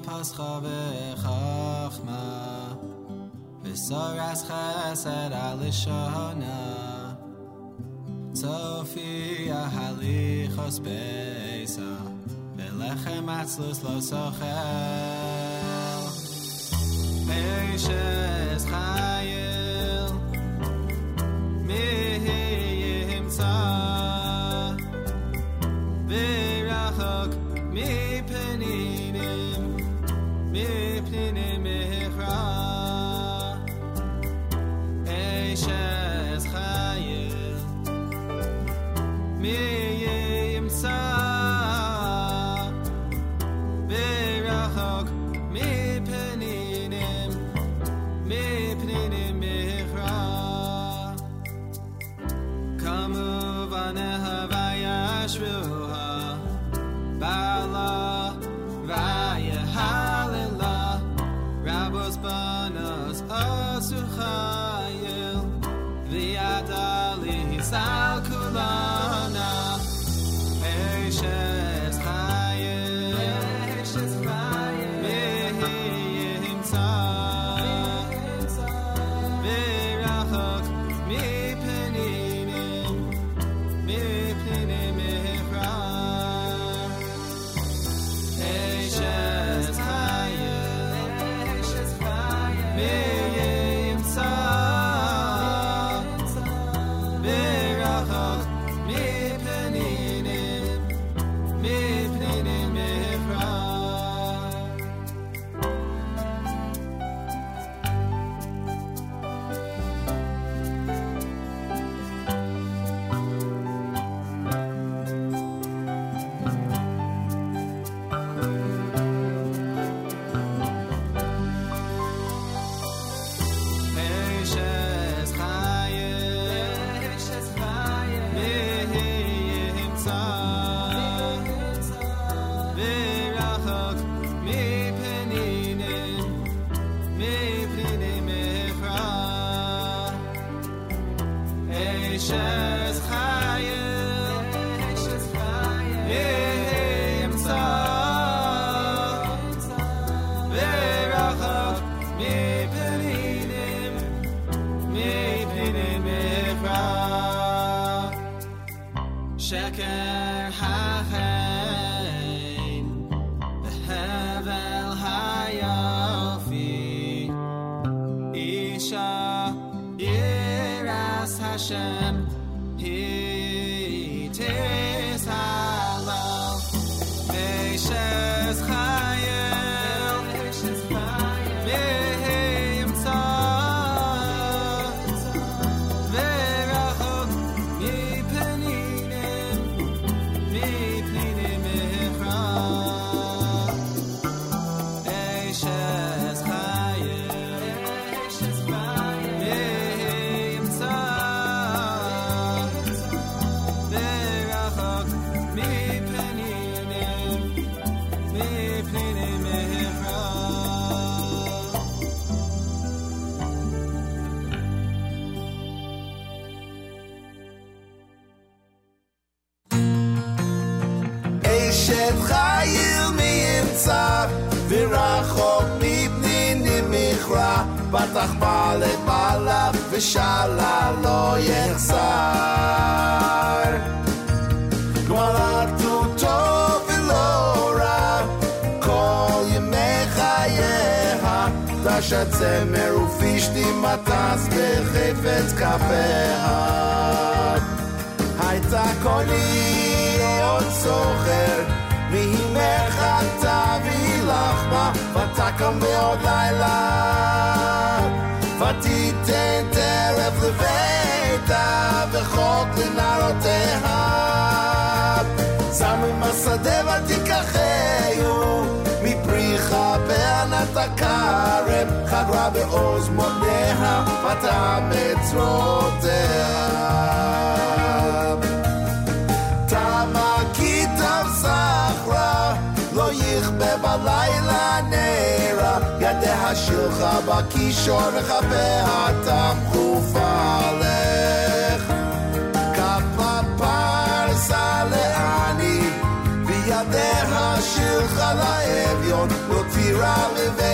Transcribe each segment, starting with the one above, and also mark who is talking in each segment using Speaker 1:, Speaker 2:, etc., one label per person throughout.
Speaker 1: pascha v'chachma v'soras chesed alishona Sofia halichos beisa v'lechem atzlus lo sochel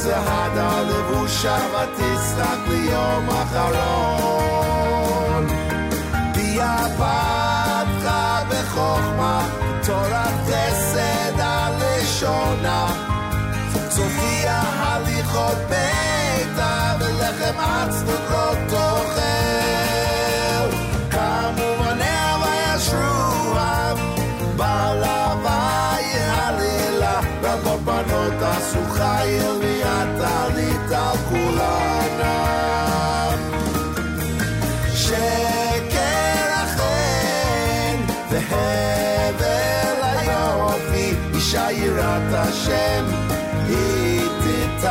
Speaker 1: עוז הדה לבושה ותצחק ליום אחרון ביה פתחה בחוכמה תורת חסד הלשונה צופיה הליכות ביתה ולחם עצלות Hashem, He
Speaker 2: did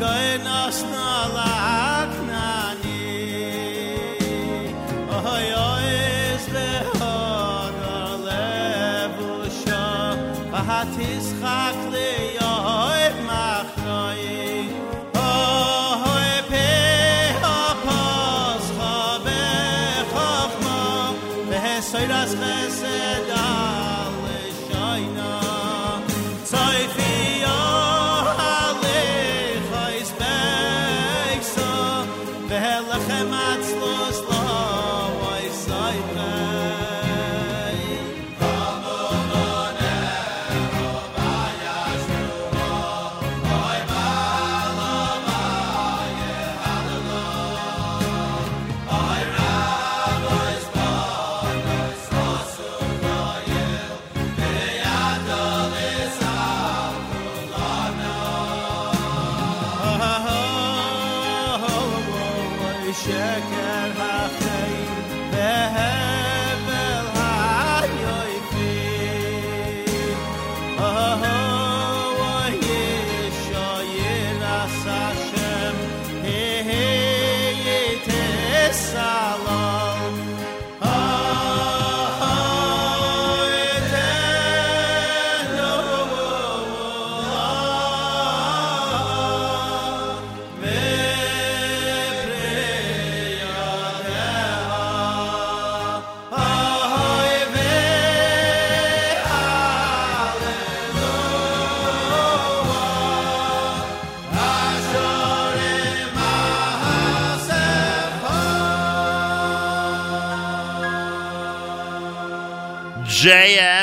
Speaker 2: goyn asna laknani oy oy es le hor le busha hat is khakle oy machroy oy pe soy ras
Speaker 3: khaseda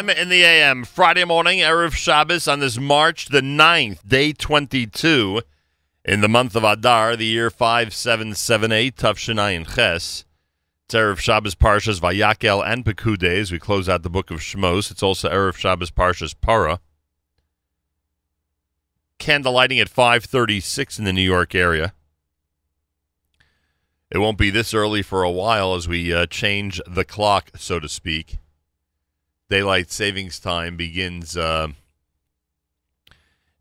Speaker 3: In the AM, Friday morning, Erev Shabbos on this March the 9th, day 22 in the month of Adar, the year 5778, Tavshinayin Ches. It's Erev Shabbos Parshas Vayakel and Pekude as we close out the book of Shmos. It's also Erev Shabbos Parshas Para. Candle lighting at 536 in the New York area. It won't be this early for a while as we uh, change the clock, so to speak daylight savings time begins uh,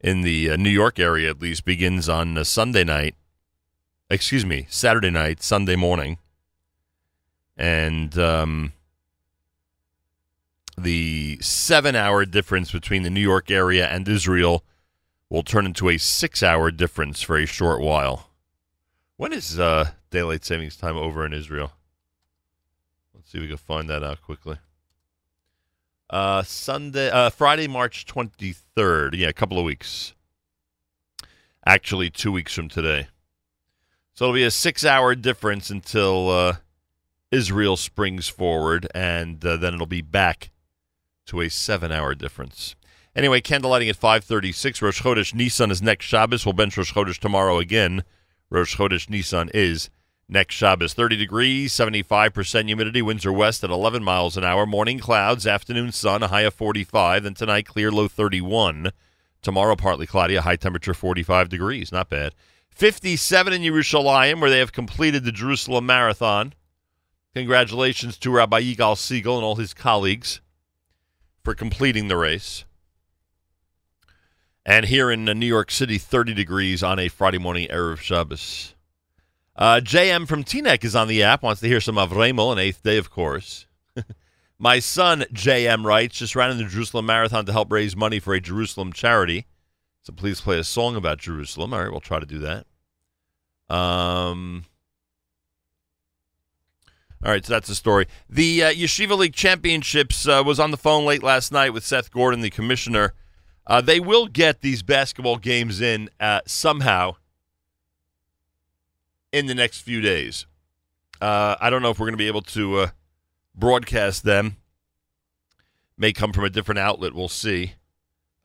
Speaker 3: in the uh, New York area, at least, begins on uh, Sunday night. Excuse me, Saturday night, Sunday morning, and um, the seven-hour difference between the New York area and Israel will turn into a six-hour difference for a short while. When is uh, daylight savings time over in Israel? Let's see if we can find that out quickly. Uh, Sunday, uh, Friday, March 23rd. Yeah, a couple of weeks. Actually, two weeks from today. So it'll be a six hour difference until uh, Israel springs forward, and uh, then it'll be back to a seven hour difference. Anyway, candlelighting at 536. Rosh Chodesh Nissan is next Shabbos. We'll bench Rosh Chodesh tomorrow again. Rosh Chodesh Nissan is next Shabbos. 30 degrees, 75% humidity, winds are west at 11 miles an hour. Morning clouds, afternoon sun, a high of 45. Then tonight, clear, low 31. Tomorrow, partly cloudy, a high temperature 45 degrees. Not bad. 57 in Yerushalayim, where they have completed the Jerusalem Marathon. Congratulations to Rabbi Yigal Siegel and all his colleagues for completing the race. And here in New York City, 30 degrees on a Friday morning, Erev Shabbos. Uh, JM from Teaneck is on the app, wants to hear some of Remel, an eighth day, of course. My son, JM, writes, just ran in the Jerusalem Marathon to help raise money for a Jerusalem charity. So please play a song about Jerusalem. All right, we'll try to do that. Um, all right, so that's the story. The uh, Yeshiva League Championships uh, was on the phone late last night with Seth Gordon, the commissioner. Uh, they will get these basketball games in uh, somehow in the next few days. Uh, I don't know if we're going to be able to uh, broadcast them. May come from a different outlet. We'll see.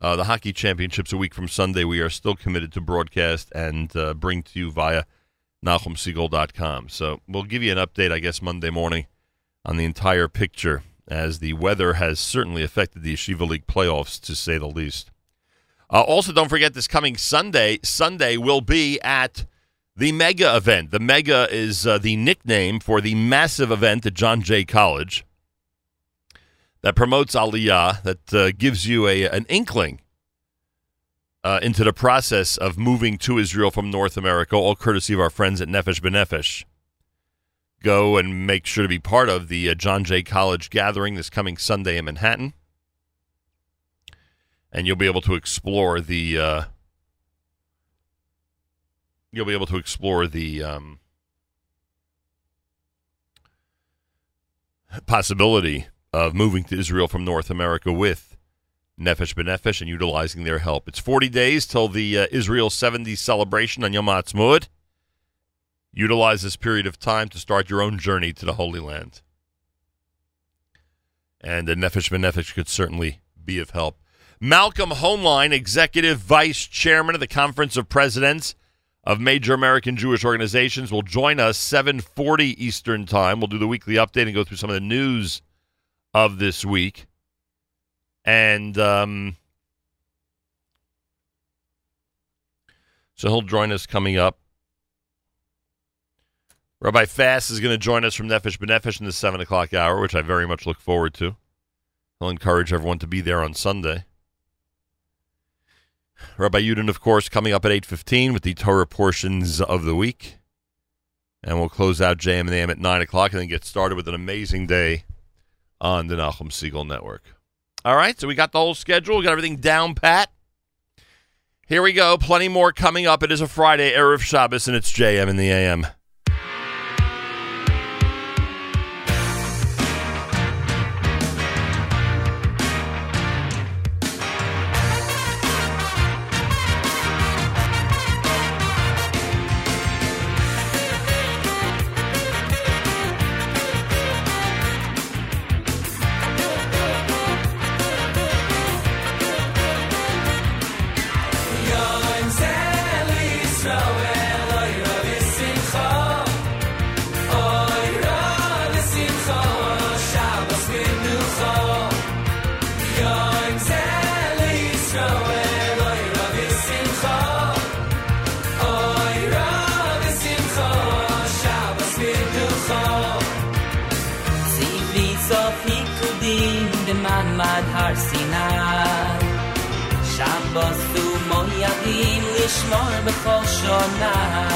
Speaker 3: Uh, the hockey championships a week from Sunday. We are still committed to broadcast and uh, bring to you via NachumSegal.com. So we'll give you an update, I guess, Monday morning on the entire picture, as the weather has certainly affected the Yeshiva League playoffs, to say the least. Uh, also, don't forget this coming Sunday. Sunday will be at the Mega event. The Mega is uh, the nickname for the massive event at John Jay College that promotes Aliyah, that uh, gives you a an inkling uh, into the process of moving to Israel from North America, all courtesy of our friends at Nefesh B'Nefesh. Go and make sure to be part of the uh, John Jay College gathering this coming Sunday in Manhattan. And you'll be able to explore the. You'll be able to explore the um, possibility of moving to Israel from North America with Nefesh B'Nefesh and utilizing their help. It's 40 days till the uh, Israel 70 celebration on Yom Ha'atzmaut. Utilize this period of time to start your own journey to the Holy Land. And uh, Nefesh B'Nefesh could certainly be of help. Malcolm Hoenlein, Executive Vice Chairman of the Conference of Presidents of Major American Jewish Organizations, will join us 7:40 Eastern Time. We'll do the weekly update and go through some of the news of this week. And um, so he'll join us coming up. Rabbi Fass is going to join us from Nefesh B'Nefesh in the 7 o'clock hour, which I very much look forward to. I'll encourage everyone to be there on Sunday. Rabbi Yudin, of course, coming up at 8.15 with the Torah portions of the week. And we'll close out JM and AM at 9 o'clock and then get started with an amazing day on the Nachum Segal Network. All right, so we got the whole schedule. We got everything down pat. Here we go. Plenty more coming up. It is a Friday, Erev Shabbos, and it's JM in the AM.
Speaker 4: Moyadim Lishmor B'chol Shona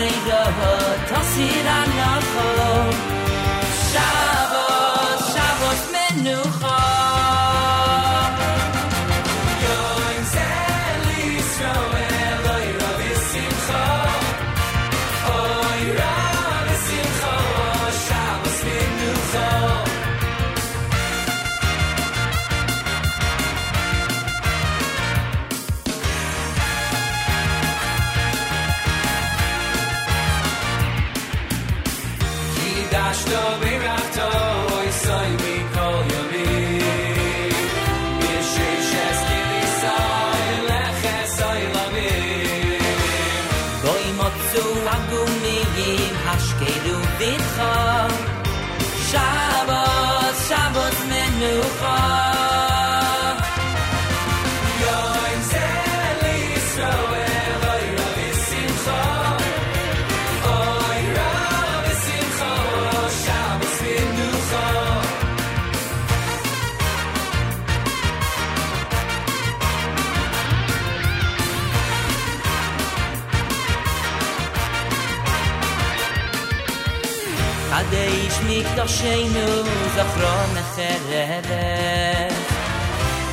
Speaker 4: Linefesh Mitzera Tosir mikdashenu zachron chereret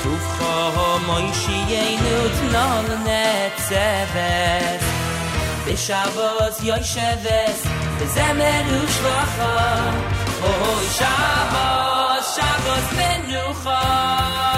Speaker 4: Tuvcho moishiyenu tnol netzeves B'Shavos yoisheves B'zemer ushvacha Oy Shabbos, Shabbos menucha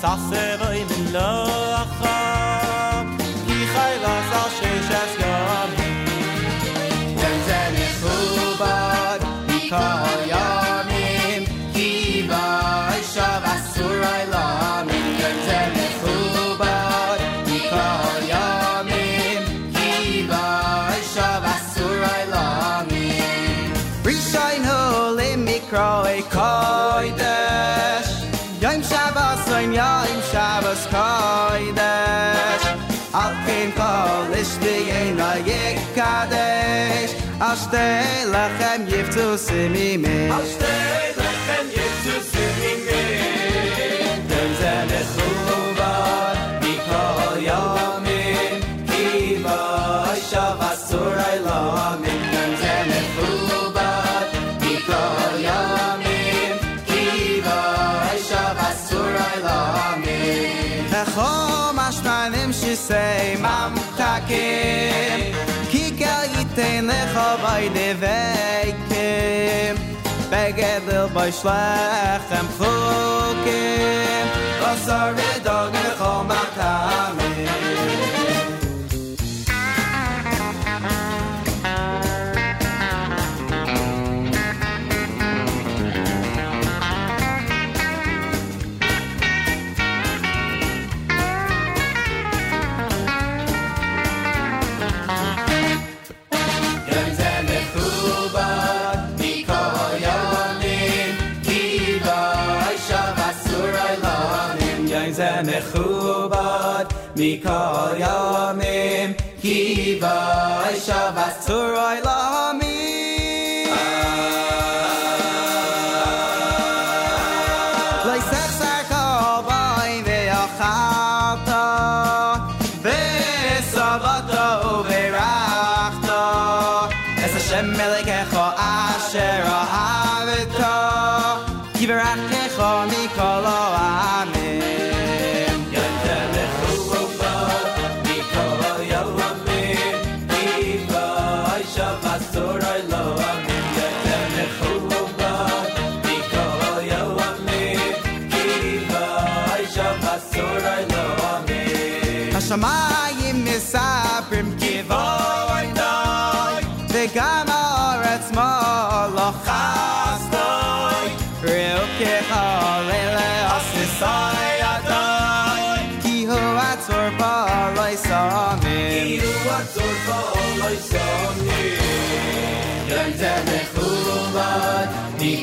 Speaker 2: sauce Al
Speaker 5: kein kol ish bigein a yikadesh Al shtei lechem yiftu simimim Al shtei lechem yiftu simimim Dem ze mechubad mikol yomim Kiva shav asur ailamim Dem ze mechubad mikol yomim Kiva shav asur ailamim Echom ashmanim shisei ke ki kayte ne khavay de veke beged bei shlach am khoke was are dog ne khomakam mikol yomim Kiva shav asur ailamim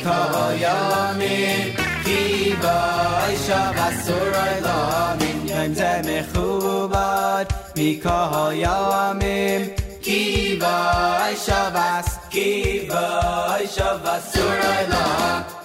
Speaker 5: mikol yomim Kiva ishav asur ailamim Yom ze mechubad mikol yomim Kiva ishav as Kiva ishav asur ailamim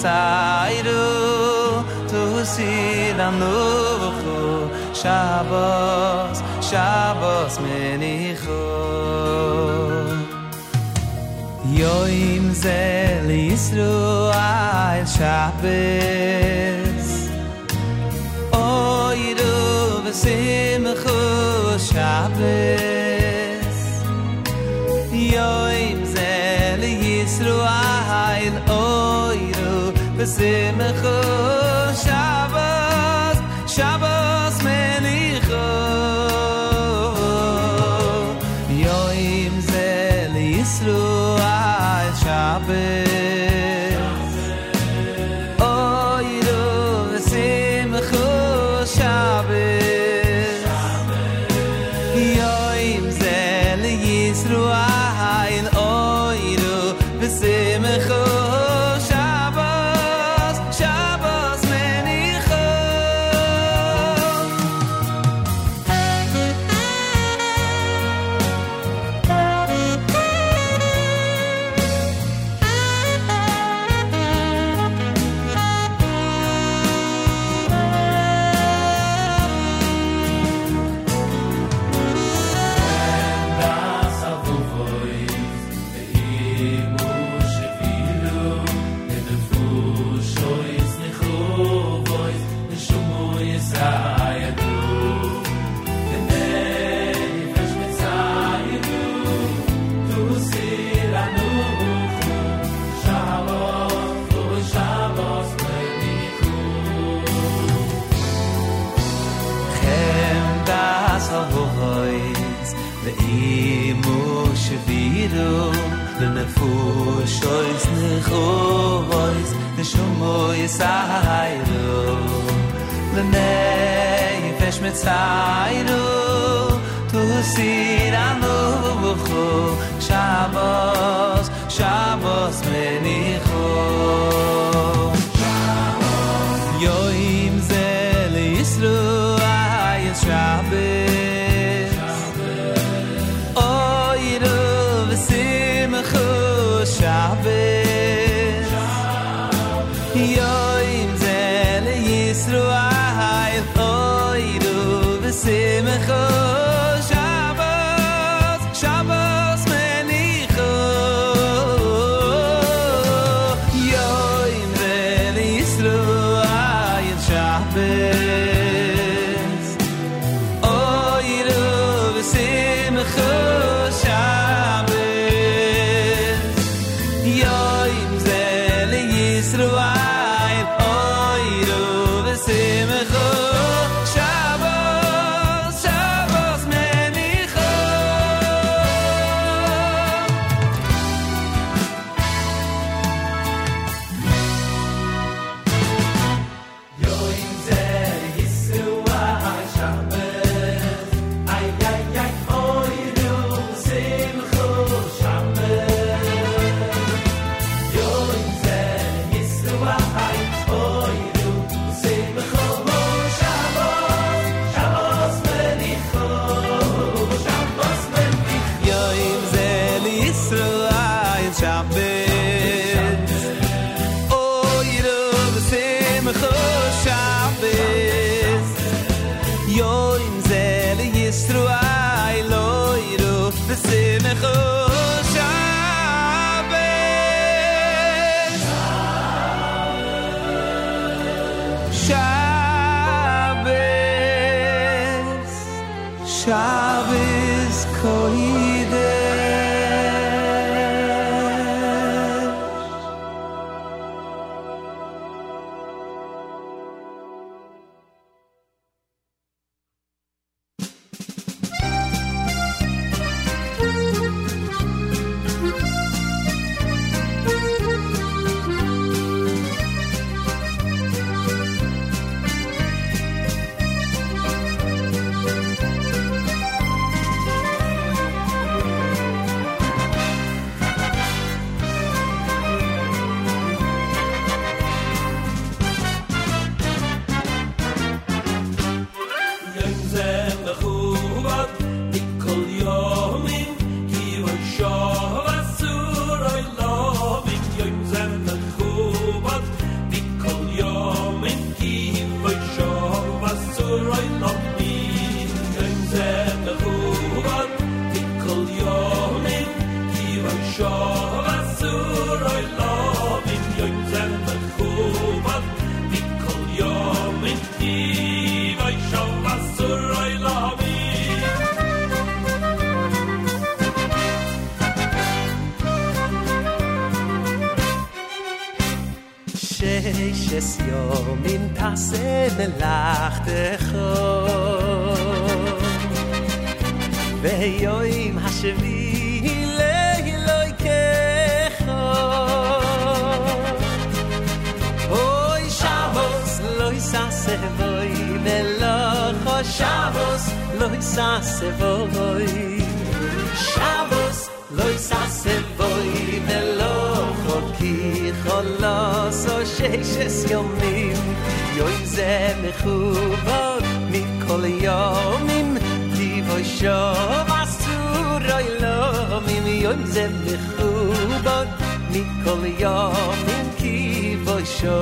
Speaker 5: tsayru to see the new ko shabos shabos meni kho
Speaker 4: yoim zel isru ay shabos Oyru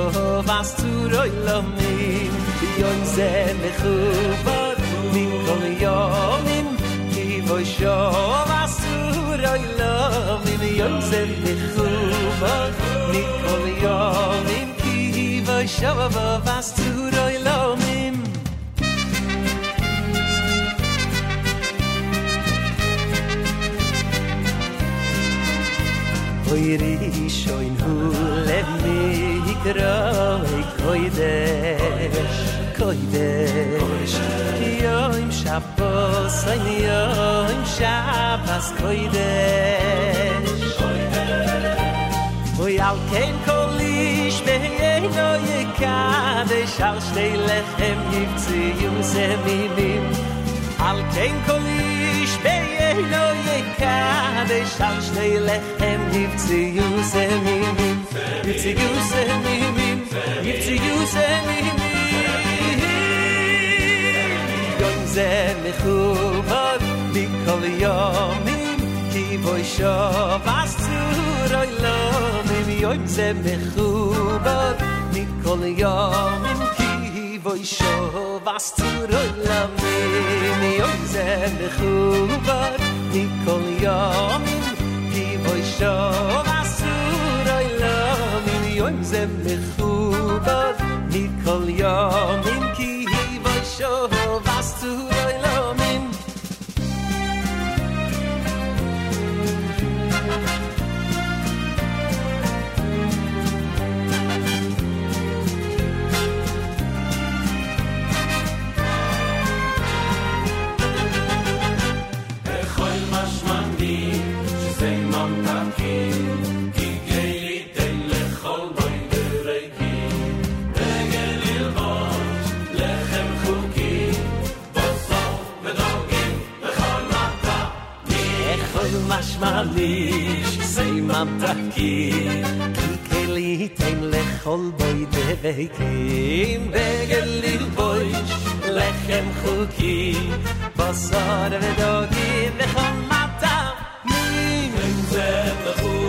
Speaker 4: בו שוב אסורוי לומים יום זה מחובות מכל יומים כי בו שוב אסורוי לומים יום זה מחובות מכל יומים כי בו שוב אסורוי לומים Oy ri shoyn hu lev droi koidesh koidesh. Yo im shapo sein yo im koidesh. Oy al ken kolish be no ye kade shal shtey lechem yivtzi tsu yum mi al ken kolish be no ye kade shal shtey lechem yivtzi tsu yum mi it's you say me me. It's you say me me. Don't ze me khubad dikol yom me. Ki voy sho vas tu roy lo me me. Yom ze me khubad dikol yom me. Ki voy sho vas tu roy lo me me. Yom ze me khubad dikol
Speaker 6: yom me. Ki voy sho vas yoim ze mekhuvot mikol yom im ki hi vashov vas tu oylom
Speaker 4: Echol mashmalish sei mamtakim Ki keli tein lechol boy devekim Begel lil boish lechem chuki Basar vedogim bechol matamim
Speaker 6: זה מכובד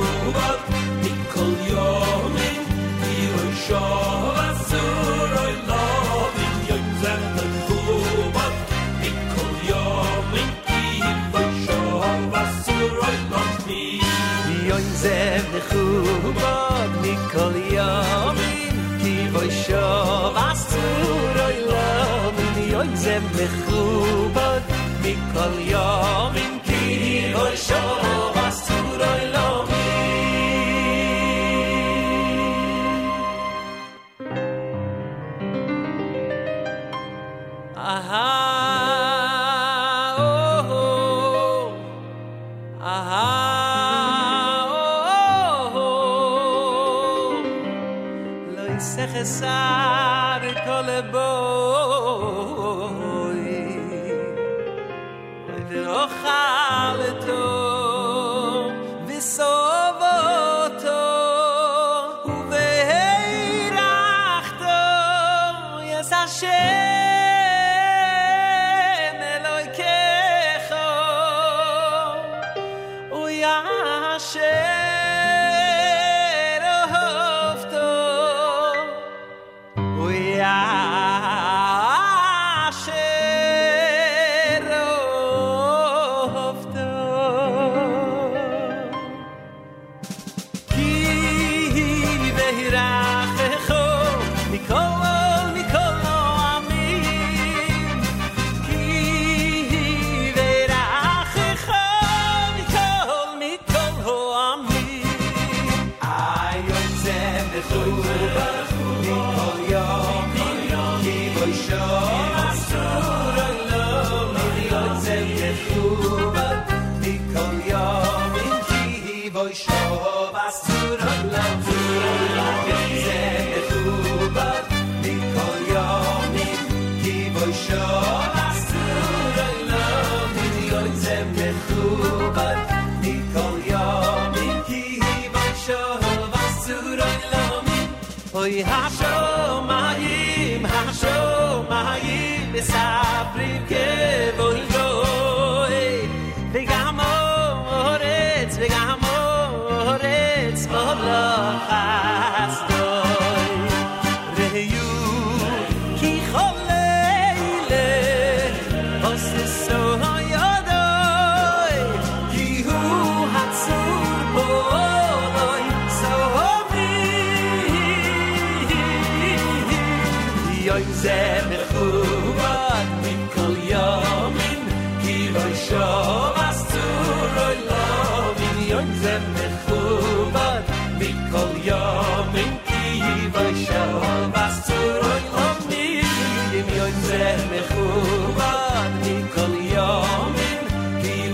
Speaker 4: zev de khubot mikol yomim ki voy shov as turoy lomim yoy zev de khubot mikol yomim ki voy shov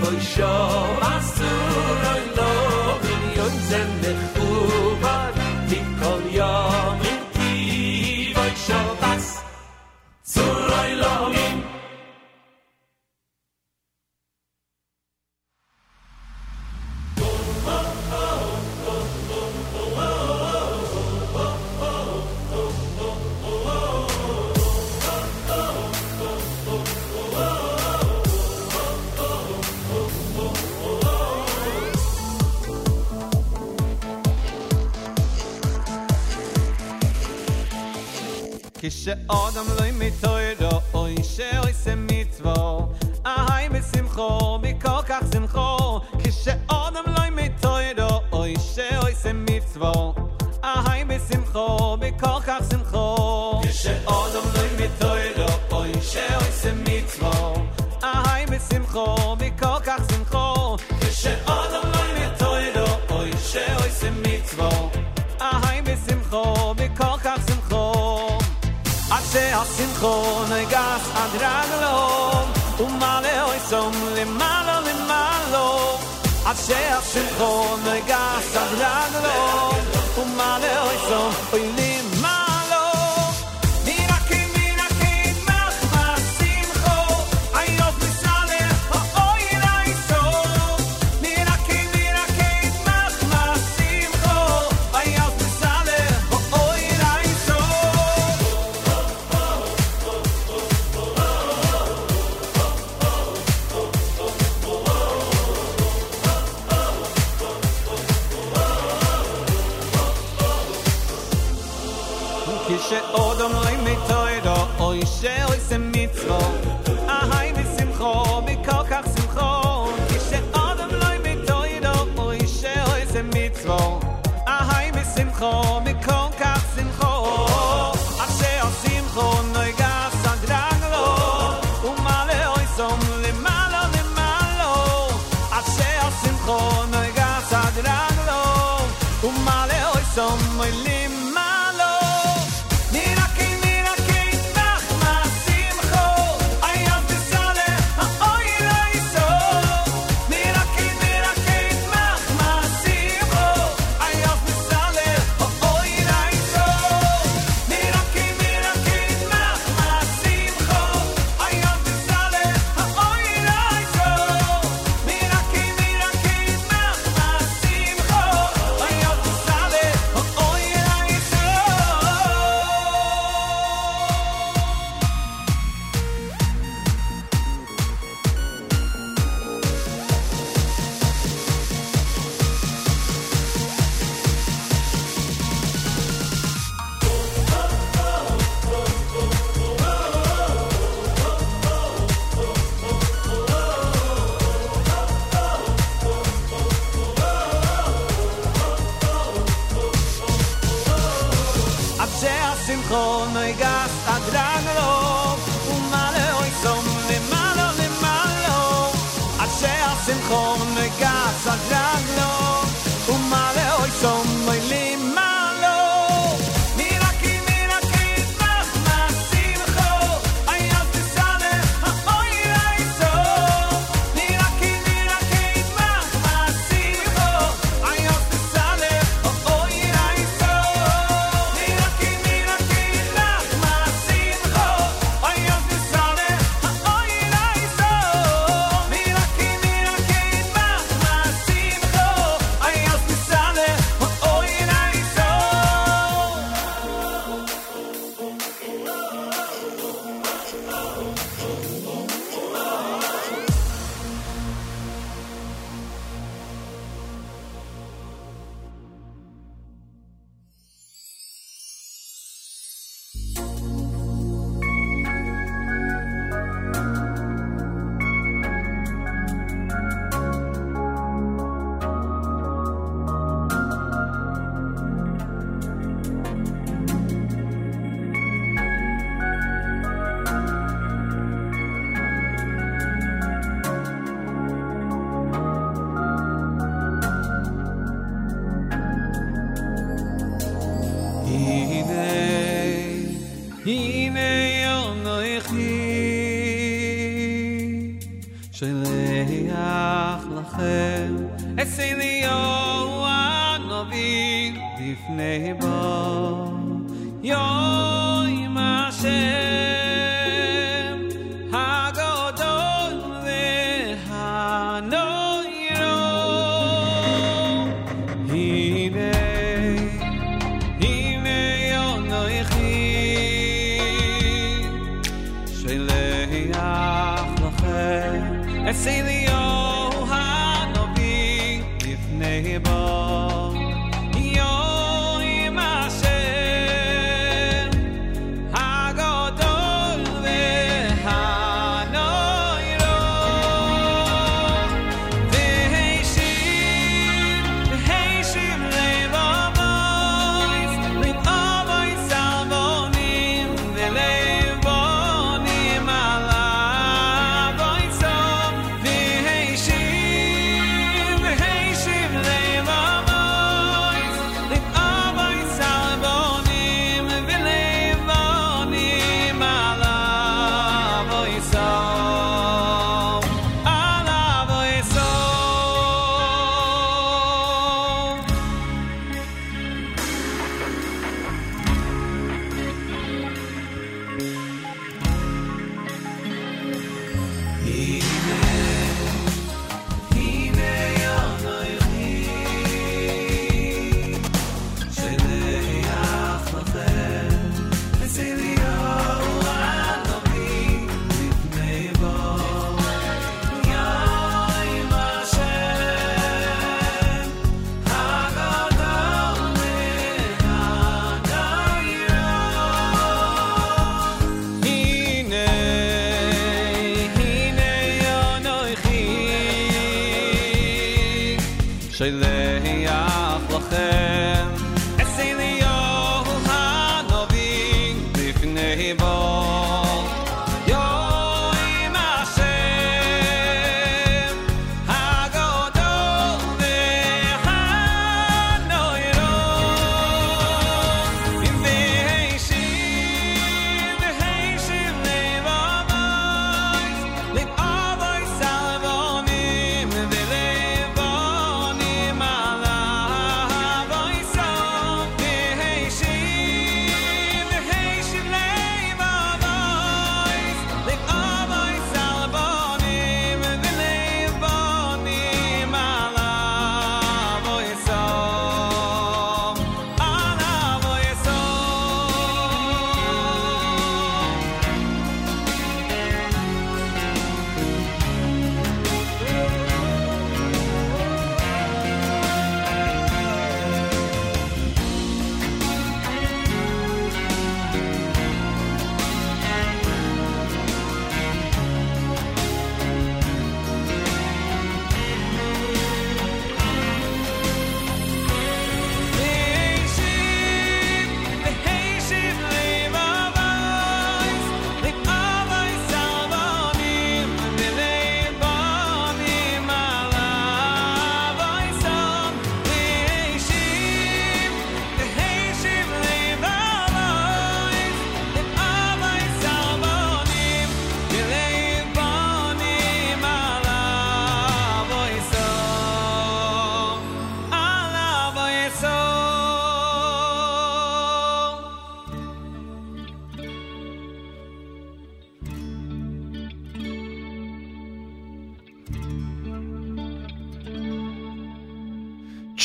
Speaker 4: oy shom asur oy lo in yom zen mekhuba dikol yom in ti oy shom as sur in khone gas adraglo um male hoy som le malo le malo. A sher in khone gas adraglo um male hoy som oi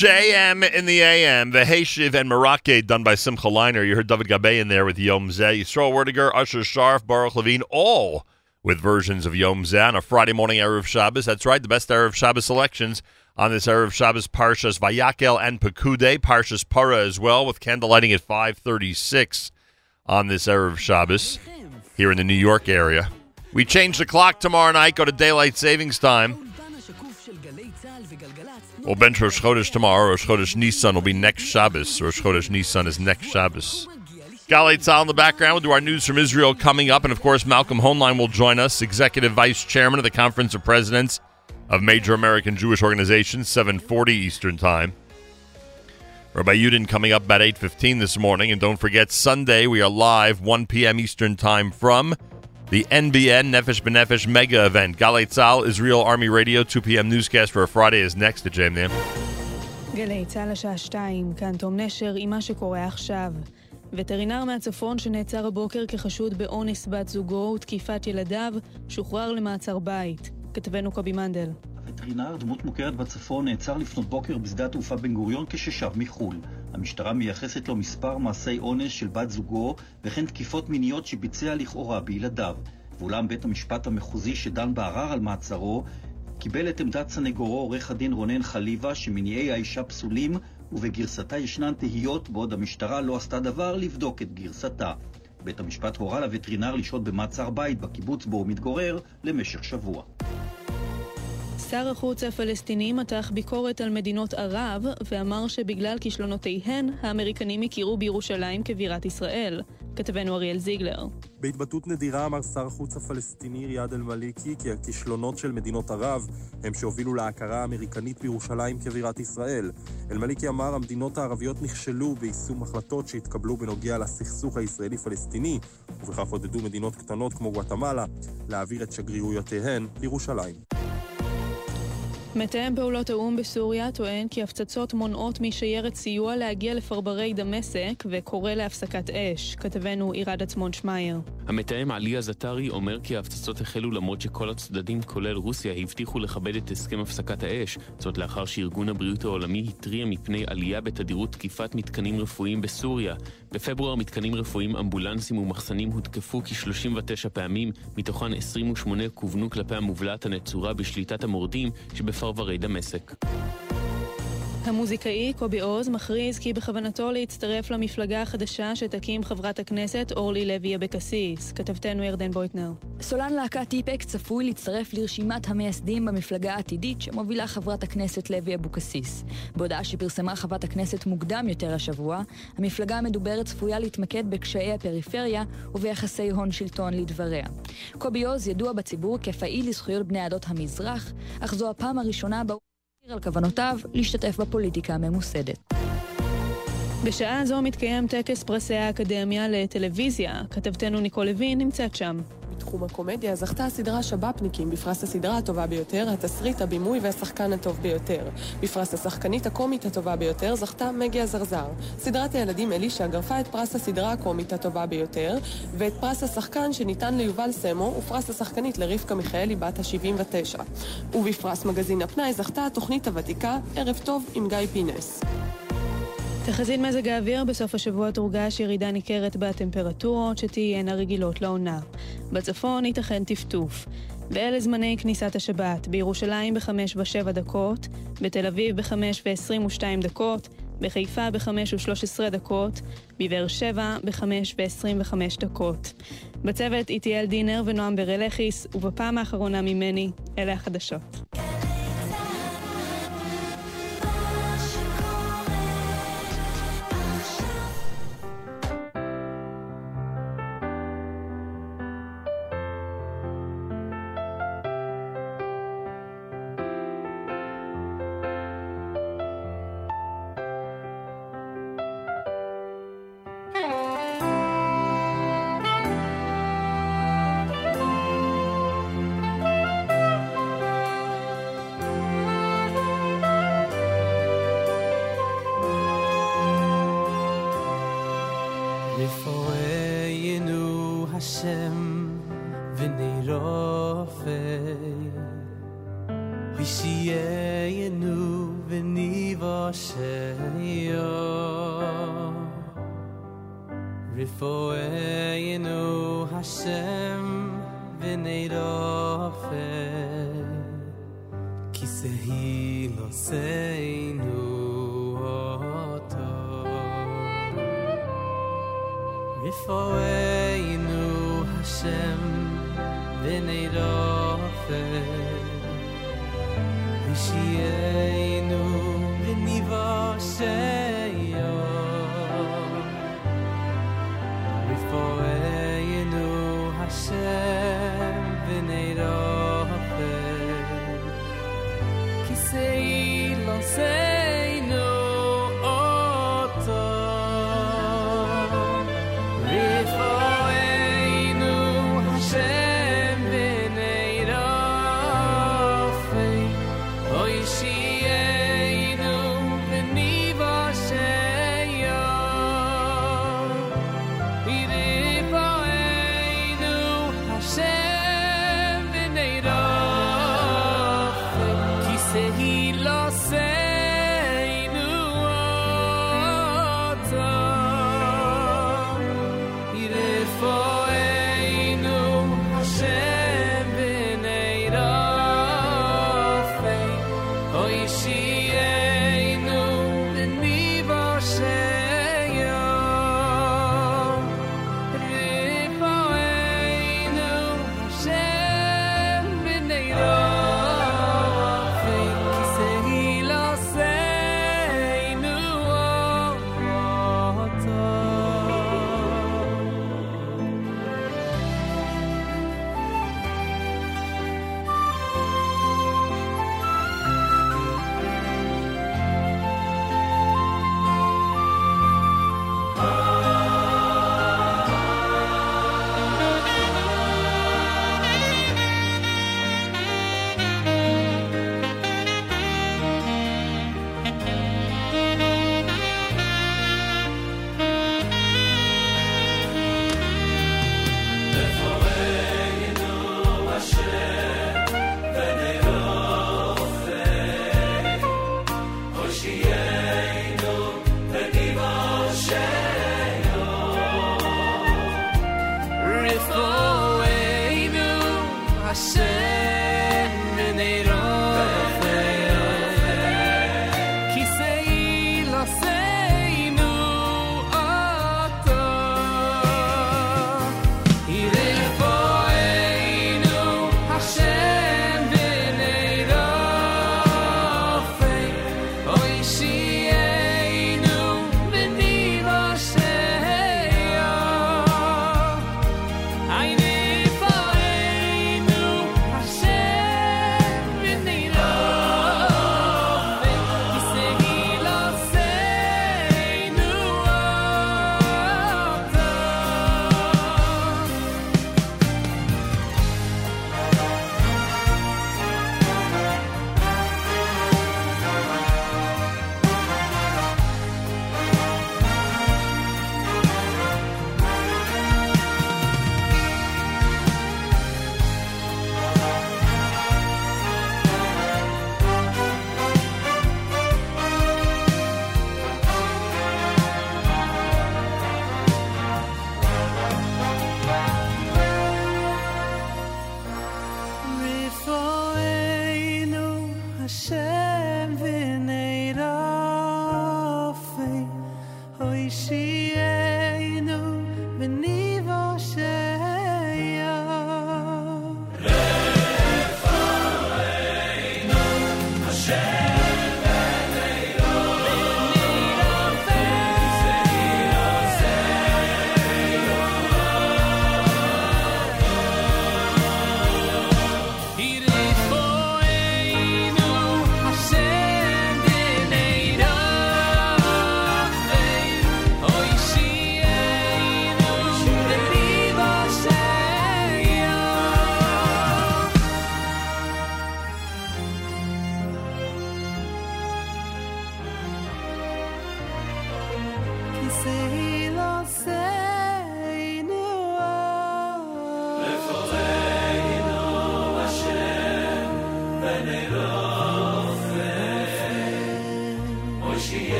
Speaker 3: JM in the AM, the Heyshiv and Merake done by Simcha Leiner. You heard David Gabay in there with Yom Zeh, Yisrael Werdyger, Usher Sharf, Baruch Levine, all with versions of Yom Zeh on a Friday morning Erev Shabbos. That's right, the best Erev Shabbos selections on this Erev Shabbos Parshas Vayakhel and Pekudei, Parshas Para as well, with candlelighting at 536 on this Erev Shabbos here in the New York area. We change the clock tomorrow night, go to daylight savings time. We'll bench Rosh Chodesh tomorrow. Rosh Chodesh Nissan will be next Shabbos. Rosh Chodesh Nissan is next Shabbos. Galei Tzal in the background. We'll do our news from Israel coming up. And of course, Malcolm Hoenlein will join us, Executive Vice Chairman of the Conference of Presidents of Major American Jewish Organizations, 740 Eastern Time. Rabbi Yudin coming up about 8.15 this morning. And don't forget, Sunday we are live 1 p.m. Eastern Time from the NBN, Nefesh B'Nefesh Mega Event. Galei Tzal, Israel Army Radio, 2 p.m. newscast for a Friday is next to Jam
Speaker 7: גלי צה"ל השעה 2, כאן תום נשר עם מה שקורה עכשיו. וטרינר מהצפון שנעצר הבוקר כחשוד באונס בת זוגו ותקיפת ילדיו, שוחרר למעצר בית. כתבנו קובי מנדל.
Speaker 8: הווטרינר, דמות מוכרת בצפון, נעצר לפנות בוקר בשדה התעופה בן גוריון כששב מחו"ל. המשטרה מייחסת לו מספר מעשי אונס של בת זוגו וכן תקיפות מיניות שביצע לכאורה בילדיו. ואולם בית המשפט המחוזי שדן בערר על מעצרו קיבל את עמדת סנגורו עורך הדין רונן חליבה שמניעי האישה פסולים ובגרסתה ישנן תהיות בעוד המשטרה לא עשתה דבר לבדוק את גרסתה. בית המשפט הורה לווטרינר לשהות במעצר בית בקיבוץ בו הוא מתגורר למשך שבוע.
Speaker 7: שר החוץ הפלסטיני מתח ביקורת על מדינות ערב ואמר שבגלל כישלונותיהן, האמריקנים הכירו בירושלים כבירת ישראל. כתבנו אריאל זיגלר.
Speaker 9: בהתבטאות נדירה אמר שר החוץ הפלסטיני ריאד אל-מאליקי כי הכישלונות של מדינות ערב הם שהובילו להכרה האמריקנית בירושלים כבירת ישראל. אל-מאליקי אמר המדינות הערביות נכשלו ביישום החלטות שהתקבלו בנוגע לסכסוך הישראלי-פלסטיני, ובכך עודדו מדינות קטנות כמו גואטמלה להעביר את שגרירויותיהן לירושלים.
Speaker 7: מתאם פעולות האו"ם בסוריה טוען כי הפצצות מונעות משיירת סיוע להגיע לפרברי דמשק וקורא להפסקת אש. כתבנו עירד עצמון שמייר.
Speaker 10: המתאם עלי עזטרי אומר כי ההפצצות החלו למרות שכל הצדדים, כולל רוסיה, הבטיחו לכבד את הסכם הפסקת האש. זאת לאחר שארגון הבריאות העולמי התריע מפני עלייה בתדירות תקיפת מתקנים רפואיים בסוריה. בפברואר מתקנים רפואיים, אמבולנסים ומחסנים הותקפו כ-39 פעמים, מתוכן 28 כוונו כלפי המובלעת הנצורה בשליטת המורדים פרברי דמשק.
Speaker 7: המוזיקאי קובי עוז מכריז כי בכוונתו להצטרף למפלגה החדשה שתקים חברת הכנסת אורלי לוי אבקסיס. כתבתנו ירדן בויטנר.
Speaker 11: סולן להקת טיפק צפוי להצטרף לרשימת המייסדים במפלגה העתידית שמובילה חברת הכנסת לוי אבוקסיס. בהודעה שפרסמה חברת הכנסת מוקדם יותר השבוע, המפלגה המדוברת צפויה להתמקד בקשיי הפריפריה וביחסי הון שלטון לדבריה. קובי עוז ידוע בציבור כפעיל לזכויות בני עדות המזרח, אך זו הפעם הראשונה בה על כוונותיו להשתתף בפוליטיקה הממוסדת.
Speaker 7: בשעה זו מתקיים טקס פרסי האקדמיה לטלוויזיה. כתבתנו ניקול לוין נמצאת שם.
Speaker 12: בתחום הקומדיה זכתה הסדרה שב"פניקים בפרס הסדרה הטובה ביותר, התסריט, הבימוי והשחקן הטוב ביותר. בפרס השחקנית הקומית הטובה ביותר זכתה מגי הזרזר. סדרת הילדים אלישע גרפה את פרס הסדרה הקומית הטובה ביותר, ואת פרס השחקן שניתן ליובל סמו, ופרס השחקנית לרבקה מיכאלי בת ה-79. ובפרס מגזין הפנאי זכתה התוכנית הוותיקה ערב טוב עם גיא פינס.
Speaker 7: תחזית מזג האוויר בסוף השבוע תורגש ירידה ניכרת בטמפרטורות שתהיינה רגילות לעונה. בצפון ייתכן טפטוף. ואלה זמני כניסת השבת, בירושלים ב-5 ו-7 דקות, בתל אביב ב-5 ו-22 דקות, בחיפה ב-5 ו-13 דקות, בבאר שבע ב-5 ו-25 דקות. בצוות איטיאל דינר ונועם ברלכיס, ובפעם האחרונה ממני, אלה החדשות.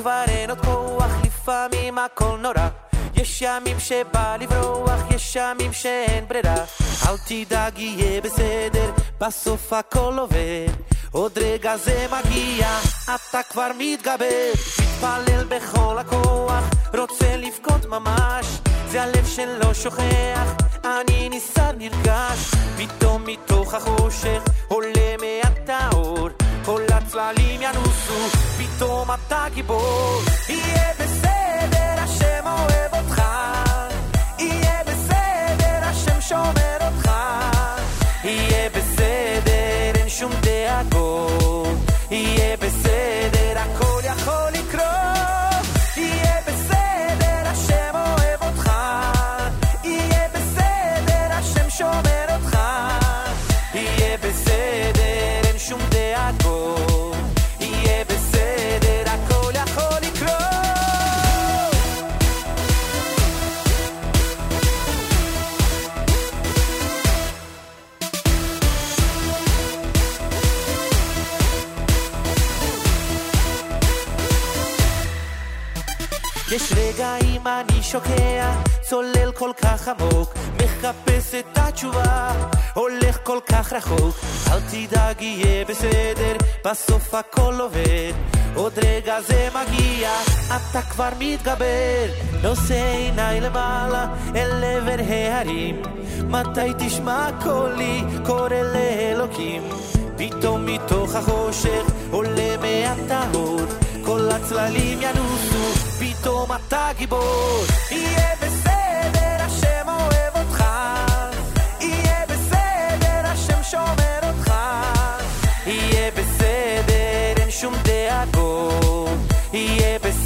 Speaker 13: כבר אין עוד כוח, לפעמים הכל נורא. יש ימים שבא לברוח, יש ימים שאין ברירה. אל תדאג, יהיה בסדר, בסוף הכל עובד. עוד רגע זה מגיע, אתה כבר מתגבר. מתפלל בכל הכוח, רוצה לבכות ממש. זה הלב שלא שוכח, אני ניסה נרגש. פתאום מתוך החושך עולה מעט האור. כל הצללים ינוסו, פתאום אתה גיבור. יהיה בסדר, השם אוהב אותך. יהיה בסדר, השם שומר אותך. יהיה בסדר, אין שום דאגות. יהיה בסדר, הכל יכול לקרות. שוקע, צולל כל כך עמוק, מחפש את התשובה, הולך כל כך רחוק. אל תדאג, יהיה בסדר, בסוף הכל עובד. עוד רגע זה מגיע, אתה כבר מתגבר. נושא עיניי למעלה, אל עבר ההרים. מתי תשמע קולי, קורא לאלוקים. פתאום מתוך החושך עולה מעט האור. כל הצללים ינוסו, פתאום אתה גיבור. יהיה בסדר, השם אוהב אותך. יהיה בסדר, השם שומר אותך. יהיה בסדר, אין שום דאגות. יהיה בסדר,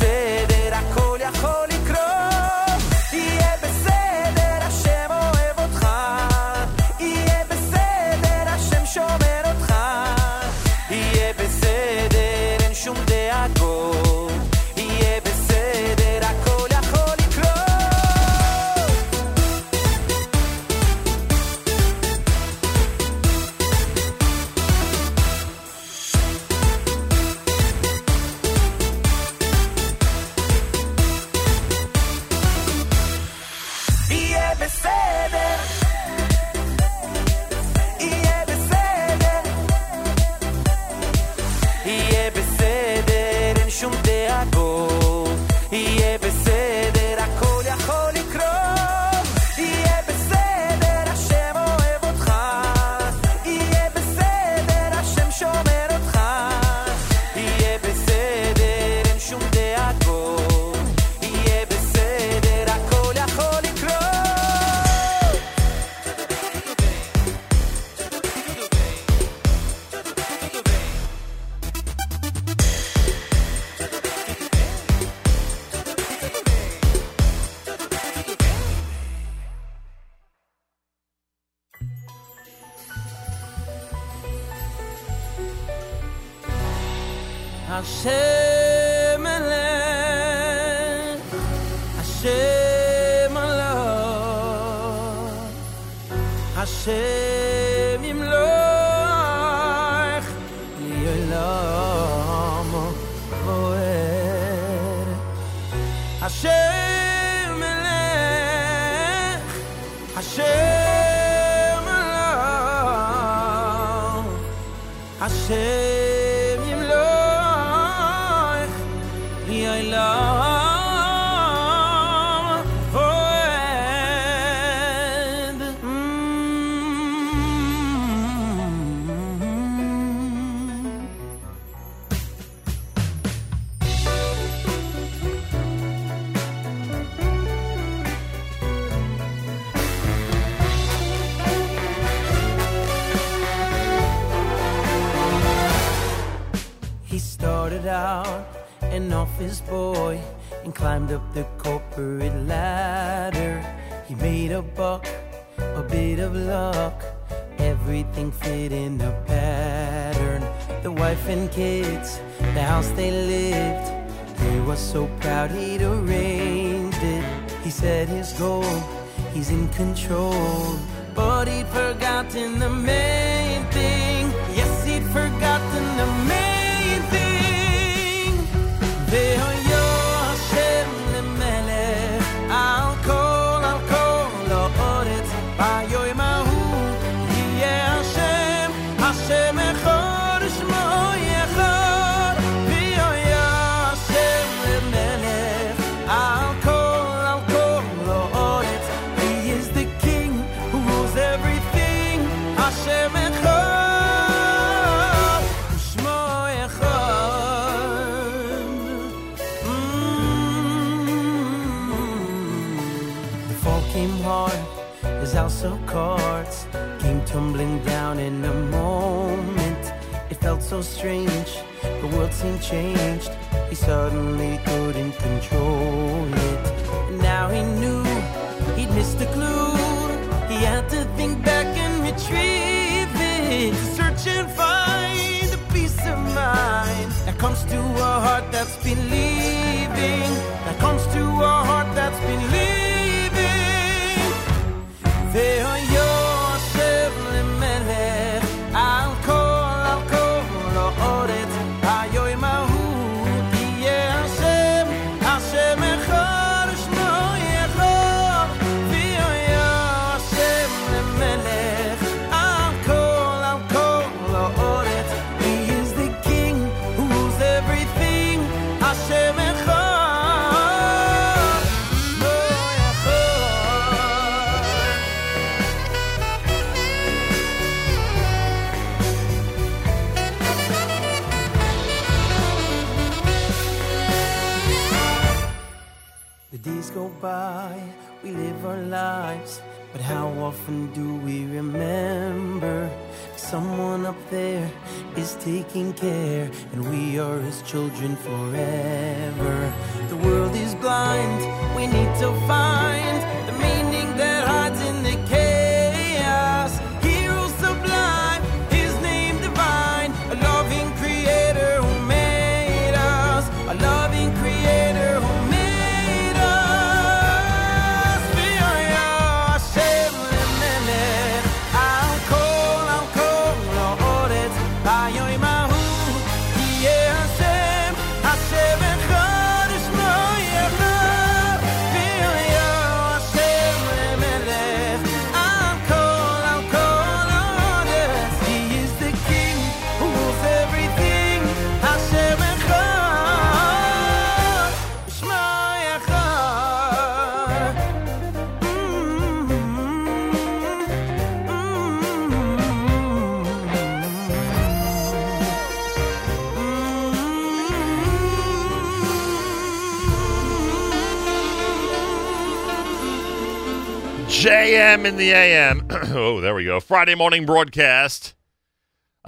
Speaker 14: In the
Speaker 3: AM. oh, there we go. Friday morning broadcast.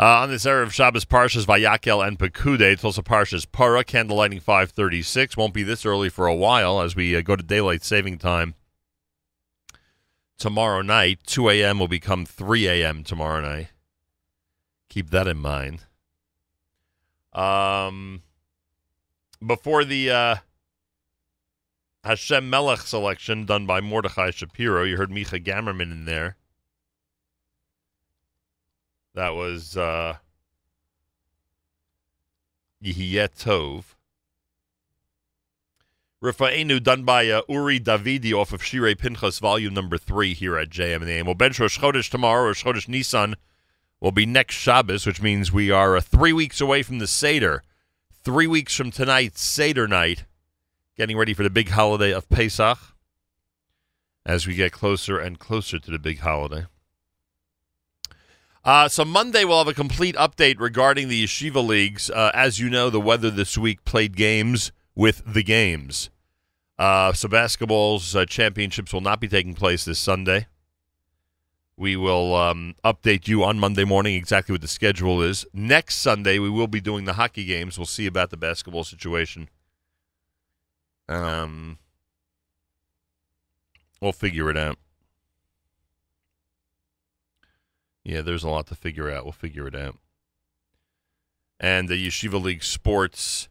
Speaker 3: Uh, on this era of Shabbos Parshas Vayakhel and Pekudei, it's Parshas Para, candlelighting 536. Won't be this early for a while as we uh, go to daylight saving time tomorrow night. 2 a.m. will become 3 a.m. tomorrow night. Keep that in mind. Um, before the uh, Hashem Melech selection done by Mordechai Shapiro, you heard Micha Gamerman in there. That was uh, Yehiyeh Tov. Rifa'enu done by uh, Uri Davidi off of Shirei Pinchas, volume number three here at JM and the AM. We'll bench Rosh Chodesh tomorrow. Rosh Chodesh Nissan will be next Shabbos, which means we are uh, three weeks away from the Seder. Three weeks from tonight, Seder night, getting ready for the big holiday of Pesach as we get closer and closer to the big holiday. Uh, so Monday we'll have a complete update regarding the yeshiva leagues. Uh, as you know, the weather this week played games with the games. Uh, so basketball's uh, championships will not be taking place this Sunday. We will um, update you on Monday morning exactly what the schedule is. Next Sunday we will be doing the hockey games. We'll see about the basketball situation. Um, we'll figure it out. Yeah, there's a lot to figure out. We'll figure it out. And the Yeshiva League Sports,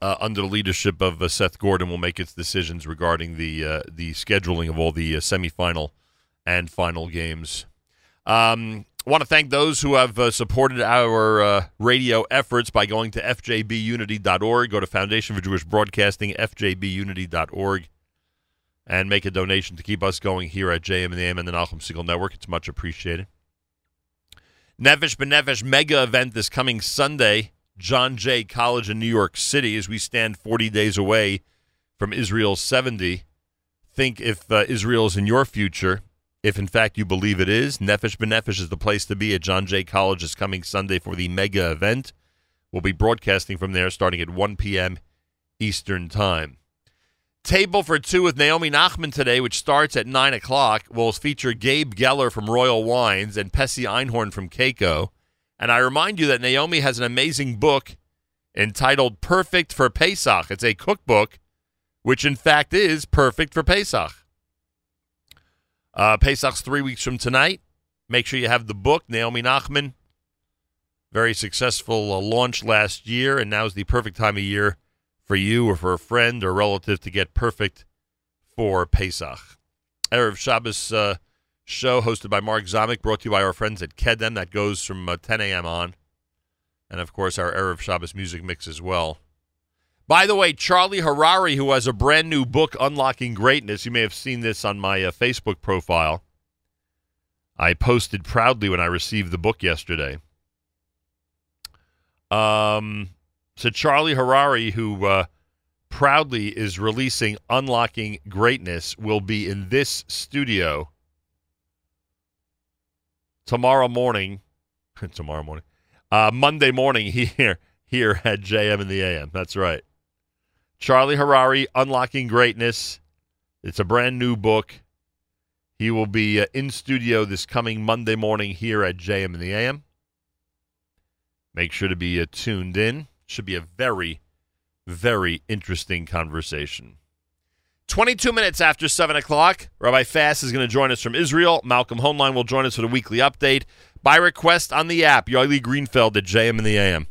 Speaker 3: uh, under the leadership of uh, Seth Gordon, will make its decisions regarding the uh, the scheduling of all the uh, semifinal and final games. Um, I want to thank those who have uh, supported our uh, radio efforts by going to fjbunity.org. Go to Foundation for Jewish Broadcasting, fjbunity.org and make a donation to keep us going here at JM and the AM and the Nachum Segal Network. It's much appreciated. Nefesh B'Nefesh mega event this coming Sunday, John Jay College in New York City, as we stand 40 days away from Israel's 70. Think if uh, Israel is in your future, if in fact you believe it is, Nefesh B'Nefesh is the place to be at John Jay College this coming Sunday for the mega event. We'll be broadcasting from there starting at 1 p.m. Eastern Time.
Speaker 4: Table for Two with Naomi Nachman today, which starts at 9 o'clock, will feature Gabe Geller from Royal Wines and Pessy Einhorn from Kayco. And I remind you that Naomi has an amazing book entitled Perfect for Pesach. It's a cookbook, which in fact is perfect for Pesach. Uh, Pesach's three weeks from tonight. Make sure you have the book, Naomi Nachman. Very successful uh, launch last year, and now is the perfect time of year for you or for a friend or relative to get perfect for Pesach. Erev Shabbos uh, show hosted by Mark Zamek, brought to you by our friends at Kedem. That goes from uh, 10 a.m. on. And of course, our Erev Shabbos music mix as well. By the way, Charlie Harary, who has a brand new book, Unlocking Greatness, you may have seen this on my uh, Facebook profile. I posted proudly when I received the book yesterday. Um, so Charlie Harary, who uh, proudly is releasing Unlocking Greatness, will be in this studio tomorrow morning. tomorrow morning, uh, Monday morning here here at JM in the AM. That's right. Charlie Harary, Unlocking Greatness. It's a brand new book. He will be uh, in studio this coming Monday morning here at JM in the AM. Make sure to be uh, tuned in. Should be a very, very interesting conversation. 22 minutes after 7 o'clock, Rabbi Fass is going to join us from Israel. Malcolm Hoenlein will join us for the weekly update by request on the app. Yoeli Greenfeld at JM in the AM.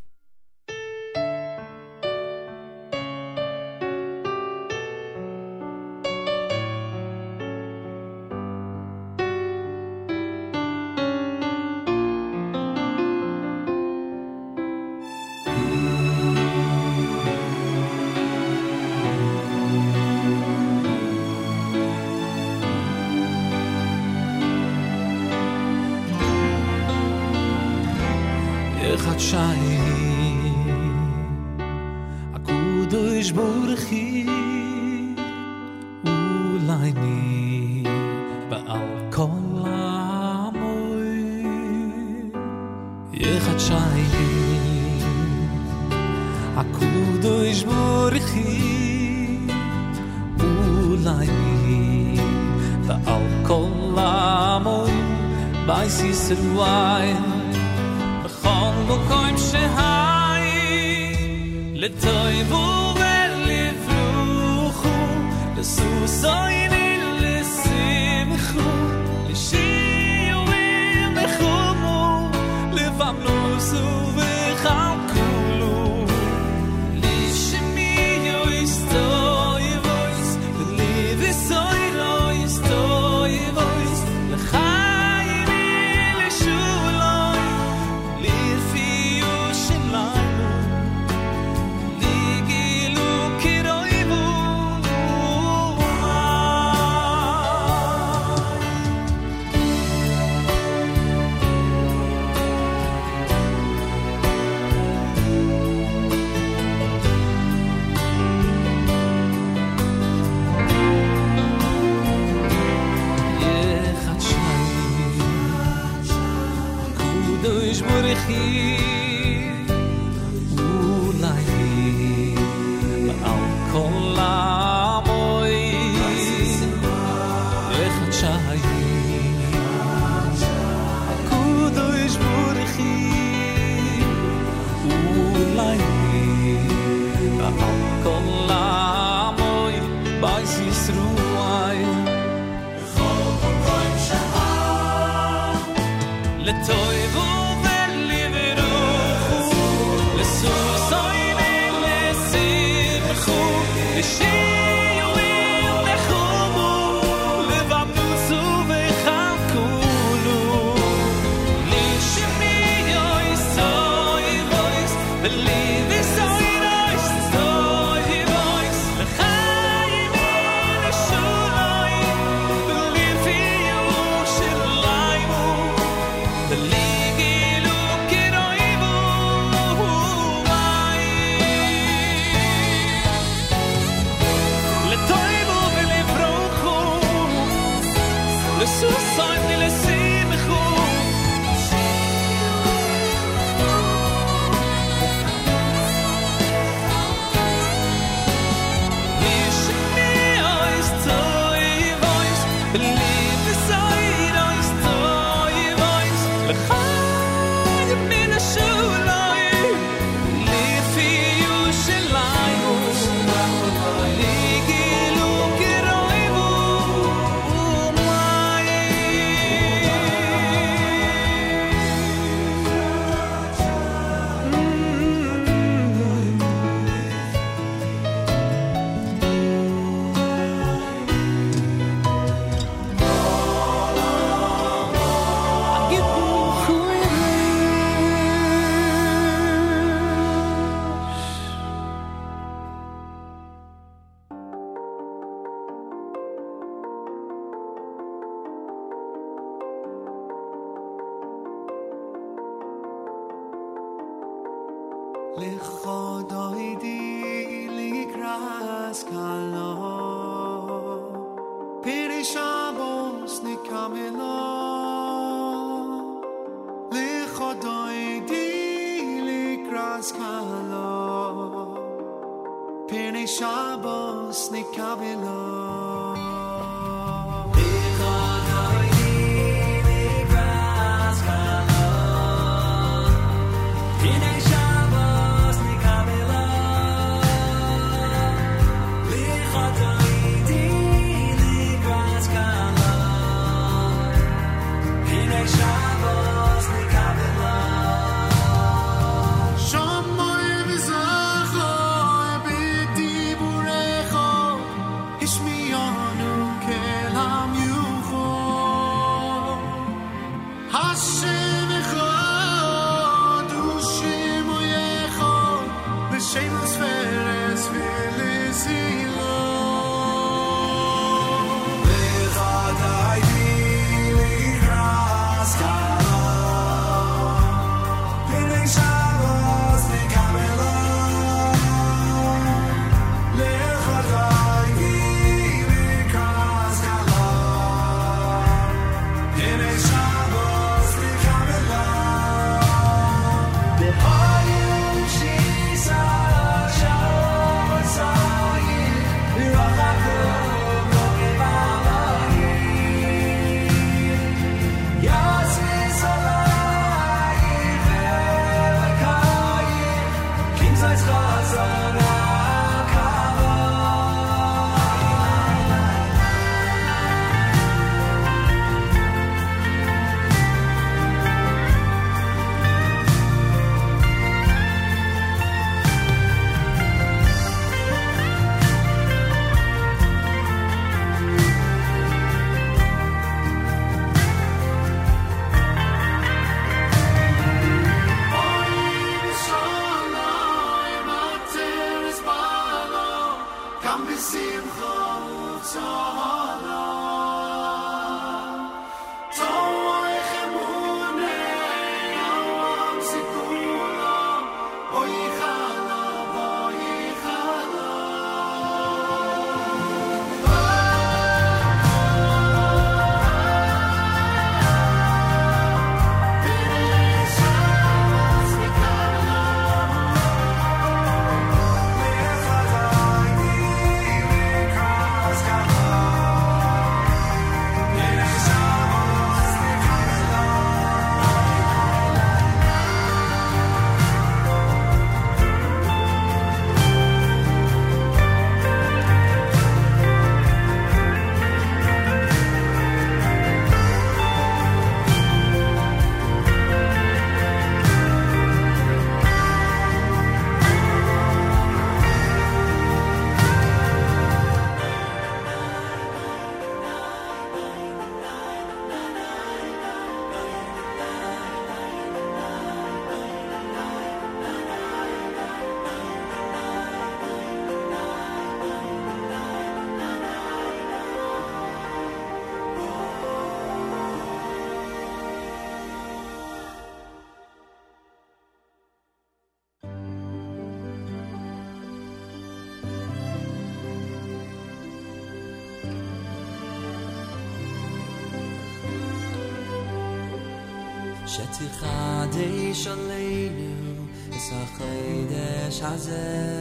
Speaker 15: שתי חדי שלנו
Speaker 4: החיידש הזה.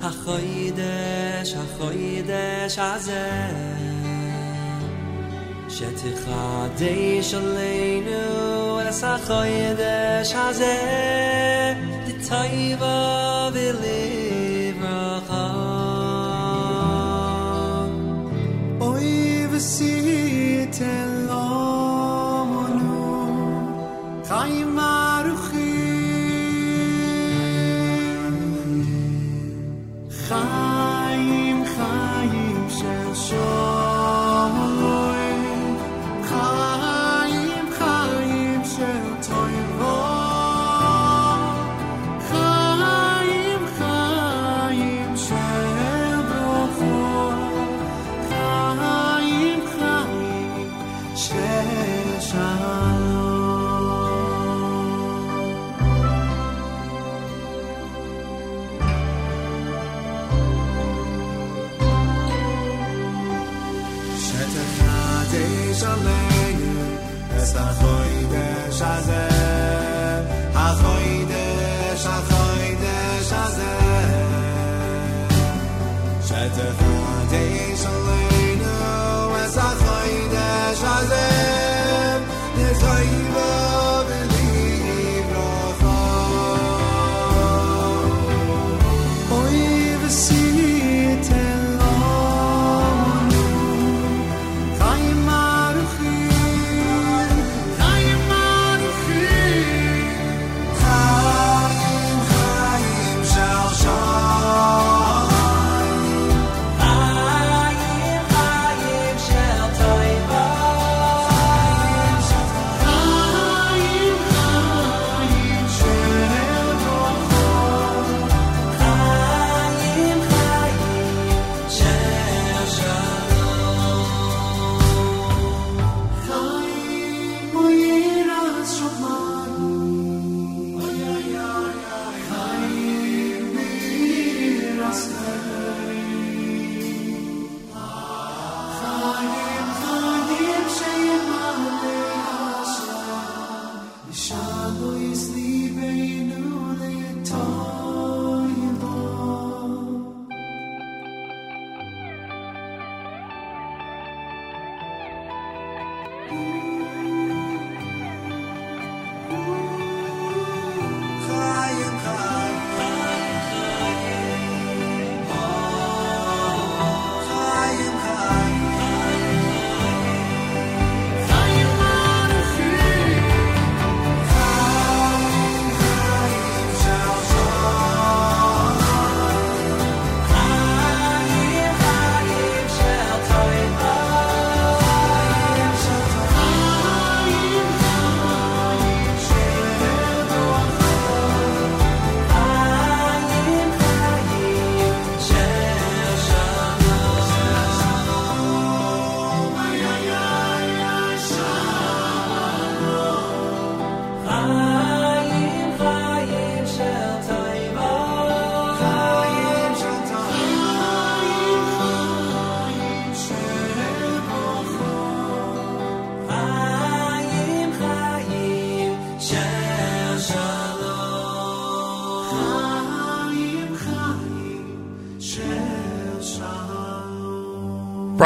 Speaker 4: החיידש החיידש הזה. שתי חדי שלנו החיידש הזה. דטייבה ולברכה. אוי וסי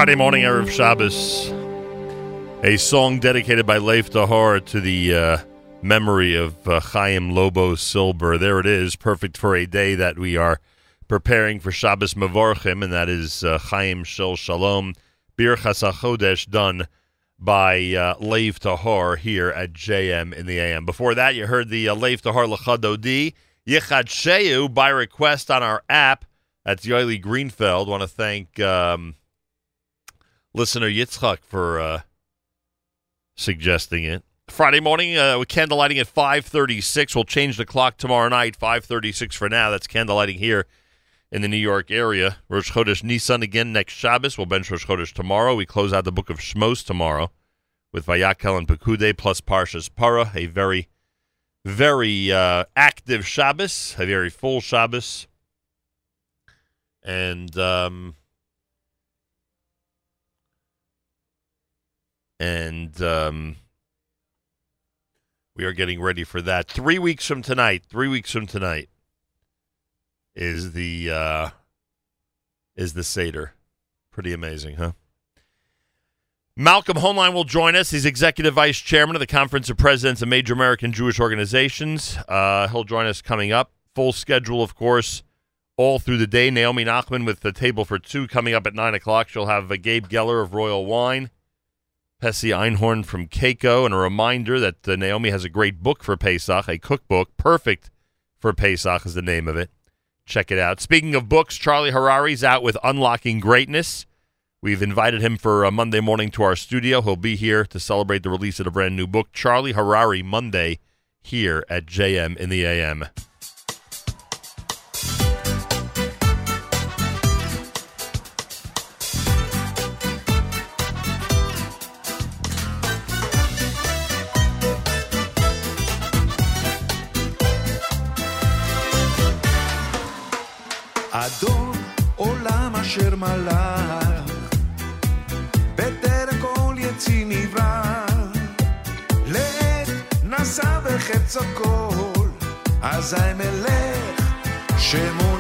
Speaker 3: Friday morning, Erev Shabbos. A song dedicated by Lev Tahor to the uh, memory of uh, Chaim Lobo Silber. There it is, perfect for a day that we are preparing for Shabbos Mavorchim, and that is uh, Chaim Shel Shalom, Bir Chodesh, done by uh, Lev Tahor here at JM in the AM. Before that, you heard the uh, Lev Tahor Lachadodi, Yichad Sheu by request on our app. That's Yoeli Greenfeld. Want to thank um, listener Yitzchak for uh, suggesting it. Friday morning uh, with candlelighting at 5:36. We'll change the clock tomorrow night. 5:36 for now. That's candlelighting here in the New York area. Rosh Chodesh Nissan again next Shabbos. We'll bench Rosh Chodesh tomorrow. We close out the book of Shmos tomorrow with Vayakhel and Pekudei plus Parshas Para. A very, very uh, active Shabbos. A very full Shabbos. And um, and um, we are getting ready for that. Three weeks from tonight, three weeks from tonight is the uh, is the Seder. Pretty amazing, huh? Malcolm Hoenlein will join us. He's executive vice chairman of the Conference of Presidents of Major American Jewish Organizations. Uh, he'll join us coming up. Full schedule, of course, all through the day. Naomi Nachman with the table for two coming up at 9 o'clock. She'll have uh, Gabe Geller of Royal Wine, Pessy Einhorn from Kayco, and a reminder that uh, Naomi has a great book for Pesach, a cookbook, perfect for Pesach is the name of it. Check it out. Speaking of books, Charlie Harary's out with Unlocking Greatness. We've invited him for a Monday morning to our studio. He'll be here to celebrate the release of a brand new book, Charlie Harary, Monday, here at JM in the AM.
Speaker 1: אשר מלך, בטרם כל יציא נברא, לעת נשא וחפצו כל, אזי מלך שמו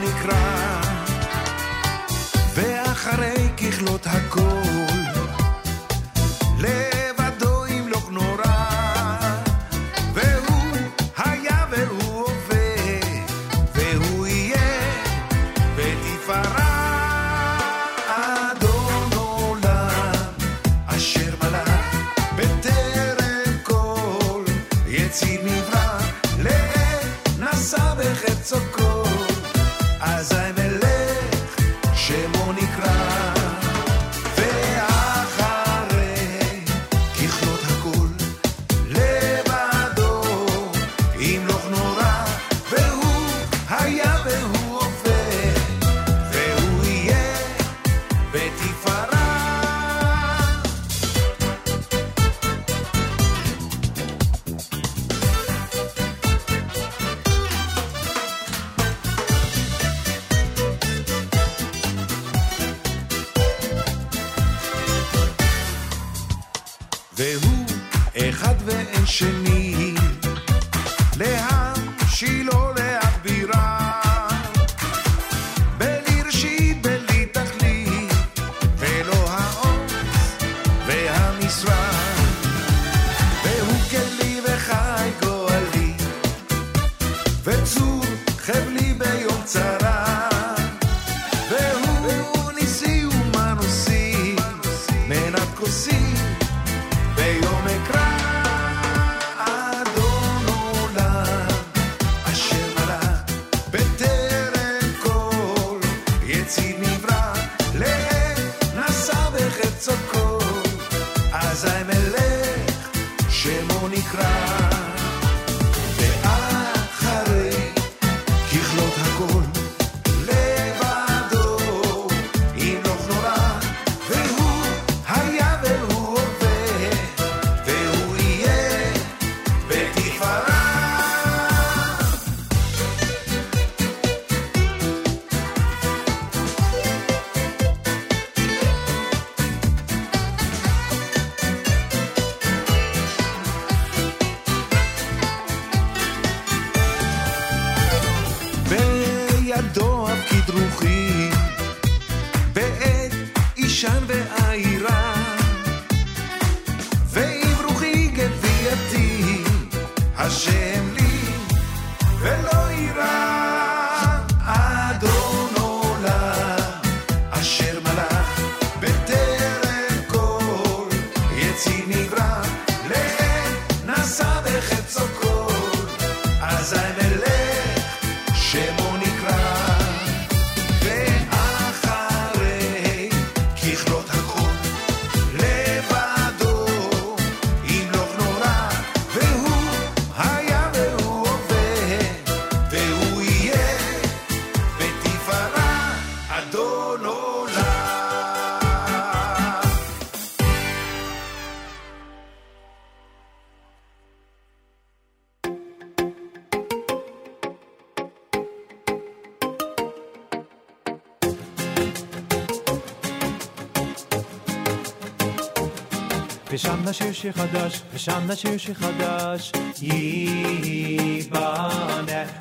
Speaker 16: שיר חדש, ושם נשיר שיר חדש. ייבנה,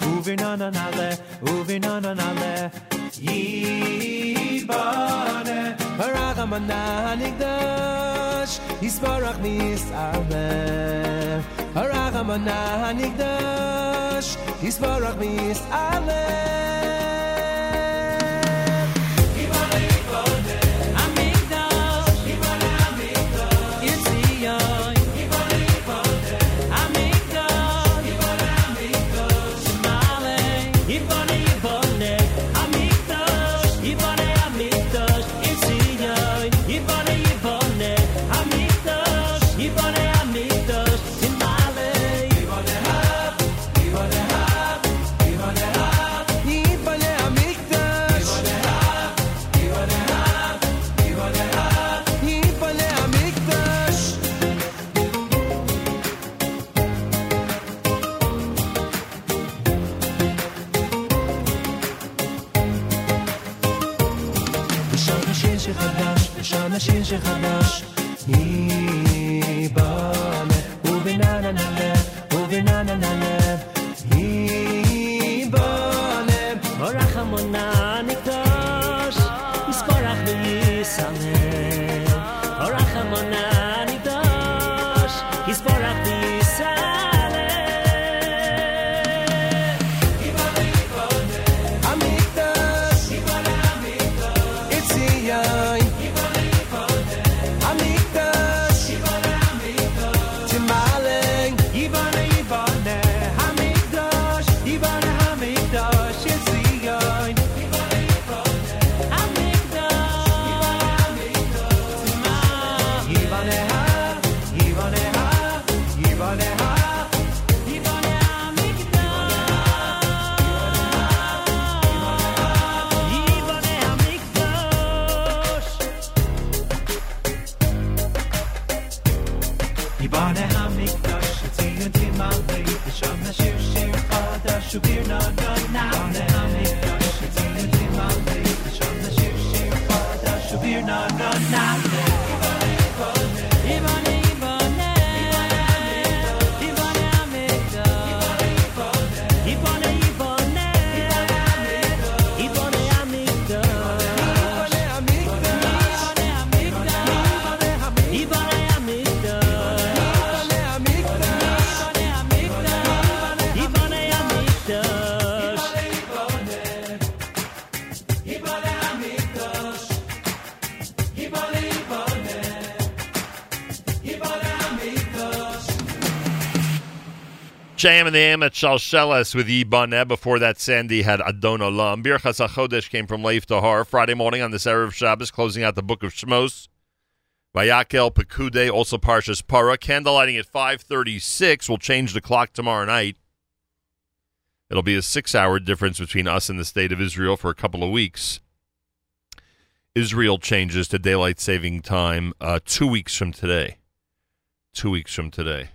Speaker 16: וברננה נעלה, וברננה נעלה. ייבנה, הרחמנה הנקדש, יסברך מישראל. הרחמנה הנקדש, יסברך
Speaker 14: מישראל.
Speaker 3: JM and the AM at Shalsheles with Yibaneh. Before that, Sandy had Adon Olam. Birchas HaChodesh came from Lev Tahor. Friday morning on this Erev Shabbos, closing out the book of Shmos. Vayakhel Pekudei, also Parshas Para. Candlelighting at 536. We'll change the clock tomorrow night. It'll be a six-hour difference between us and the state of Israel for a couple of weeks. Israel changes to daylight saving time uh, two weeks from today. Two weeks from today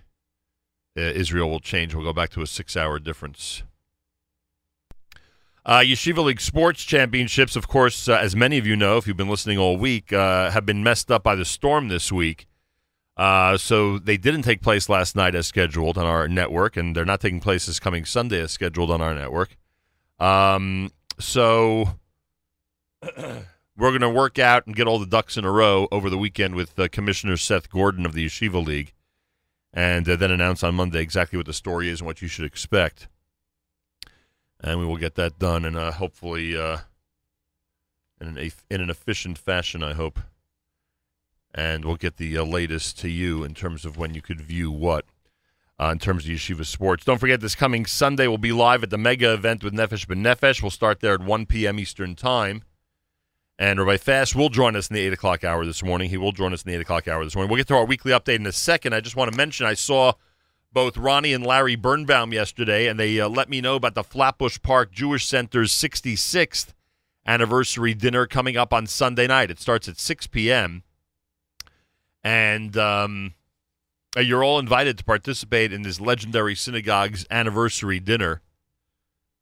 Speaker 3: Israel will change. We'll go back to a six hour difference. Uh, Yeshiva League Sports Championships, of course, uh, as many of you know, if you've been listening all week, uh, have been messed up by the storm this week. Uh, so they didn't take place last night as scheduled on our network, and they're not taking place this coming Sunday as scheduled on our network. Um, so we're going to work out and get all the ducks in a row over the weekend with uh, Commissioner Seth Gordon of the Yeshiva League and uh, then announce on Monday exactly what the story is and what you should expect. And we will get that done, and uh, hopefully uh, in an in an efficient fashion. I hope, and we'll get the uh, latest to you in terms of when you could view what. Uh, in terms of Yeshiva Sports. Don't forget, this coming Sunday we'll be live at the mega event with Nefesh B'Nefesh. We'll start there at 1 p.m. Eastern Time. And Rabbi Fass will join us in the 8 o'clock hour this morning. He will join us in the 8 o'clock hour this morning. We'll get to our weekly update in a second. I just want to mention I saw both Ronnie and Larry Birnbaum yesterday, and they uh, let me know about the Flatbush Park Jewish Center's 66th anniversary dinner coming up on Sunday night. It starts at 6 p.m. And um, uh, you're all invited to participate in this legendary synagogue's anniversary dinner.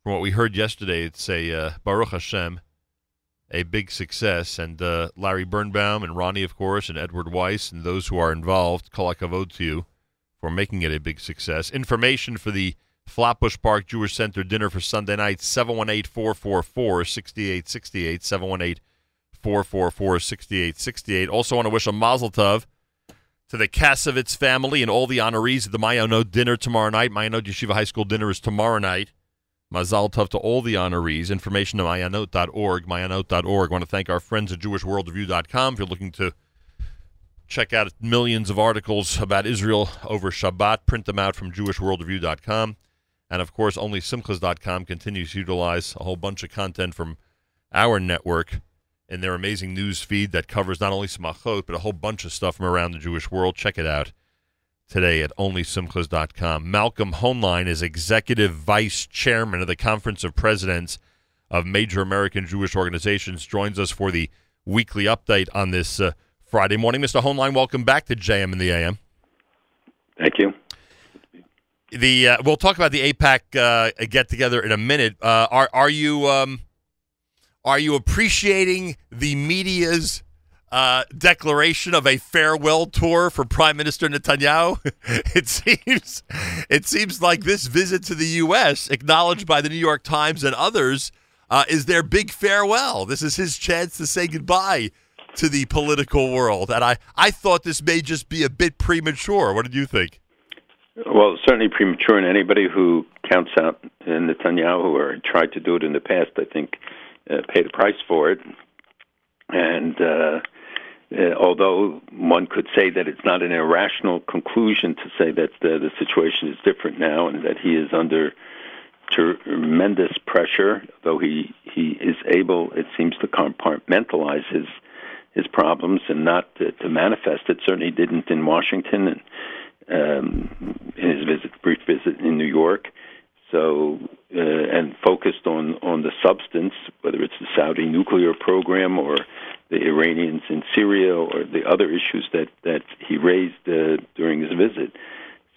Speaker 3: From what we heard yesterday, it's a uh, Baruch Hashem a big success. And uh, Larry Birnbaum and Ronnie, of course, and Edward Weiss and those who are involved, kol hakavod to you for making it a big success. Information for the Flatbush Park Jewish Center dinner for Sunday night, 718-444-6868, 718-444-6868. Also want to wish a mazel tov to the Kasovitz family and all the honorees of the Mayanot dinner tomorrow night. Mayanot Yeshiva High School dinner is tomorrow night. Mazal Tov to all the honorees. Information at mayanot.org, mayanot.org. I want to thank our friends at jewishworldreview.com. If you're looking to check out millions of articles about Israel over Shabbat, print them out from jewishworldreview.com. And, of course, only simchas.com continues to utilize a whole bunch of content from our network in their amazing news feed that covers not only Smachot, but a whole bunch of stuff from around the Jewish world. Check it out today at onlysimchas.com. Malcolm Hoenlein is executive vice chairman of the Conference of Presidents of Major American Jewish Organizations, joins us for the weekly update on this uh, Friday morning. Mr. Hoenlein, welcome back to JM and the AM.
Speaker 17: Thank you.
Speaker 3: The uh, we'll talk about the AIPAC uh, get together in a minute. Uh, are are you um, are you appreciating the media's uh, declaration of a farewell tour for Prime Minister Netanyahu. it seems it seems like this visit to the U.S., acknowledged by the New York Times and others, uh, is their big farewell. This is his chance to say goodbye to the political world. And I, I thought this may just be a bit premature. What did you think?
Speaker 17: Well, certainly premature, and anybody who counts out Netanyahu or tried to do it in the past, I think, uh, paid the price for it. And uh, uh, although one could say that it's not an irrational conclusion to say that the, the situation is different now and that he is under tremendous pressure, though he he is able, it seems, to compartmentalize his his problems and not to, to manifest it. Certainly didn't in Washington and um, in his visit, brief visit in New York. So uh, and focused on on the substance, whether it's the Saudi nuclear program or the Iranians in Syria or the other issues that that he raised uh, during his visit.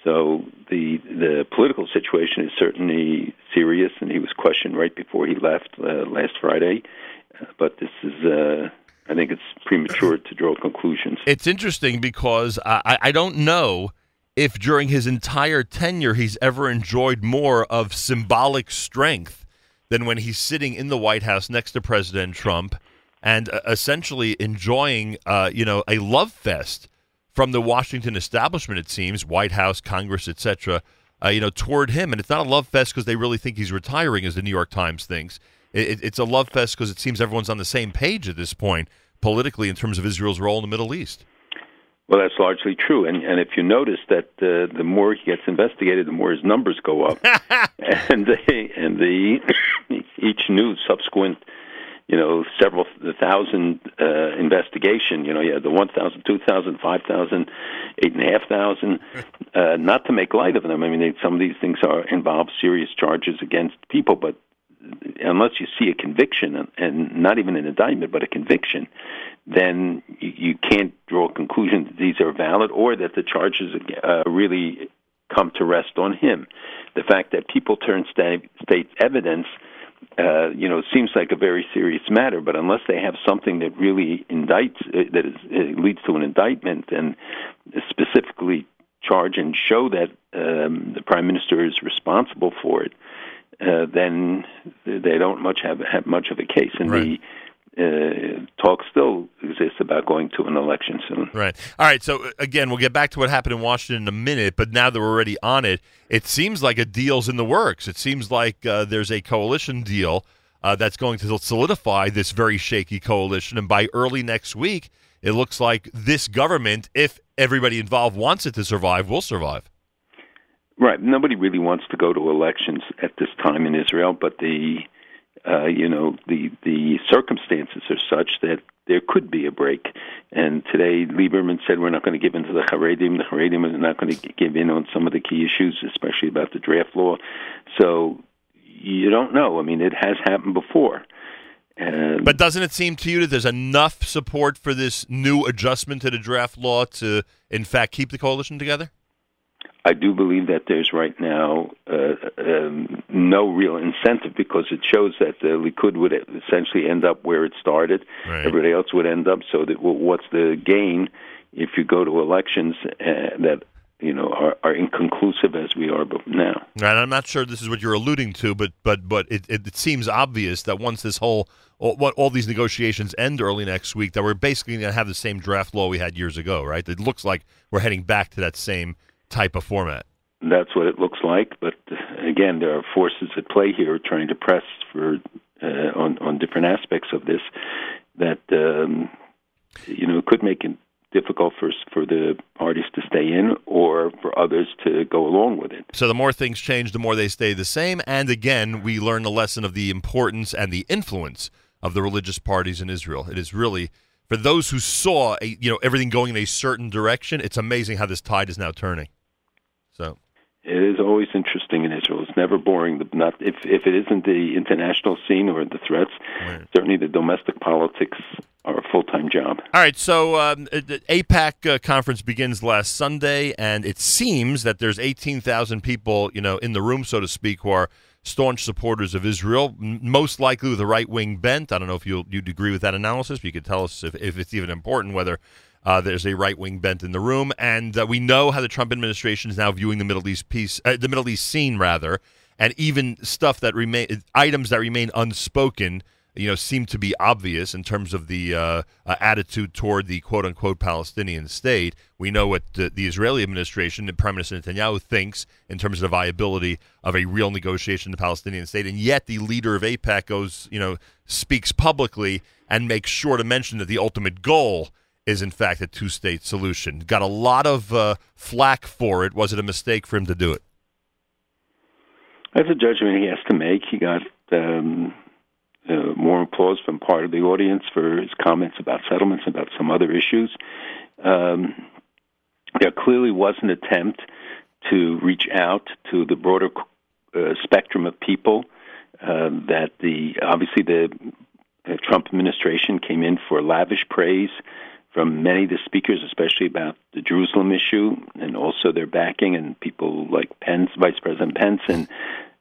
Speaker 17: So the the political situation is certainly serious, and he was questioned right before he left uh, last Friday. But this is, uh, I think, it's premature to draw conclusions.
Speaker 3: It's interesting because I, I don't know if during his entire tenure he's ever enjoyed more of symbolic strength than when he's sitting in the White House next to President Trump and uh, essentially enjoying, uh, you know, a love fest from the Washington establishment. It seems White House, Congress, etc. Uh, you know, toward him, and it's not a love fest because they really think he's retiring, as the New York Times thinks. It, it's a love fest because it seems everyone's on the same page at this point politically in terms of Israel's role in the Middle East.
Speaker 17: Well, that's largely true, and and if you notice that uh, the more he gets investigated, the more his numbers go up, and the and the each new subsequent, you know, several thousand uh, investigation, you know, yeah, the one thousand, two thousand, five thousand, eight and a half thousand. Uh, not to make light of them, I mean, they, some of these things are involve serious charges against people, but unless you see a conviction and, and not even an indictment, but a conviction, then you, you can't draw a conclusion that these are valid or that the charges uh, really come to rest on him. The fact that people turn state, state evidence, uh, you know, it seems like a very serious matter, but unless they have something that really indicts, uh, that is, uh, leads to an indictment and specifically charge and show that um, the prime minister is responsible for it, uh, then they don't much have have much of a case. And
Speaker 3: Right.
Speaker 17: the uh, talk still exists about going to an election soon.
Speaker 3: Right. All right. So uh, again, we'll get back to what happened in Washington in a minute. But now that we're already on it, it seems like a deal's in the works. It seems like uh, there's a coalition deal uh, that's going to solidify this very shaky coalition. And by early next week, it looks like this government, if everybody involved wants it to survive, will survive.
Speaker 17: Right. Nobody really wants to go to elections at this time in Israel, but the uh, you know the the circumstances are such that there could be a break. And today, Lieberman said we're not going to give in to the Haredim. The Haredim are not going to give in on some of the key issues, especially about the draft law. So you don't know. I mean, it has happened before. And
Speaker 3: But doesn't it seem to you that there's enough support for this new adjustment to the draft law to, in fact, keep the coalition together?
Speaker 17: I do believe that there's right now uh, um, no real incentive because it shows that the Likud would essentially end up where it started.
Speaker 3: Right.
Speaker 17: Everybody else would end up. So that well, what's the gain if you go to elections uh, that you know are, are inconclusive as we are now?
Speaker 3: And I'm not sure this is what you're alluding to, but but but it, it, it seems obvious that once this whole all, what all these negotiations end early next week, that we're basically going to have the same draft law we had years ago, right? It looks like we're heading back to that same type of format.
Speaker 17: That's what it looks like. But again, there are forces at play here trying to press for uh, on on different aspects of this that um, you know could make it difficult for for the parties to stay in or for others to go along with it.
Speaker 3: So the more things change, the more they stay the same. And again, we learn the lesson of the importance and the influence of the religious parties in Israel. It is really for those who saw a, you know everything going in a certain direction. It's amazing how this tide is now turning. So
Speaker 17: It is always interesting in Israel. It's never boring. The- Not if if it isn't the international scene or the threats. Certainly, the domestic politics are a full time job.
Speaker 3: All right, so um, the AIPAC uh, conference begins last Sunday, and it seems that there's 18,000 people, you know, in the room, so to speak, who are staunch supporters of Israel, most likely with a right wing bent. I don't know if you'll, you'd agree with that analysis, but you could tell us if, if it's even important whether uh, there's a right wing bent in the room. And uh, we know how the Trump administration is now viewing the Middle East piece, uh, the Middle East scene, rather, and even stuff that remain, items that remain unspoken you know, seem to be obvious in terms of the uh, uh, attitude toward the quote unquote Palestinian state. We know what the, the Israeli administration Prime Minister Netanyahu thinks in terms of the viability of a real negotiation in the Palestinian state, and yet the leader of AIPAC goes, you know, speaks publicly and makes sure to mention that the ultimate goal is in fact a two-state solution. Got a lot of uh, flack for it. Was it a mistake for him to do it?
Speaker 17: That's a judgment he has to make. He got um, uh, more applause from part of the audience for his comments about settlements, and about some other issues. Um, there clearly was an attempt to reach out to the broader uh, spectrum of people. Uh, that the obviously the Trump administration came in for lavish praise from many of the speakers, especially about the Jerusalem issue, and also their backing, and people like Pence, Vice President Pence, and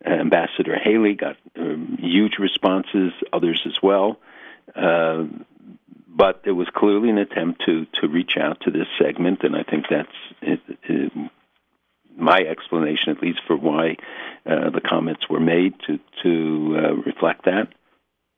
Speaker 17: uh, Ambassador Haley got um, huge responses, others as well. Uh, but it was clearly an attempt to to reach out to this segment, and I think that's it, it, my explanation, at least, for why uh, the comments were made to to uh, reflect that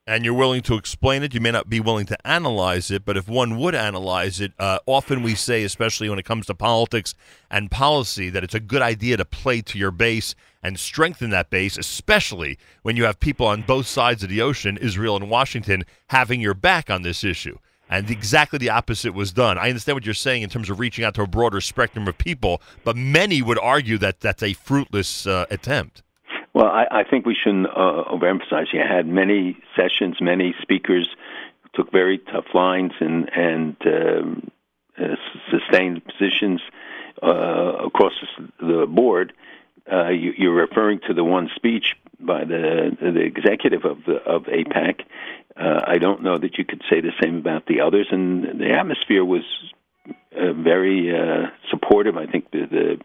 Speaker 3: and you're willing to explain it. You may not be willing to analyze it, but if one would analyze it, uh, often we say, especially when it comes to politics and policy, that it's a good idea to play to your base and strengthen that base, especially when you have people on both sides of the ocean, Israel and Washington, having your back on this issue. And exactly the opposite was done. I understand what you're saying in terms of reaching out to a broader spectrum of people, but many would argue that that's a fruitless uh, attempt.
Speaker 17: Well, I, I think we shouldn't uh, overemphasize. You had many sessions, many speakers took very tough lines and and um, uh, sustained positions uh, across the board. Uh, you, you're referring to the one speech by the the executive of the, of AIPAC. Uh, I don't know that you could say the same about the others, and the atmosphere was uh, very uh, supportive. I think the, the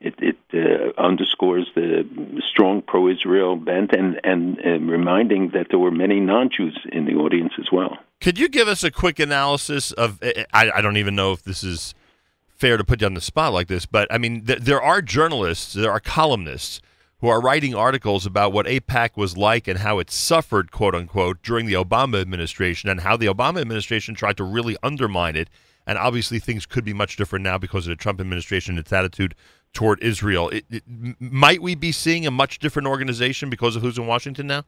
Speaker 17: it, it uh, underscores the strong pro-Israel bent, and and uh, reminding that there were many non-Jews in the audience as well.
Speaker 3: Could you give us a quick analysis of? I, I don't even know if this is fair to put you on the spot like this, but I mean, th- there are journalists, there are columnists who are writing articles about what AIPAC was like and how it suffered, quote unquote, during the Obama administration, and how the Obama administration tried to really undermine it. And obviously, things could be much different now because of the Trump administration, and its attitude toward Israel. It, it, might we be seeing a much different organization because of who's in Washington now?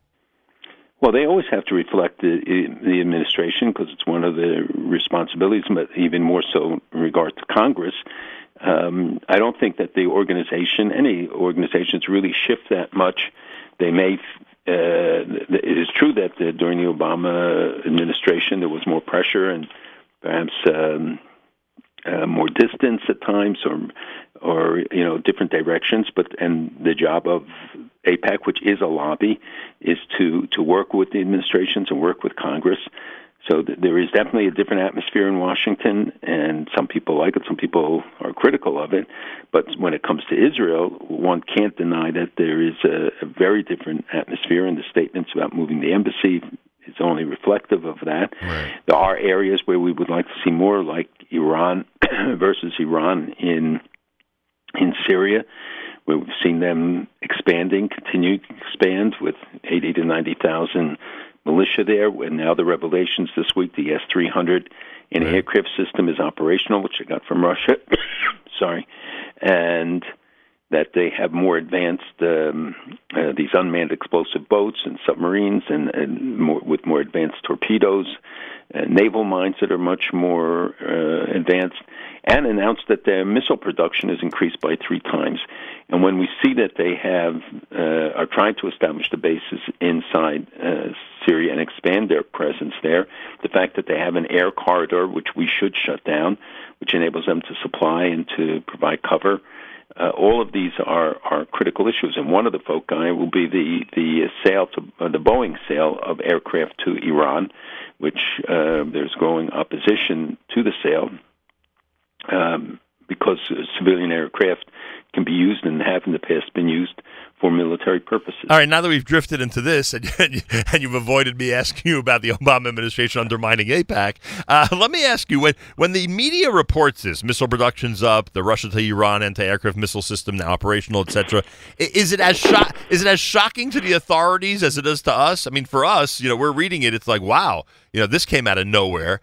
Speaker 17: Well, they always have to reflect the, the administration because it's one of the responsibilities, but even more so in regard to Congress. Um, I don't think that the organization, any organizations, really shift that much. They may. Uh, it is true that uh, during the Obama administration there was more pressure and perhaps um, uh, more distance at times, or or you know different directions. But and the job of AIPAC, which is a lobby, is to to work with the administrations and work with Congress. So th- there is definitely a different atmosphere in Washington, and some people like it, some people are critical of it. But when it comes to Israel, one can't deny that there is a, a very different atmosphere, and the statements about moving the embassy is only reflective of that.
Speaker 3: Right.
Speaker 17: There are areas where we would like to see more, like Iran versus Iran in in Syria. where We've seen them expanding, continue to expand with 80 to 90,000 militia there. And now the revelations this week, the S-300 an aircraft system is operational, which I got from Russia. Sorry, and that they have more advanced um, uh, these unmanned explosive boats and submarines, and, and more, with more advanced torpedoes, uh, naval mines that are much more uh, advanced, and announced that their missile production has increased by three times. And when we see that they have uh, are trying to establish the bases inside uh, Syria and expand their presence there, the fact that they have an air corridor which we should shut down, which enables them to supply and to provide cover. Uh, all of these are, are critical issues, and one of the foci will be the the sale to uh, the Boeing sale of aircraft to Iran, which uh, there's growing opposition to the sale um, because civilian aircraft can be used and have in the past been used for military purposes.
Speaker 3: All right, now that we've drifted into this, and, and you've avoided me asking you about the Obama administration undermining AIPAC, uh, let me ask you: when when the media reports this, missile production's up, the Russia to Iran anti-aircraft missile system now operational, etc., is it as sho- is it as shocking to the authorities as it is to us? I mean, for us, you know, we're reading it, it's like, wow, you know, this came out of nowhere.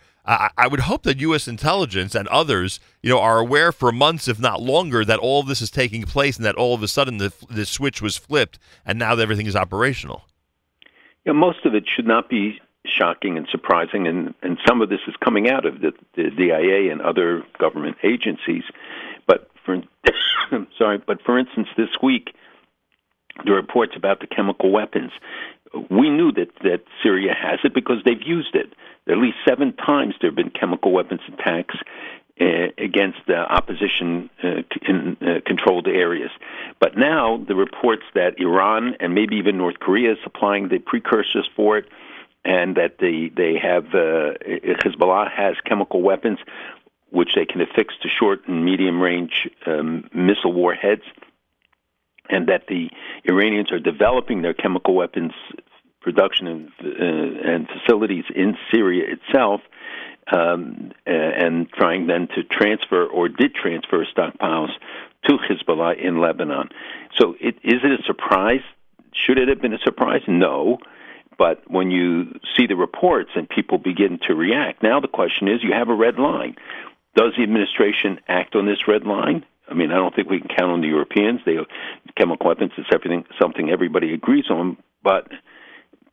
Speaker 3: I, would hope that U.S. intelligence and others, you know, are aware for months, if not longer, that all of this is taking place and that all of a sudden the, the switch was flipped and now everything is operational.
Speaker 17: Yeah, most of it should not be shocking and surprising, and, and some of this is coming out of the, the DIA and other government agencies. But for sorry, but for instance, this week the reports about the chemical weapons, we knew that that Syria has it because they've used it. At least seven times there have been chemical weapons attacks uh, against the opposition uh, in uh, controlled areas. But now the reports that Iran and maybe even North Korea is supplying the precursors for it, and that they they have uh, Hezbollah has chemical weapons which they can affix to short and medium range um, missile warheads, and that the Iranians are developing their chemical weapons production and, uh, and facilities in Syria itself, um, and trying then to transfer or did transfer stockpiles to Hezbollah in Lebanon. So, it, is it a surprise? Should it have been a surprise? No. But when you see the reports and people begin to react, now the question is you have a red line. Does the administration act on this red line? I mean, I don't think we can count on the Europeans. They chemical weapons is everything something everybody agrees on, but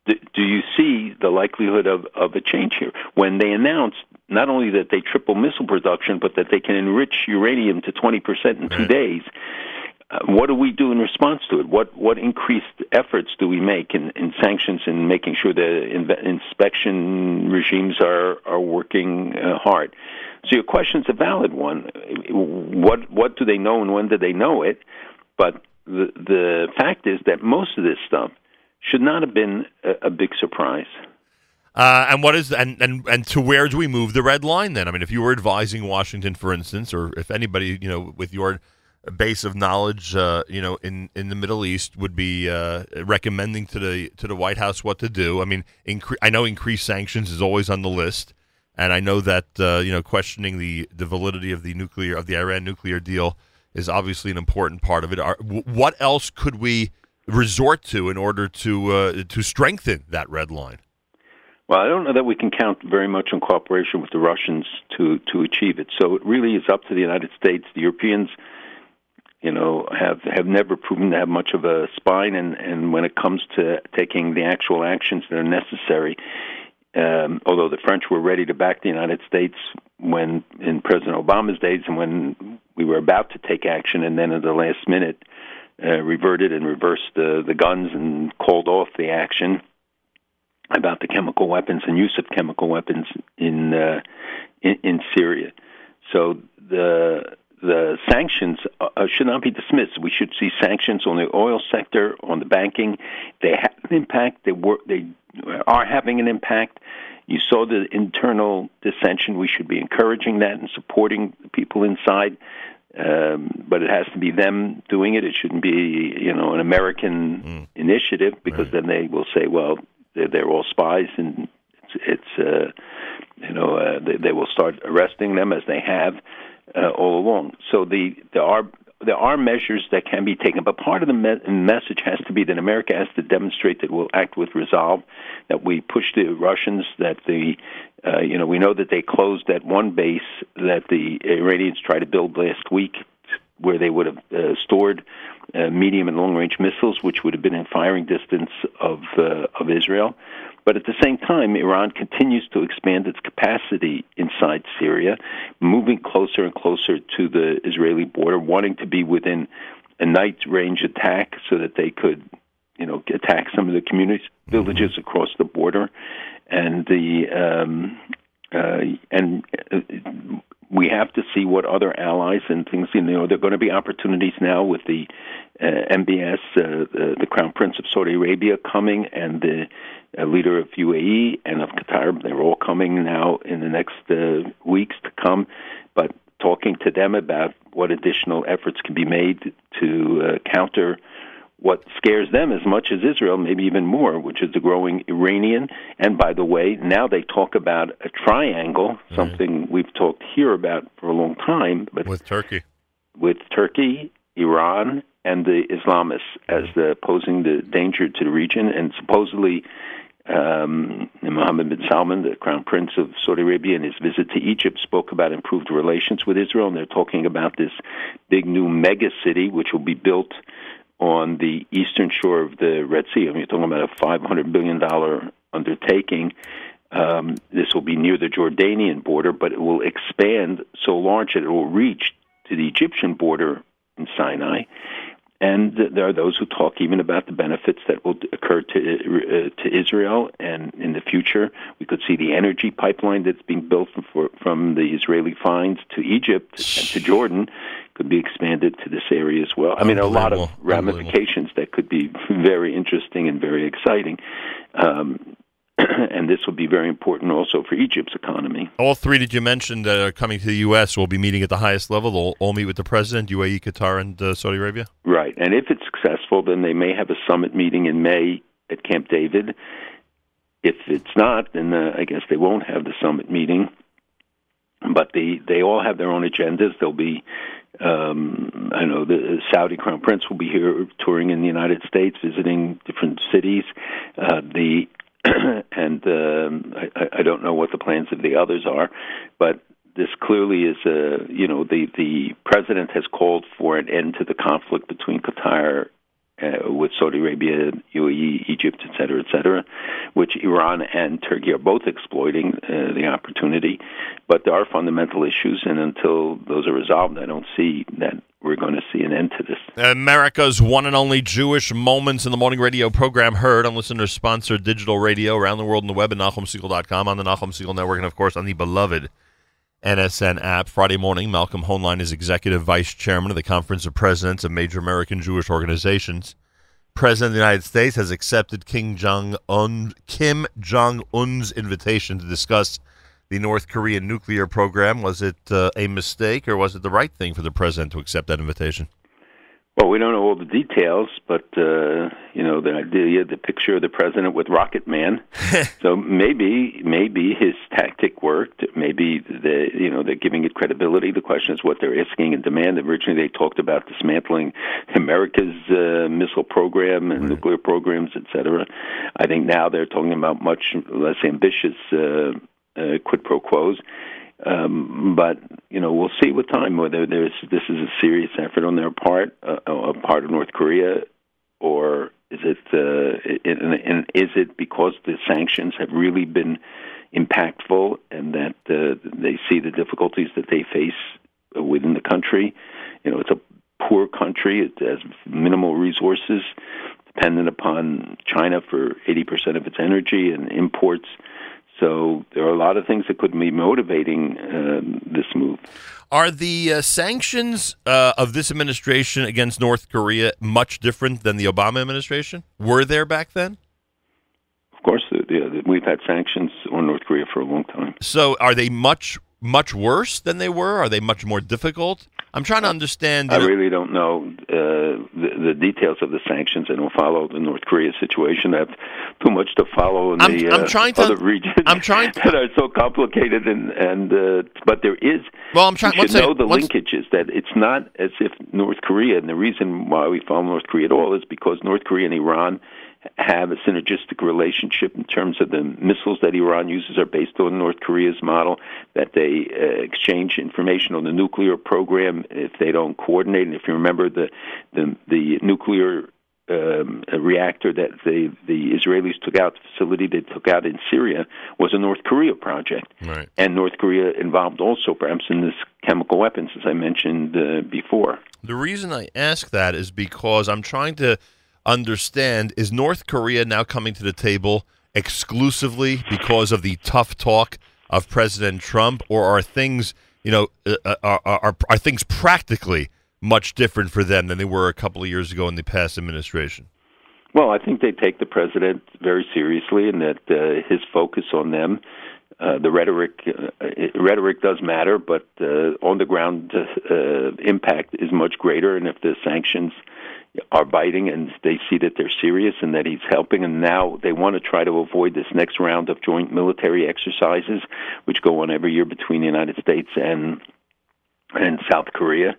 Speaker 17: do you see the likelihood of, of a change here when they announced not only that they triple missile production, but that they can enrich uranium to 20% in two days? Uh, what do we do in response to it? What what increased efforts do we make in, in sanctions and making sure the in, inspection regimes are are working uh, hard? So your question's a valid one. What what do they know and when do they know it? But the the fact is that most of this stuff should not have been a, a big surprise.
Speaker 3: Uh, and what is and, and and to where do we move the red line then? I mean, if you were advising Washington, for instance, or if anybody you know with your base of knowledge, uh, you know, in, in the Middle East, would be uh, recommending to the to the White House what to do. I mean, incre- I know increased sanctions is always on the list, and I know that uh, you know questioning the, the validity of the nuclear of the Iran nuclear deal is obviously an important part of it. Are, what else could we resort to in order to uh, to strengthen that red line?
Speaker 17: Well, I don't know that we can count very much on cooperation with the Russians to to achieve it. So it really is up to the United States. The Europeans, you know, have have never proven to have much of a spine, and and when it comes to taking the actual actions that are necessary. Um, although the French were ready to back the United States when in President Obama's days, and when we were about to take action, and then at the last minute uh, reverted and reversed the the guns and called off the action about the chemical weapons and use of chemical weapons in uh, in, in Syria. So the the sanctions uh, should not be dismissed. We should see sanctions on the oil sector, on the banking. They have an impact. They work. They are having an impact. You saw the internal dissension. We should be encouraging that and supporting people inside. Um, but it has to be them doing it. It shouldn't be, you know, an American
Speaker 3: Mm.
Speaker 17: initiative because then they will say, well, they're, they're all spies, and it's, it's uh, you know, uh, they, they will start arresting them as they have uh, all along. So the there are there are measures that can be taken, but part of the me- message has to be that America has to demonstrate that we'll act with resolve, that we push the Russians, that the uh, you know we know that they closed that one base that the Iranians tried to build last week, where they would have uh, stored uh, medium and long range missiles, which would have been in firing distance of uh, of Israel. But at the same time, Iran continues to expand its capacity inside Syria, moving closer and closer to the Israeli border, wanting to be within a night range attack so that they could, you know, attack some of the communities, villages across the border, and the um, uh, and uh, we have to see what other allies and things. You know, there are going to be opportunities now with the uh, MBS, uh, the, the Crown Prince of Saudi Arabia coming, and the uh, leader of UAE and of Qatar. They're all coming now in the next uh, weeks to come. But talking to them about what additional efforts can be made to counter what scares them as much as Israel, maybe even more, which is the growing Iranian. And by the way, now they talk about a triangle, something we've talked here about for a long time, but
Speaker 3: with Turkey,
Speaker 17: with Turkey, Iran, and the Islamists as the posing the danger to the region, and supposedly. Um, Mohammed bin Salman, the crown prince of Saudi Arabia, in his visit to Egypt, spoke about improved relations with Israel, and they're talking about this big new mega city which will be built on the eastern shore of the Red Sea. I mean, you're talking about a $500 billion undertaking. Um, this will be near the Jordanian border, but it will expand so large that it will reach to the Egyptian border in Sinai. And there are those who talk even about the benefits that will occur to uh, to Israel, and in the future we could see the energy pipeline that's being built from, from the Israeli finds to Egypt and to Jordan could be expanded to this area as well. I mean, a lot of ramifications that could be very interesting and very exciting. Um, and this will be very important also for Egypt's economy.
Speaker 3: All three that you mentioned that are coming to the U.S. will be meeting at the highest level. They'll all meet with the president, UAE, Qatar, and uh, Saudi Arabia.
Speaker 17: Right, and if it's successful, then they may have a summit meeting in May at Camp David. If it's not, then uh, I guess they won't have the summit meeting. But they they all have their own agendas. There'll be um, I know the Saudi Crown Prince will be here touring in the United States, visiting different cities. Uh, the and um, I, I don't know what the plans of the others are, but this clearly is a you know the the president has called for an end to the conflict between Qatar uh, with Saudi Arabia, UAE, Egypt, et cetera, et cetera, which Iran and Turkey are both exploiting uh, the opportunity. But there are fundamental issues, and until those are resolved, I don't see that we're going to see an end to this.
Speaker 3: America's one and only Jewish Moments in the Morning radio program heard on listener sponsored digital radio around the world on the web at NachumSegal.com, on the Nachum Segal Network, and of course on the beloved NSN app. Friday morning, Malcolm Hoenlein is executive vice chairman of the Conference of Presidents of Major American Jewish Organizations. President of the United States has accepted Kim Jong Un's invitation to discuss the North Korean nuclear program. Was it uh, a mistake, or was it the right thing for the president to accept that invitation?
Speaker 17: Well, we don't know all the details, but uh, you know the idea, the picture of the president with Rocket Man. so maybe, maybe his tactic worked. Maybe the you know they're giving it credibility. The question is what they're asking and demand. Originally, they talked about dismantling America's uh, missile program and nuclear programs, et cetera. I think now they're talking about much less ambitious uh, uh, quid pro quos. Um, but you know, we'll see with time whether there's this is a serious effort on their part, uh, a part of North Korea, or is it, uh, it and, is it because the sanctions have really been impactful and that uh, they see the difficulties that they face within the country? You know, it's a poor country; it has minimal resources, dependent upon China for 80% of its energy and imports. So there are a lot of things that could be motivating um, this move.
Speaker 3: Are the uh, sanctions uh, of this administration against North Korea much different than the Obama administration? Were there back then?
Speaker 17: Of course, the, the, we've had sanctions on North Korea for a long time.
Speaker 3: So are they much much worse than they were? Are they much more difficult? I'm trying to understand.
Speaker 17: I really don't know uh, the, the details of the sanctions. I don't follow the North Korea situation. I have too much to follow in
Speaker 3: I'm-
Speaker 17: the
Speaker 3: I'm
Speaker 17: uh,
Speaker 3: trying to-
Speaker 17: other regions.
Speaker 3: I'm trying to,
Speaker 17: that are so complicated and and uh, but there is.
Speaker 3: Well, I'm trying-
Speaker 17: to know the linkages that it's not as if North Korea and the reason why we follow North Korea at all is because North Korea and Iran have a synergistic relationship in terms of the missiles that Iran uses are based on North Korea's model, that they uh, exchange information on the nuclear program if they don't coordinate. And if you remember the the, the nuclear um, reactor that the the Israelis took out, the facility they took out in Syria was a North Korea project,
Speaker 3: right.
Speaker 17: and North Korea involved also perhaps in this chemical weapons, as I mentioned uh, before.
Speaker 3: The reason I ask that is because I'm trying to understand is North Korea now coming to the table exclusively because of the tough talk of President Trump, or are things, you know, uh, uh, are, are, are things practically much different for them than they were a couple of years ago in the past administration?
Speaker 17: Well, I think they take the president very seriously, and that uh, his focus on them Uh, the rhetoric uh, rhetoric does matter, but uh, on the ground impact is much greater. And if the sanctions are biting and they see that they're serious and that he's helping, and now they want to try to avoid this next round of joint military exercises, which go on every year between the United States and and South Korea.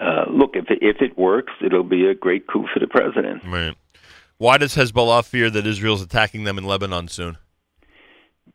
Speaker 17: Uh, look, if it, if it works, it'll be a great coup for the president.
Speaker 3: Right. Why does Hezbollah fear that Israel's attacking them in Lebanon soon?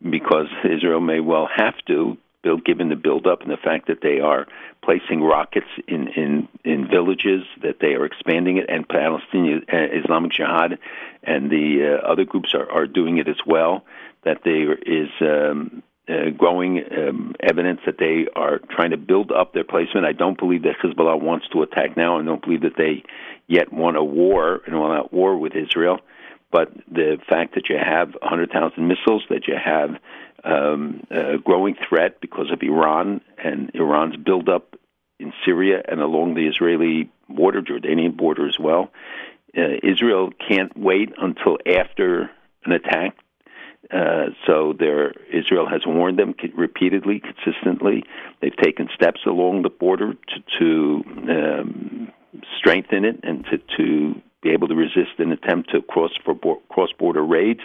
Speaker 17: because Israel may well have to, build, given the buildup and the fact that they are placing rockets in, in, in villages, that they are expanding it, and Palestinian uh, Islamic Jihad and the uh, other groups are, are doing it as well, that there is um, uh, growing um, evidence that they are trying to build up their placement. I don't believe that Hezbollah wants to attack now. I don't believe that they yet want a war and want a war with Israel but the fact that you have 100,000 missiles, that you have um, a growing threat because of Iran and Iran's buildup in Syria and along the Israeli border, Jordanian border as well. Uh, Israel can't wait until after an attack. Uh, so there, Israel has warned them repeatedly, consistently. They've taken steps along the border to, to um, strengthen it and to, to be able to resist an attempt to cross cross border raids.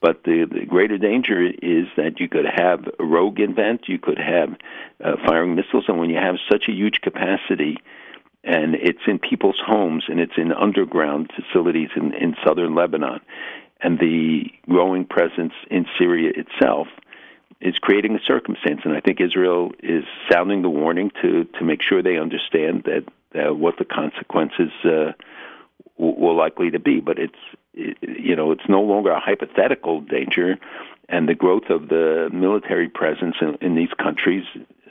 Speaker 17: But the, the greater danger is that you could have a rogue event, you could have uh, firing missiles, and when you have such a huge capacity, and it's in people's homes and it's in underground facilities in, in southern Lebanon, and the growing presence in Syria itself is creating a circumstance. And I think Israel is sounding the warning to to make sure they understand that uh, what the consequences. Uh, will likely to be. But it's you know it's no longer a hypothetical danger, and the growth of the military presence in, in these countries,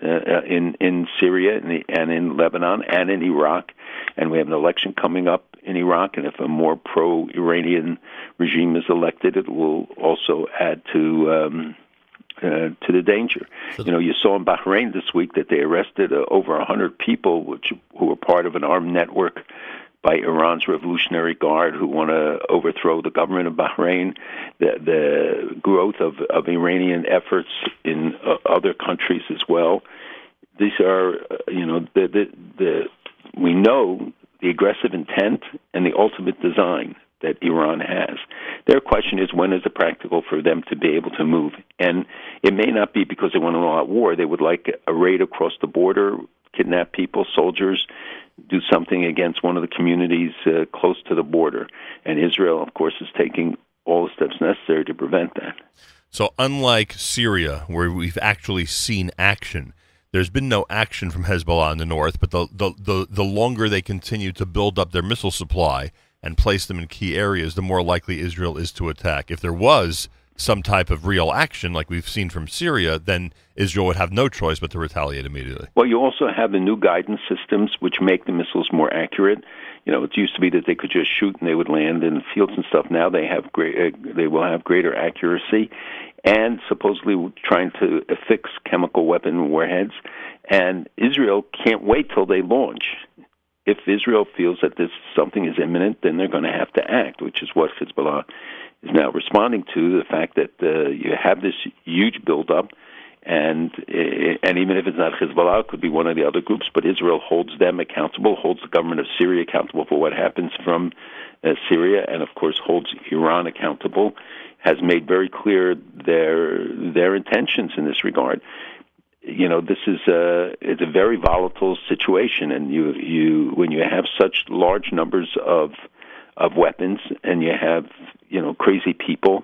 Speaker 17: uh, in in Syria and, the, and in Lebanon and in Iraq, and we have an election coming up in Iraq, and if a more pro-Iranian regime is elected, it will also add to. Um, uh, to the danger. You know, you saw in Bahrain this week that they arrested uh, over a hundred people, which who were part of an armed network by Iran's Revolutionary Guard who want to overthrow the government of Bahrain, the, the growth of, of Iranian efforts in uh, other countries as well. These are, uh, you know, the, the, the, we know the aggressive intent and the ultimate design that Iran has. Their question is when is it practical for them to be able to move? And it may not be because they want an all-out war. They would like a raid across the border, kidnap people, soldiers, do something against one of the communities uh, close to the border. And Israel, of course, is taking all the steps necessary to prevent that.
Speaker 3: So, unlike Syria, where we've actually seen action, there's been no action from Hezbollah in the north, but the, the, the, the longer they continue to build up their missile supply and place them in key areas, the more likely Israel is to attack. If there was some type of real action, like we've seen from Syria, then Israel would have no choice but to retaliate immediately.
Speaker 17: Well, you also have the new guidance systems, which make the missiles more accurate. You know, it used to be that they could just shoot and they would land in fields and stuff. Now they have great, uh, they will have greater accuracy, and supposedly trying to affix chemical weapon warheads. And Israel can't wait till they launch. If Israel feels that this something is imminent, then they're going to have to act, which is what Hezbollah is now responding to the fact that uh, you have this huge buildup, and uh, and even if it's not Hezbollah, it could be one of the other groups. But Israel holds them accountable, holds the government of Syria accountable for what happens from uh, Syria, and of course holds Iran accountable. Has made very clear their their intentions in this regard. You know, this is a it's a very volatile situation, and you you when you have such large numbers of of weapons, and you have you know crazy people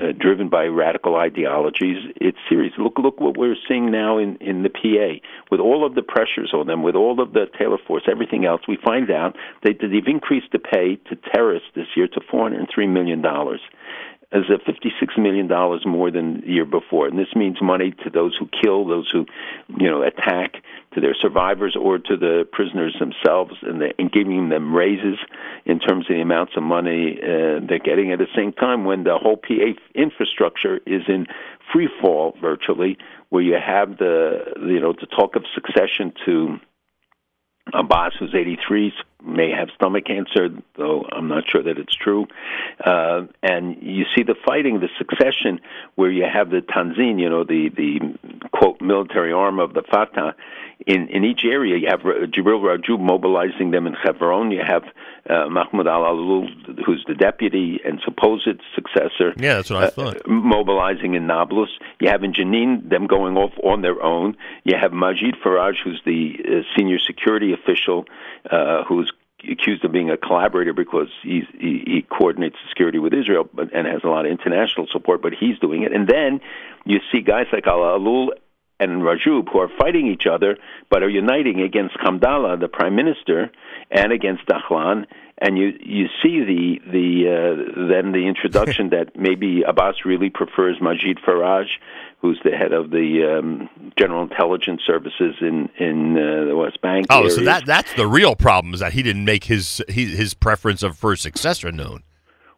Speaker 17: uh, driven by radical ideologies. It's serious. Look, look what we're seeing now in in the PA with all of the pressures on them, with all of the Taylor Force, everything else. We find out that they've increased the pay to terrorists this year to four hundred and three million dollars as a $56 million more than the year before. And this means money to those who kill, those who, you know, attack, to their survivors or to the prisoners themselves, and, the, and giving them raises in terms of the amounts of money uh, they're getting at the same time when the whole PA infrastructure is in free fall virtually, where you have the, you know, the talk of succession to Abbas, who's 83, may have stomach cancer, though I'm not sure that it's true. Uh, and you see the fighting, the succession, where you have the Tanzim, you know, the the quote military arm of the Fatah. In in each area, you have Jibril Rajoub mobilizing them in Hebron. You have uh, Mahmoud Al Alul, who's the deputy and supposed successor.
Speaker 3: Yeah, that's what I
Speaker 17: uh,
Speaker 3: thought.
Speaker 17: mobilizing in Nablus. You have in Jenin them going off on their own. You have Majid Faraj, who's the uh, senior security official, uh, who's accused of being a collaborator because he's, he, he coordinates security with Israel and has a lot of international support, but he's doing it. And then you see guys like Al Alul and Rajoub who are fighting each other but are uniting against Hamdallah, the prime minister, and against Dahlan. And you you see the the uh, then the introduction that maybe Abbas really prefers Majid Faraj, who's the head of the um, General Intelligence Services in in uh, the West Bank.
Speaker 3: Oh, so that that's the real problem is that he didn't make his he, his preference of for successor known.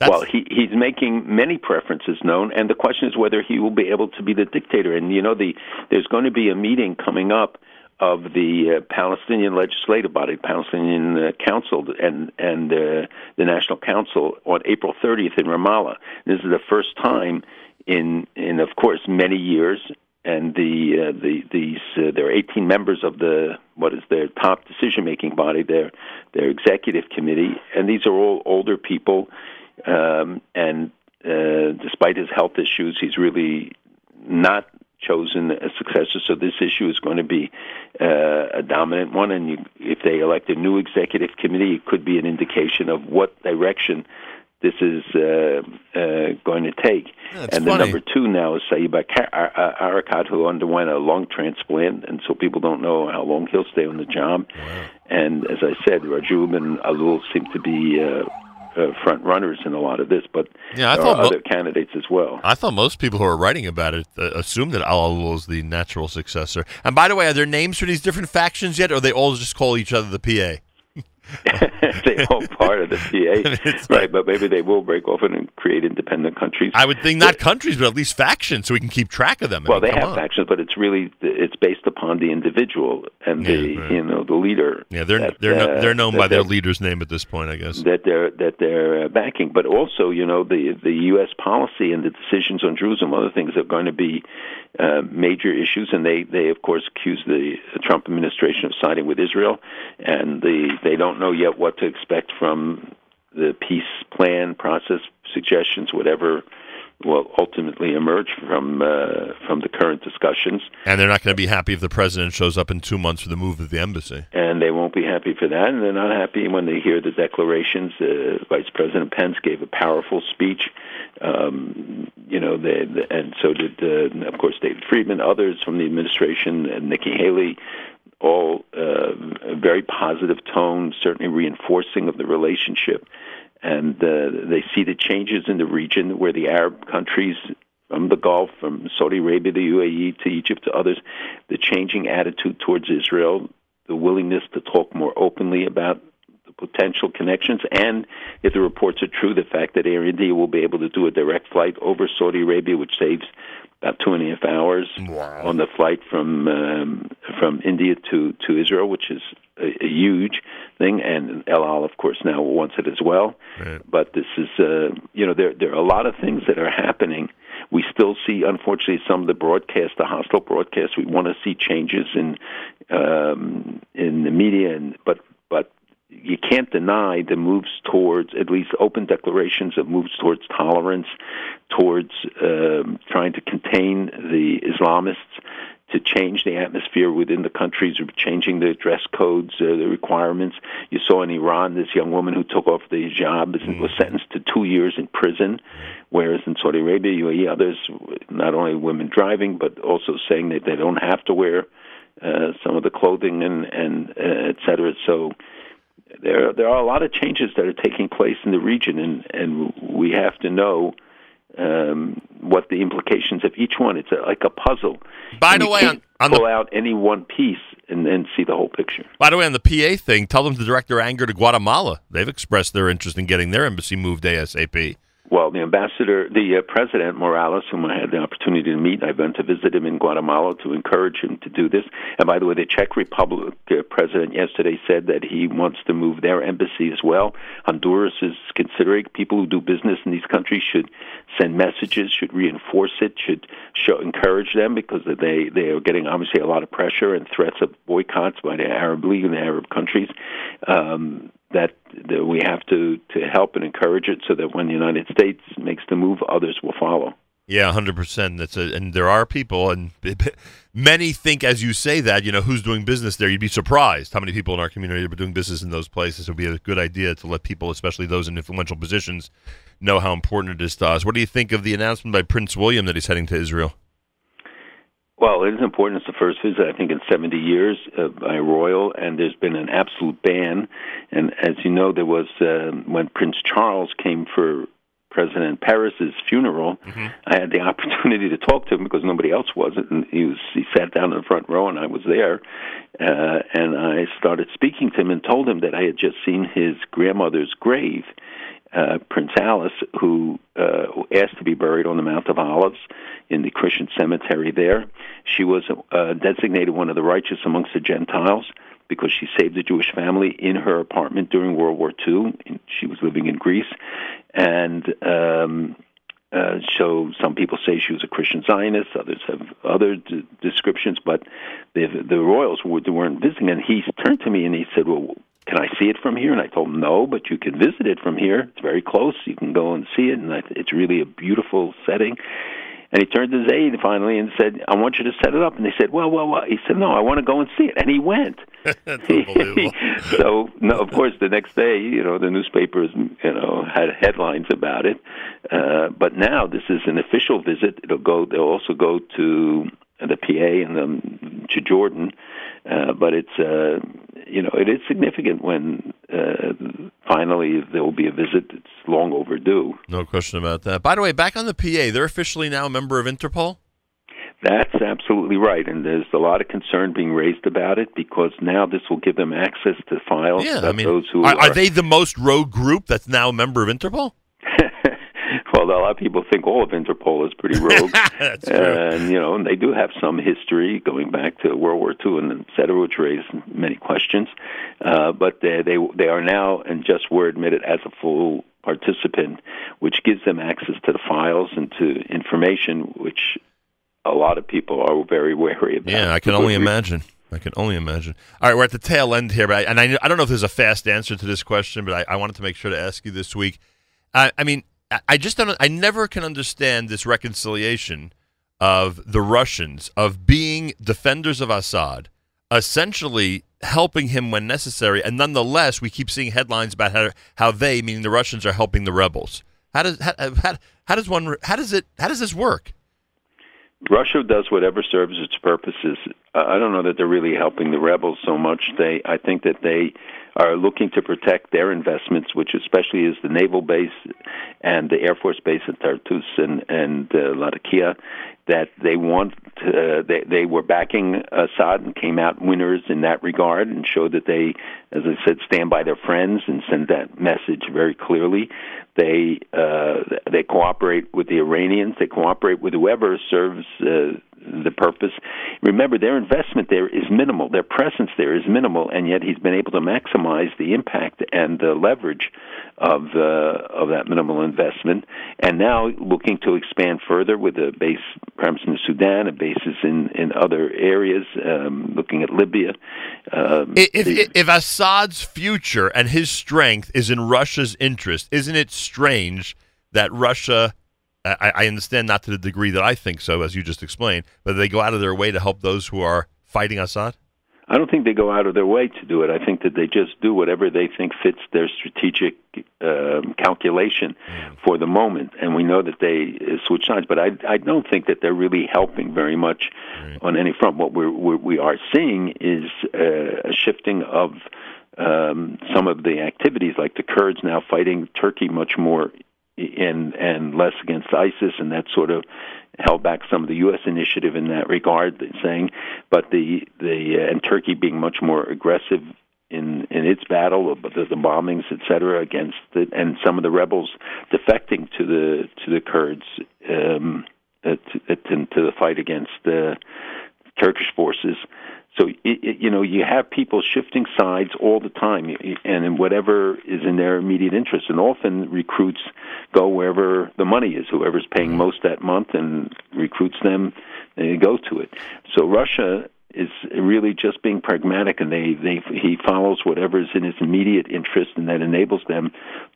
Speaker 17: Well, he he's making many preferences known, and the question is whether he will be able to be the dictator. And you know, the there's going to be a meeting coming up of the uh, Palestinian legislative body, Palestinian uh, Council, and and uh, the National Council on April 30th in Ramallah. This is the first time in in of course many years. And the uh, the these uh, there are 18 members of the what is their top decision making body, their their executive committee, and these are all older people um, and uh, despite his health issues, he's really not chosen a successor. So this issue is going to be uh, a dominant one. And you, if they elect a new executive committee, it could be an indication of what direction this is uh, uh, going to take.
Speaker 3: That's
Speaker 17: and the
Speaker 3: funny.
Speaker 17: number two now is Saeed Bakar- Ar- Ar- Arakat, who underwent a lung transplant, and so people don't know how long he'll stay on the job. And as I said, Rajoub and Alul seem to be uh, uh, front runners in a lot of this, but
Speaker 3: Yeah, I thought
Speaker 17: are
Speaker 3: mo-
Speaker 17: other candidates as well.
Speaker 3: I thought most people who are writing about it uh, assumed that Alalu is the natural successor. And by the way, are there names for these different factions yet, or they all just call each other the PA?
Speaker 17: they all part of the PA, right? But maybe they will break off and create independent countries.
Speaker 3: I would think not countries, but at least factions, so we can keep track of them. I
Speaker 17: Well,
Speaker 3: mean,
Speaker 17: they have
Speaker 3: on.
Speaker 17: factions, but it's really it's based upon the individual and the
Speaker 3: right.
Speaker 17: you know the leader.
Speaker 3: Yeah, they're
Speaker 17: that,
Speaker 3: they're no,
Speaker 17: uh,
Speaker 3: they're known by their leader's name at this point, I guess.
Speaker 17: that they're that they're uh, backing, but also you know the the U.S. policy and the decisions on Jerusalem, other things are going to be uh, major issues, and they they of course accuse the Trump administration of siding with Israel, and the they don't know yet what to expect from the peace plan process suggestions, whatever will ultimately emerge from uh, from the current discussions.
Speaker 3: And they're not going to be happy if the president shows up in two months for the move of the embassy.
Speaker 17: and they won't be happy for that. And they're not happy when they hear the declarations. Uh, Vice President Pence gave a powerful speech. Um, you know, they, the, and so did, uh, of course, David Friedman, others from the administration, and Nikki Haley. All uh, a very positive tone, certainly reinforcing of the relationship. And uh, they see the changes in the region where the Arab countries from the Gulf, from Saudi Arabia to UAE to Egypt to others, the changing attitude towards Israel, the willingness to talk more openly about the potential connections, and if the reports are true, the fact that Air India will be able to do a direct flight over Saudi Arabia, which saves about two and a half hours on the flight from um, from India to to Israel, which is a, a huge thing, and El Al, of course, now wants it as well. But this is, uh, you know, there there are a lot of things that are happening. We still see, unfortunately, some of the broadcasts, the hostile broadcasts. We want to see changes in um, in the media, and but you can't deny the moves towards at least open declarations of moves towards tolerance, towards um, trying to contain the Islamists, to change the atmosphere within the countries, changing the dress codes, uh, the requirements. You saw in Iran this young woman who took off the hijab and was sentenced to two years in prison, whereas in Saudi Arabia, UAE, others, not only women driving, but also saying that they don't have to wear uh, some of the clothing and and uh, et cetera. So there there are a lot of changes that are taking place in the region, and and we have to know um, what the implications of each one. It's a, like a puzzle.
Speaker 3: By
Speaker 17: And
Speaker 3: the way, on- on
Speaker 17: pull
Speaker 3: the-
Speaker 17: out any one piece and then see the whole picture.
Speaker 3: By the way, on the PA thing, tell them to direct their anger to Guatemala. They've expressed their interest in getting their embassy moved ASAP.
Speaker 17: Well, the ambassador, the uh, president Morales, whom I had the opportunity to meet, I went to visit him in Guatemala to encourage him to do this. And by the way, the Czech Republic uh, president yesterday said that he wants to move their embassy as well. Honduras is considering people who do business in these countries should send messages, should reinforce it, should show encourage them because they they are getting obviously a lot of pressure and threats of boycotts by the Arab League and the Arab countries. Um, that, that we have to, to help and encourage it so that when the United States makes the move, others will follow.
Speaker 3: Yeah, hundred percent. That's a, and there are people, and many think as you say that, you know, who's doing business there. You'd be surprised how many people in our community are doing business in those places. It would be a good idea to let people, especially those in influential positions, know how important it is to us. What do you think of the announcement by Prince William that he's heading to Israel?
Speaker 17: Well, it is important. It's the first visit, I think, in 70 years uh, by royal, and there's been an absolute ban. And as you know, there was uh, when Prince Charles came for President Peres's funeral.
Speaker 3: Mm-hmm.
Speaker 17: I had the opportunity to talk to him because nobody else was. And he was he sat down in the front row, and I was there. Uh, and I started speaking to him and told him that I had just seen his grandmother's grave. Uh, Prince Alice, who uh, asked to be buried on the Mount of Olives in the Christian cemetery there. She was uh, designated one of the righteous amongst the Gentiles because she saved a Jewish family in her apartment during World War II. She was living in Greece, and um, uh, so some people say she was a Christian Zionist. Others have other d- descriptions, but the the royals were, weren't visiting. And he turned to me and he said, "Well, can I see it from here?" And I told him, "No, but you can visit it from here. It's very close. You can go and see it, and I, it's really a beautiful setting." And he turned to Zaid finally and said, "I want you to set it up." And they said, "Well, well, well." He said, "No, I want to go and see it." And he went. so, no, of course, the next day, you know, the newspapers, you know, had headlines about it. Uh, but now this is an official visit. It'll go. They'll also go to the PA and um, to Jordan. Uh, but it's, uh, you know, it is significant when uh, finally there will be a visit. It's long overdue.
Speaker 3: No question about that. By the way, back on the PA, they're officially now a member of Interpol.
Speaker 17: That's absolutely right, and there's a lot of concern being raised about it because now this will give them access to files
Speaker 3: Yeah, I mean,
Speaker 17: those who
Speaker 3: are, are they the most rogue group that's now a member of Interpol?
Speaker 17: Well, a lot of people think all of Interpol is pretty rogue, and you know, and they do have some history going back to World War II and et cetera, which raised many questions. Uh, but they, they they are now, and just were admitted as a full participant, which gives them access to the files and to information, which a lot of people are very wary about.
Speaker 3: Yeah, I can only
Speaker 17: reason.
Speaker 3: imagine. I can only imagine. All right, we're at the tail end here, but I, and I, I don't know if there's a fast answer to this question, but I, I wanted to make sure to ask you this week. I, I mean, I- just don't. I never can understand this reconciliation of the Russians of being defenders of Assad, essentially helping him when necessary, and nonetheless, we keep seeing headlines about how how they, meaning the Russians, are helping the rebels. How does how, how, how does one how does it how does this work?
Speaker 17: Russia does whatever serves its purposes. I don't know that they're really helping the rebels so much. They, I think that they are looking to protect their investments, which especially is the naval base and the air force base at Tartus and and uh, Latakia. That they want, to, they they were backing Assad and came out winners in that regard, and showed that they, as I said, stand by their friends and send that message very clearly. They uh, they cooperate with the Iranians. They cooperate with whoever serves uh, the purpose. Remember, their investment there is minimal. Their presence there is minimal, and yet he's been able to maximize the impact and the leverage of uh, of that minimal investment. And now looking to expand further with a base, perhaps in Sudan, a bases in in other areas. Um, looking at Libya. Um,
Speaker 3: If, if, if Assad's future and his strength is in Russia's interest, isn't it strange that Russia? I, I understand not to the degree that I think so, as you just explained, but they go out of their way to help those who are fighting Assad.
Speaker 17: I don't think they go out of their way to do it. I think that they just do whatever they think fits their strategic um, calculation for the moment. And we know that they uh, switch sides, but I, I don't think that they're really helping very much on any front. What we're, we're, we are seeing is uh, a shifting of um, some of the activities, like the Kurds now fighting Turkey much more and and less against ISIS, and that sort of held back some of the U.S. initiative in that regard, saying, but the the uh, and Turkey being much more aggressive in in its battle, but the, the bombings, etc., against the, and some of the rebels defecting to the to the Kurds um, to, to, to the fight against the Turkish forces. So it, it, you know you have people shifting sides all the time, and in whatever is in their immediate interest. And often recruits go wherever the money is. Whoever's paying most that month and recruits them, they go to it. So Russia is really just being pragmatic, and they they he follows whatever is in his immediate interest, and that enables them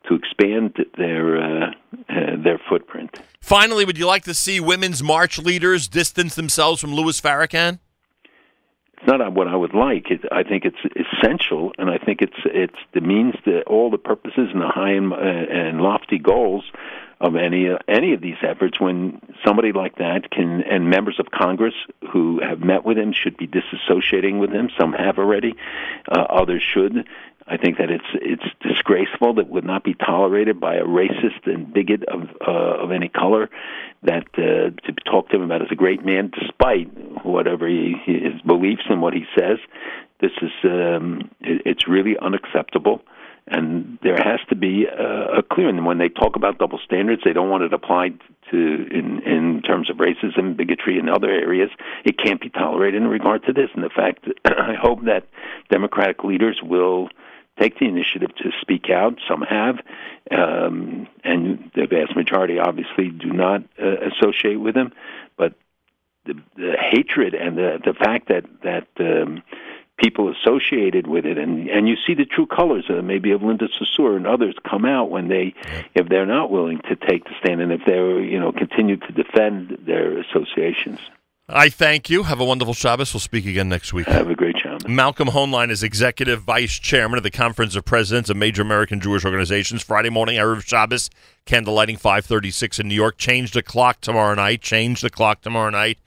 Speaker 17: to expand their uh, uh, their footprint.
Speaker 3: Finally, would you like to see women's march leaders distance themselves from Louis Farrakhan?
Speaker 17: Not what I would like. It, I think it's essential, and I think it's it's the means that all the purposes and the high and, uh, and lofty goals of any uh, any of these efforts. When somebody like that can, and members of Congress who have met with him should be disassociating with him. Some have already, uh, others should. I think that it's it's disgraceful that would not be tolerated by a racist and bigot of uh, of any color. That uh, to talk to him about as a great man, despite whatever he, his beliefs and what he says, this is um, it, it's really unacceptable. And there has to be a, a clear. And when they talk about double standards, they don't want it applied to in in terms of racism, bigotry, and other areas. It can't be tolerated in regard to this. And the fact, I hope that Democratic leaders will take the initiative to speak out. Some have, um, and the vast majority obviously do not uh, associate with him. But the, the hatred and the the fact that that um, people associated with it, and and you see the true colors of maybe of Linda Sarsour and others come out when they, if they're not willing to take the stand, and if they're you know continue to defend their associations.
Speaker 3: I thank you. Have a wonderful Shabbos. We'll speak again next week.
Speaker 17: Have a great Shabbos.
Speaker 3: Malcolm Hoenlein is Executive Vice Chairman of the Conference of Presidents of Major American Jewish Organizations. Friday morning, Erev Shabbos, candlelighting 536 in New York. Change the clock tomorrow night. Change the clock tomorrow night.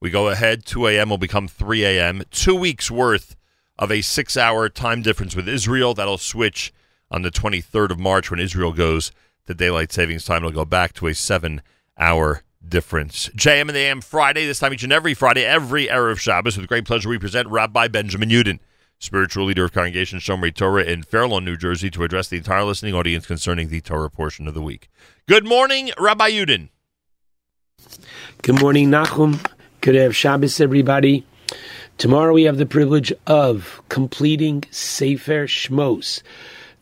Speaker 3: We go ahead. 2 a.m. will become 3 a.m. Two weeks worth of a six-hour time difference with Israel. That'll switch on the 23rd of March when Israel goes to daylight savings time. It'll go back to a seven-hour difference. JM and the AM Friday, this time each and every Friday, every Erev Shabbos. With great pleasure, we present Rabbi Benjamin Yudin, spiritual leader of Congregation Shomrei Torah in Fair Lawn, New Jersey, to address the entire listening audience concerning the Torah portion of the week. Good morning, Rabbi Yudin.
Speaker 18: Good morning, Nachum. Good Erev Shabbos, everybody. Tomorrow we have the privilege of completing Sefer Shmos.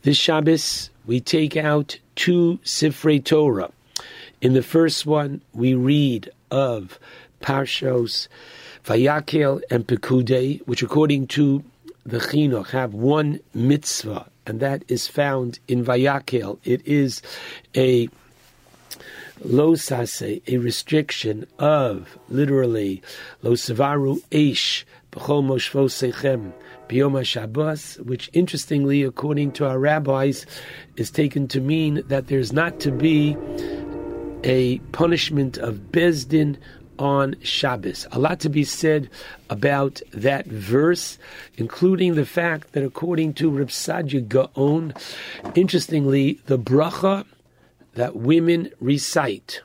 Speaker 18: This Shabbos, we take out two Sifrei Torah. In the first one, we read of Parshos Vayakhel and Pekudei, which according to the Chinuch have one mitzvah, and that is found in Vayakhel. It is a lo sase, a restriction of literally lo savaru eish b'chol moshvo sechem biyom Shabbos, which interestingly, according to our rabbis, is taken to mean that there's not to be a punishment of Beis Din on Shabbos. A lot to be said about that verse, including the fact that according to Reb Gaon, interestingly, the bracha that women recite,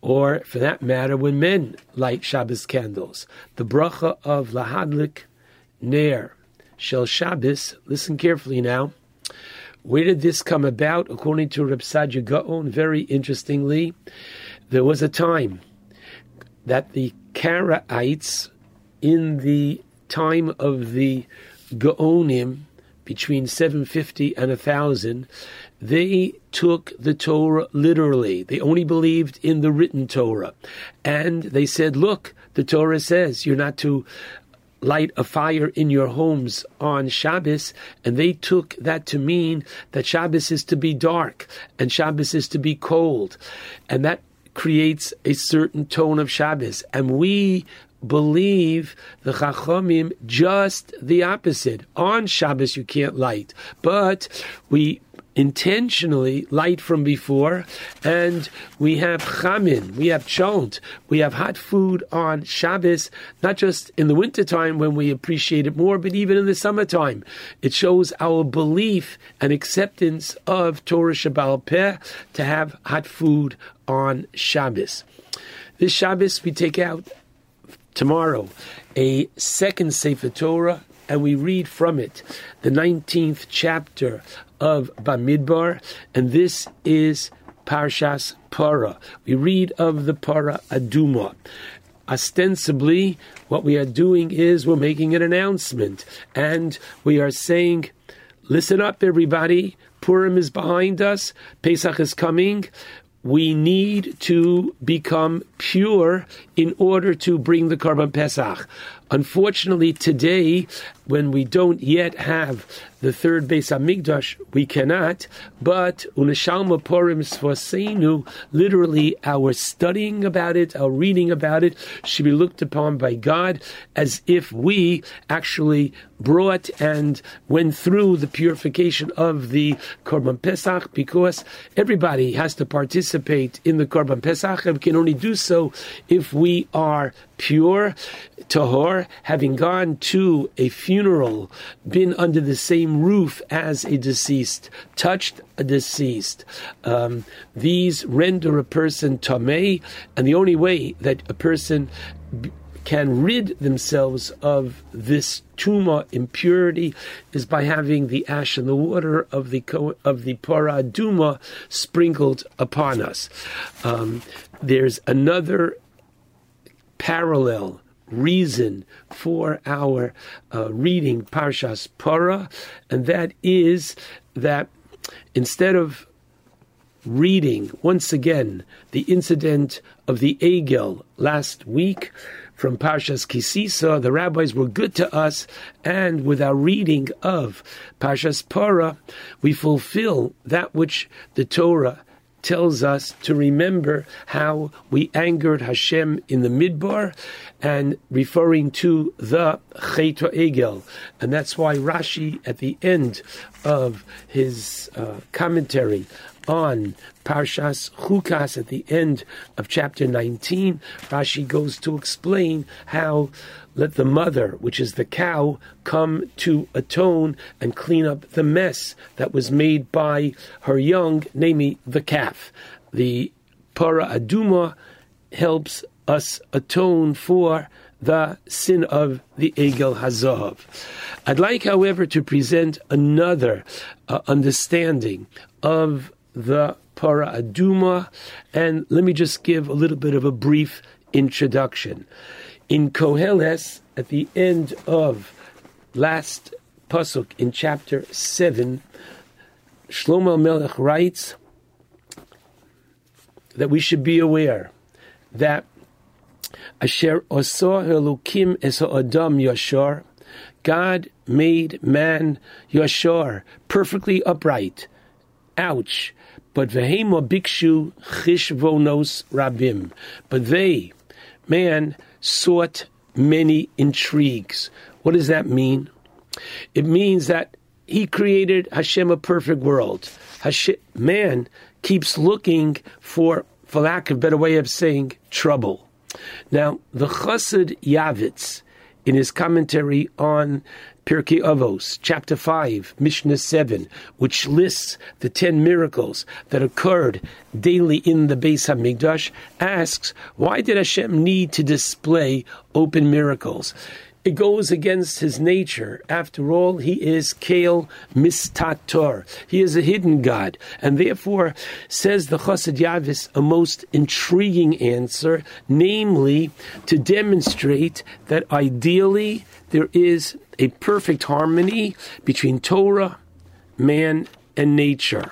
Speaker 18: or for that matter, when men light Shabbos candles, the bracha of Lahadlik Ner Shel Shabbos, listen carefully now, where did this come about? According to Reb Saadia Gaon, very interestingly, there was a time that the Karaites, in the time of the Gaonim, between 750 and 1000, they took the Torah literally. They only believed in the written Torah. And they said, look, the Torah says you're not to light a fire in your homes on Shabbos, and they took that to mean that Shabbos is to be dark and Shabbos is to be cold, and that creates a certain tone of Shabbos. And we believe the Chachamim just the opposite. On Shabbos you can't light, but we intentionally light from before, and we have chamin, we have chont, we have hot food on Shabbos, not just in the wintertime when we appreciate it more, but even in the summertime. It shows our belief and acceptance of Torah Sheba'al Peh to have hot food on Shabbos. This Shabbos we take out tomorrow a second Sefer Torah and we read from it the 19th chapter of Bamidbar, and this is Parshas Para. We read of the Para Aduma. Ostensibly, what we are doing is we're making an announcement, and we are saying, Listen up, everybody. Purim is behind us. Pesach is coming. We need to become pure in order to bring the Korban Pesach. Unfortunately, today, when we don't yet have the third Beis Hamikdash, we cannot. But Uneshalma Purim Sfoseinu, literally, our studying about it, our reading about it, should be looked upon by God as if we actually brought and went through the purification of the Korban Pesach, because everybody has to participate in the Korban Pesach, and we can only do so if we are pure, tahor, having gone to a funeral, been under the same roof as a deceased, touched a deceased. Um, these render a person tamei, and the only way that a person b- can rid themselves of this tuma impurity is by having the ash and the water of the of the para duma sprinkled upon us. Um, there's another parallel reason for our uh, reading Parshas Para, and that is that instead of reading once again the incident of the Egel last week from Parshas Ki Sisa, the rabbis were good to us, and with our reading of Parshas Para, we fulfill that which the Torah tells us to remember how we angered Hashem in the Midbar and referring to the Cheto Egel. And that's why Rashi, at the end of his uh, commentary on Parshas Chukas at the end of chapter 19, Rashi goes to explain how let the mother, which is the cow, come to atone and clean up the mess that was made by her young, namely the calf. The Para Aduma helps us atone for the sin of the Egel Hazahav. I'd like, however, to present another uh, understanding of the Para Aduma, and let me just give a little bit of a brief introduction. In Koheles, at the end of last pasuk in chapter seven, Shlomo Melech writes that we should be aware that Asher Oso Elokim es Adam Yashar, God made man Yashar, perfectly upright. Ouch. But Vehema Bikshu Chishvonos Rabim. But they, man, sought many intrigues. What does that mean? It means that he created Hashem a perfect world. Hashem, man keeps looking for, for lack of better way of saying, trouble. Now, the Chassid Yavitz, in his commentary on Pirkei Avos, chapter 5, Mishnah 7, which lists the 10 miracles that occurred daily in the Beis HaMikdash, asks, why did Hashem need to display open miracles? It goes against his nature. After all, he is Kael Mistator. He is a hidden God. And therefore, says the Chassid Yavitz, a most intriguing answer, namely to demonstrate that ideally there is a perfect harmony between Torah, man, and nature.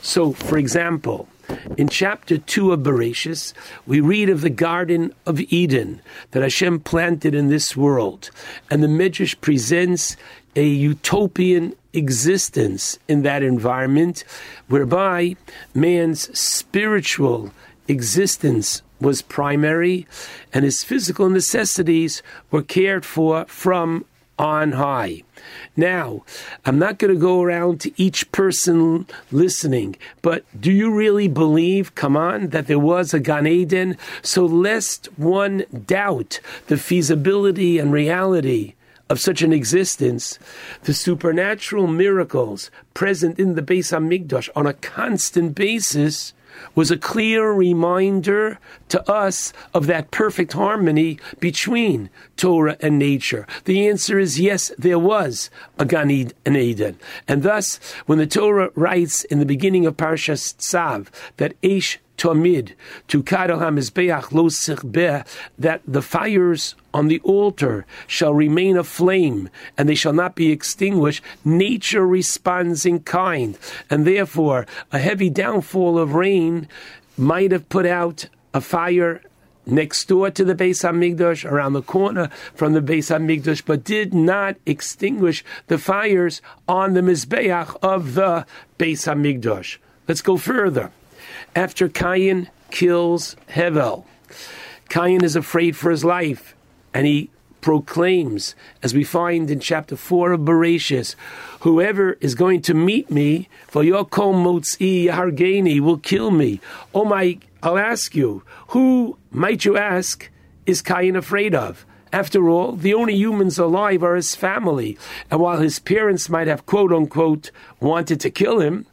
Speaker 18: So, for example, in chapter 2 of Bereshis, we read of the Garden of Eden that Hashem planted in this world. And the Midrash presents a utopian existence in that environment whereby man's spiritual existence was primary and his physical necessities were cared for from on high. Now, I'm not going to go around to each person listening, but do you really believe, come on, that there was a Gan Eden? So, lest one doubt the feasibility and reality of such an existence, the supernatural miracles present in the Beis Hamikdash on a constant basis was a clear reminder to us of that perfect harmony between Torah and nature? The answer is yes, there was a Gan Ed- an Eden. And thus, when the Torah writes in the beginning of Parshas Tzav that Eish Tomid to Kadal HaMizbeach Lo Sichbeh, that the fires on the altar shall remain aflame and they shall not be extinguished. Nature responds in kind, and therefore a heavy downfall of rain might have put out a fire next door to the Beis Hamikdash, around the corner from the Beis Hamikdash, but did not extinguish the fires on the Mizbeach of the Beis Hamikdash. Let's go further. After Cain kills Hevel, Cain is afraid for his life, and he proclaims, as we find in chapter 4 of Bereshis, whoever is going to meet me, for your motzi hargeni will kill me. Oh my, I'll ask you, who, might you ask, is Cain afraid of? After all, the only humans alive are his family. And while his parents might have quote unquote wanted to kill him,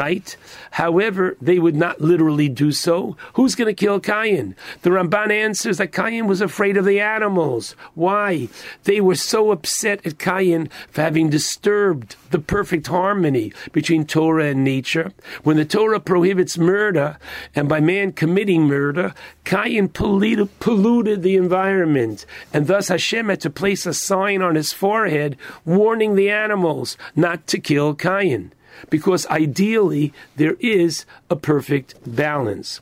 Speaker 18: right? However, they would not literally do so. Who's going to kill Cain? The Ramban answers that Cain was afraid of the animals. Why? They were so upset at Cain for having disturbed the perfect harmony between Torah and nature. When the Torah prohibits murder, and by man committing murder, Cain polluted, the environment, and thus Hashem had to place a sign on his forehead warning the animals not to kill Cain because ideally there is a perfect balance.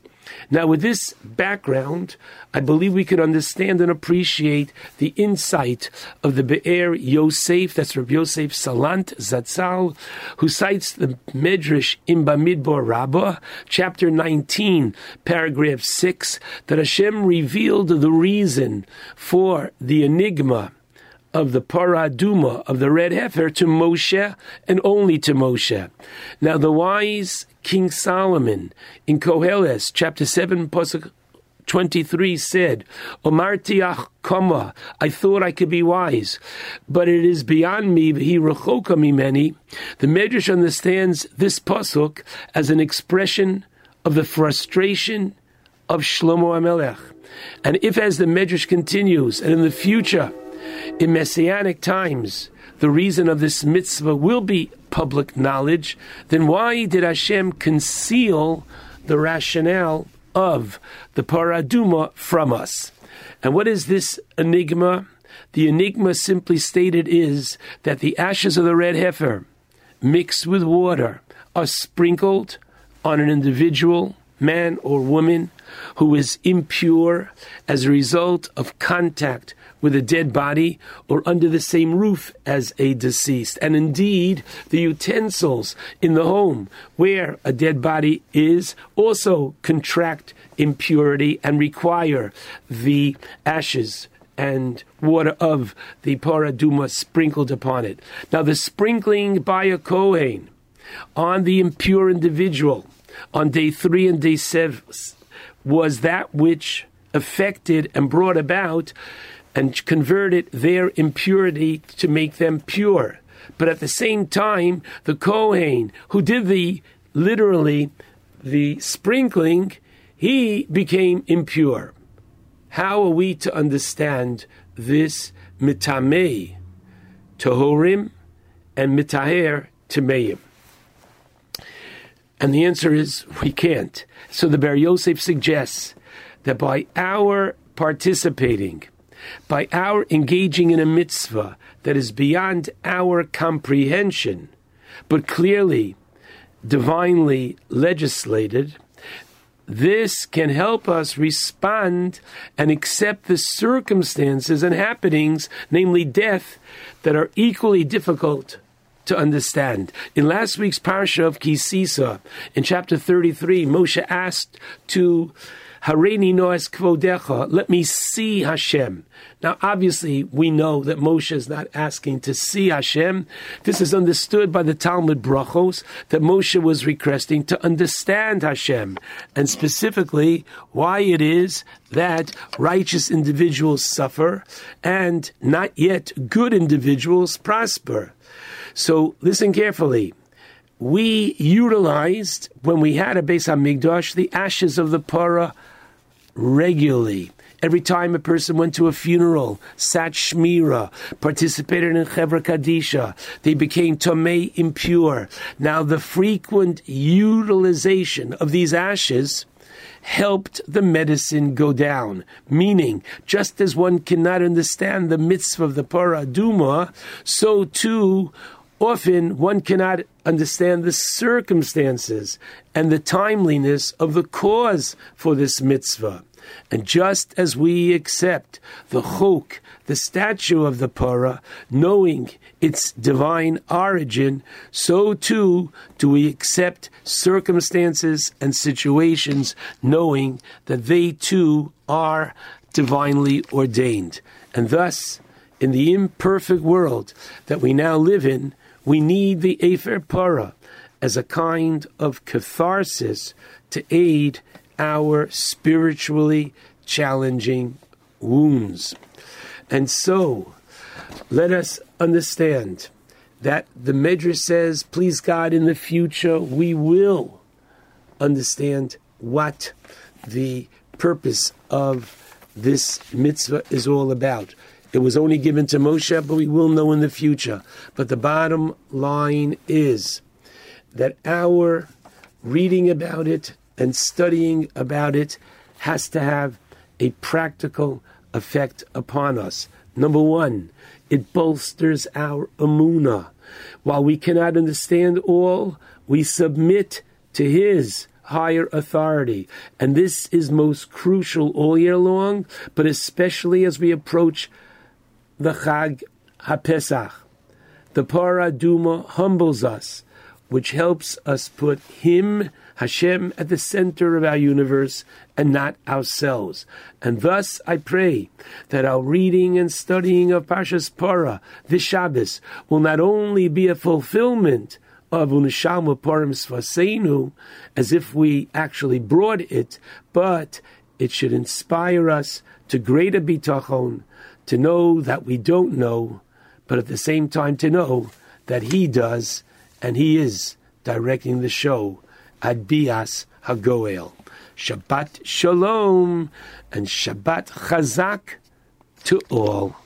Speaker 18: Now, with this background, I believe we can understand and appreciate the insight of the Be'er Yosef, that's Rabbi Yosef Salant Zatzal, who cites the Medrash in Bamidbar Rabbah, chapter 19, paragraph 6, that Hashem revealed the reason for the enigma of the paraduma of the red heifer to Moshe and only to Moshe. Now the wise King Solomon in Koheles chapter seven pasuk. 23 said, kama, I thought I could be wise, but it is beyond me, he. The Medrash understands this pasuk as an expression of the frustration of Shlomo HaMelech. And if as the Medrash continues, and in the future, in messianic times, the reason of this mitzvah will be public knowledge, then why did Hashem conceal the rationale of the paraduma from us? And what is this enigma? The enigma, simply stated, is that the ashes of the red heifer, mixed with water, are sprinkled on an individual, man or woman, who is impure as a result of contact with a dead body or under the same roof as a deceased. And indeed, the utensils in the home where a dead body is also contract impurity and require the ashes and water of the paraduma sprinkled upon it. Now, the sprinkling by a Kohen on the impure individual on day three and day seven was that which affected and brought about and converted their impurity to make them pure. But at the same time, the Kohen, who did the literally the sprinkling, he became impure. How are we to understand this mitamei, tohorim, and mitaher, tameim? And the answer is we can't. So the Be'er Yosef suggests that by our participating, by our engaging in a mitzvah that is beyond our comprehension, but clearly divinely legislated, this can help us respond and accept the circumstances and happenings, namely death, that are equally difficult to understand. In last week's parsha of Ki Sisa, in chapter 33, Moshe asked to Hareini noes kvodecha, let me see Hashem. Now, obviously, we know that Moshe is not asking to see Hashem. This is understood by the Talmud Brachos that Moshe was requesting to understand Hashem, and specifically why it is that righteous individuals suffer and not yet good individuals prosper. So, listen carefully. we utilized, when we had a Beis HaMikdash, the ashes of the para regularly. Every time a person went to a funeral, sat shmira, participated in chevra kadisha, they became tomei impure. Now the frequent utilization of these ashes helped the medicine go down. Meaning, just as one cannot understand the mitzvah of the paraduma, so too often one cannot understand the circumstances and the timeliness of the cause for this mitzvah. And just as we accept the chok, the statue of the para, knowing its divine origin, so too do we accept circumstances and situations, knowing that they too are divinely ordained. And thus, in the imperfect world that we now live in, we need the Efer Para as a kind of catharsis to aid our spiritually challenging wounds. And so, let us understand that the Medrash says, please God, in the future we will understand what the purpose of this mitzvah is all about. It was only given to Moshe, but we will know in the future. But the bottom line is that our reading about it and studying about it has to have a practical effect upon us. Number one, it bolsters our amuna. While we cannot understand all, we submit to His higher authority. And this is most crucial all year long, but especially as we approach the Chag HaPesach. The Paraduma humbles us, which helps us put Him, Hashem, at the center of our universe and not ourselves. And thus I pray that our reading and studying of Parshas Para this Shabbos will not only be a fulfillment of Unishalma Parim Svaseinu, as if we actually brought it, but it should inspire us to greater bitachon, to know that we don't know, but at the same time to know that He does, and He is directing the show at Bias Hagoel. Shabbat Shalom and Shabbat Chazak to all.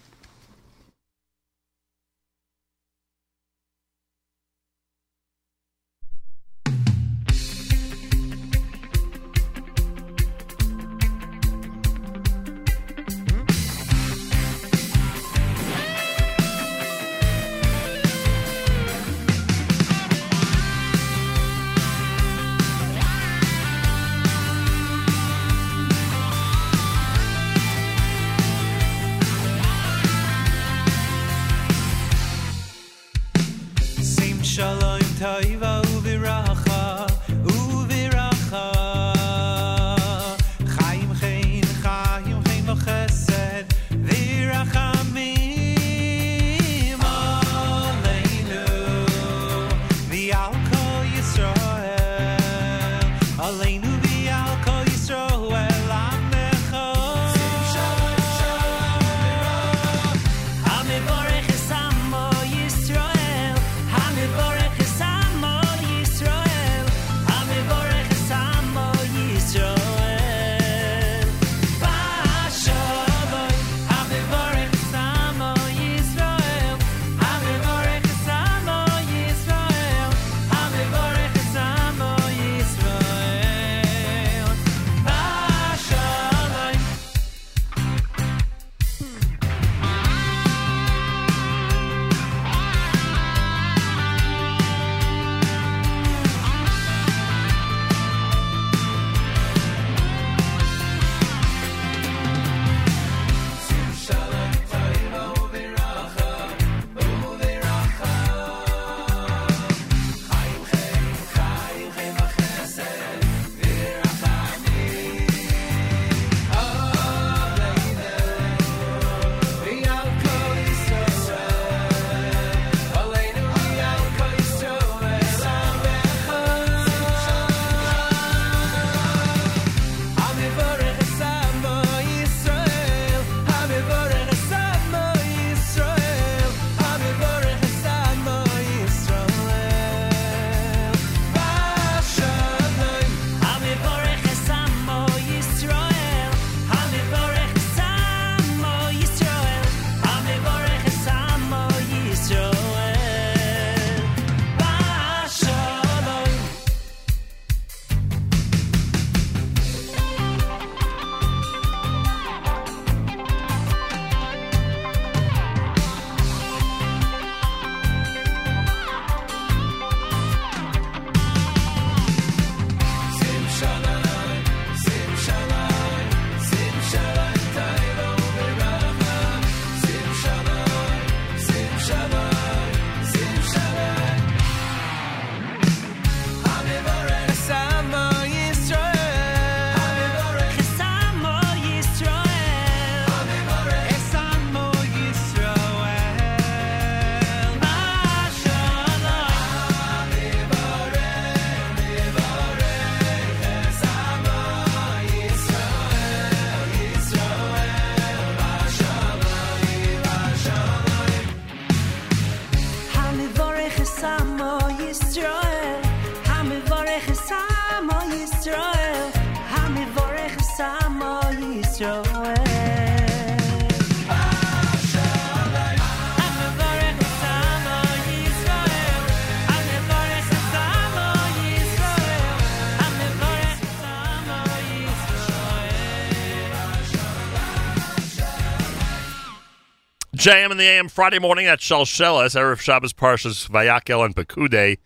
Speaker 3: JM in the AM Friday morning at Shalshelas, Erev Shabbos Parshas Vayakhel and Pekudei.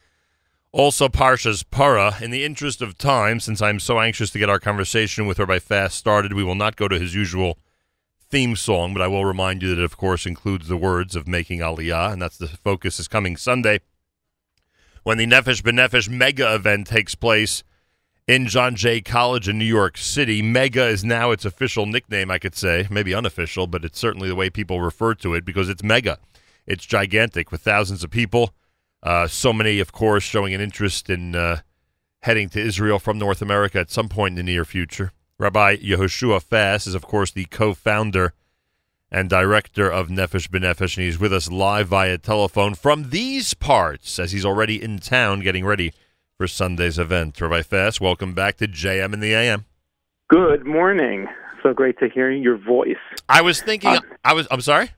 Speaker 3: Also Parshas Para. In the interest of time, since I'm so anxious to get our conversation with Rabbi Fass started, we will not go to his usual theme song, but I will remind you that it, of course, includes the words of making Aliyah, and that's the focus is coming Sunday when the Nefesh B'Nefesh mega event takes place in John Jay College in New York City. Mega is now its official nickname, I could say. Maybe unofficial, but it's certainly the way people refer to it because it's mega. It's gigantic with thousands of people. Uh, so many, of course, showing an interest in uh, heading to Israel from North America at some point in the near future. Rabbi Yehoshua Fass is, of course, the co founder and director of Nefesh B'Nefesh, and he's with us live via telephone from these parts as he's already in town getting ready for Sunday's event. Rabbi Fass, welcome back to JM in the AM.
Speaker 19: Good morning. So great to hear your voice.
Speaker 3: I was thinking, I was, I'm sorry?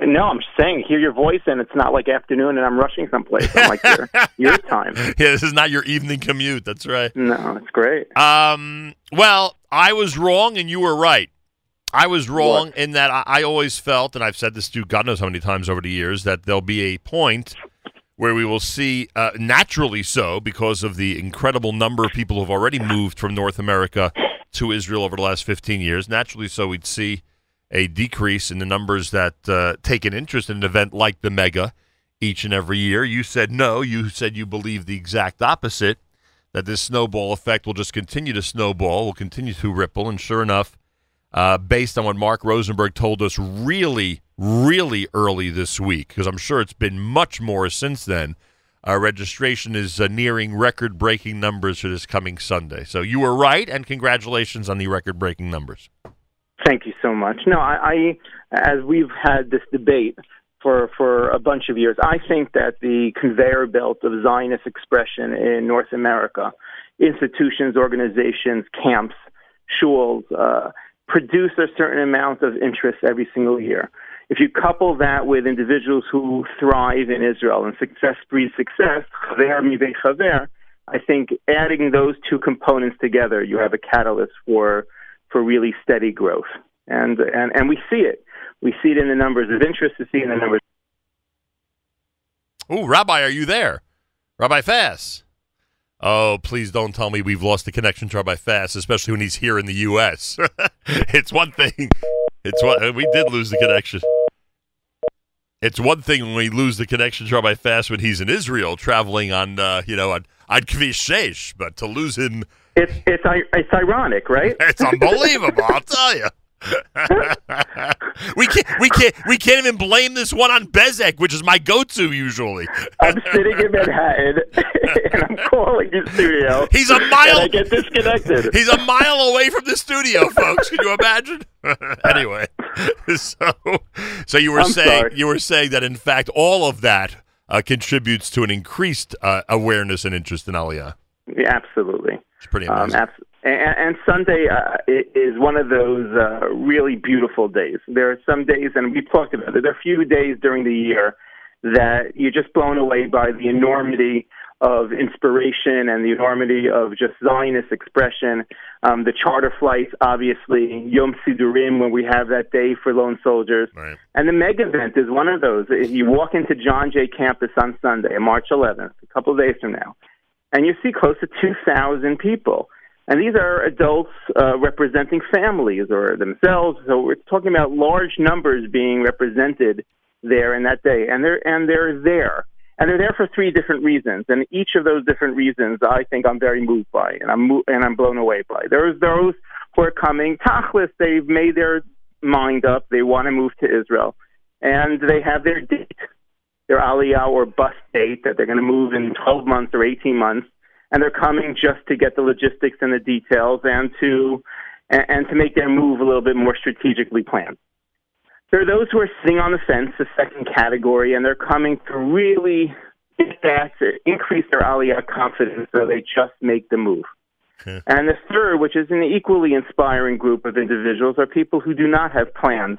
Speaker 19: No, I'm just saying, hear your voice, and it's not like afternoon, and I'm rushing someplace. I'm like your your time.
Speaker 3: Yeah, this is not your evening commute. That's right.
Speaker 19: No, it's great.
Speaker 3: Um, well, I was wrong and you were right. I was wrong in that I, I always felt, and I've said this to God knows how many times over the years, that there'll be a point where we will see, uh, naturally so, because of the incredible number of people who've already moved from North America to Israel over the last 15 years. Naturally so, we'd see a decrease in the numbers that uh, take an interest in an event like the Mega each and every year. You said no. You said you believe the exact opposite, that this snowball effect will just continue to snowball, will continue to ripple. And sure enough, uh, based on what Mark Rosenberg told us really, really early this week, because I'm sure it's been much more since then. Our registration is uh, nearing record breaking numbers for this coming Sunday. So you were right, and congratulations on the record breaking numbers.
Speaker 19: Thank you so much. No, I, I as we've had this debate for for a bunch of years, I think that the conveyor belt of Zionist expression in North America, institutions, organizations, camps, shuls, uh, produce a certain amount of interest every single year. If you couple that with individuals who thrive in Israel and success breeds success, chaver chaver, I think adding those two components together, you have a catalyst for for really steady growth. And and and we see it. We see it in the numbers of interest. We see it in the numbers.
Speaker 3: Oh, Rabbi, are you there? Rabbi Fass. Oh, please don't tell me we've lost the connection to Rabbi Fass, especially when he's here in the U.S. it's one thing. It's what we did lose the connection. It's one thing when we lose the connection to Rabbi Fass when he's in Israel, traveling on, uh, you know, on, on Kvish Sheish, but to lose him,
Speaker 19: It's it's i- it's ironic, right?
Speaker 3: it's unbelievable. I'll tell you. we can't, we can't, we can't even blame this one on Bezek, which is my go-to usually.
Speaker 19: I'm sitting in Manhattan and I'm calling the studio.
Speaker 3: He's a mile.
Speaker 19: I get disconnected.
Speaker 3: He's a mile away from the studio, folks. Can you imagine? anyway, so so you were
Speaker 19: I'm
Speaker 3: saying
Speaker 19: sorry.
Speaker 3: you were saying that in fact all of that uh, contributes to an increased uh, awareness and interest in Aliyah.
Speaker 19: Yeah, absolutely.
Speaker 3: It's pretty
Speaker 19: Um,
Speaker 3: amazing.
Speaker 19: abs- and, and Sunday uh, i- is one of those uh, really beautiful days. There are some days, and we've talked about it. There are a few days during the year that you're just blown away by the enormity of inspiration and the enormity of just Zionist expression. Um, the charter flights, obviously, Yom Sidurim, when we have that day for lone soldiers. And the mega event is one of those. You walk into John Jay campus on Sunday, March 11th, a couple of days from now, and you see close to 2,000 people. And these are adults uh, representing families or themselves. So we're talking about large numbers being represented there in that day, and they're and they're there, and they're there for three different reasons. And each of those different reasons, I think, I'm very moved by, and I'm mo- and I'm blown away by. There's those who are coming. Tachlis, they've made their mind up. They want to move to Israel, and they have their date their aliyah or bus date that they're going to move in 12 months or 18 months, and they're coming just to get the logistics and the details and to and, and to make their move a little bit more strategically planned. There are those who are sitting on the fence, the second category, and they're coming to really get that, to increase their Aliyah confidence, so they just make the move. And the third, which is an equally inspiring group of individuals, are people who do not have plans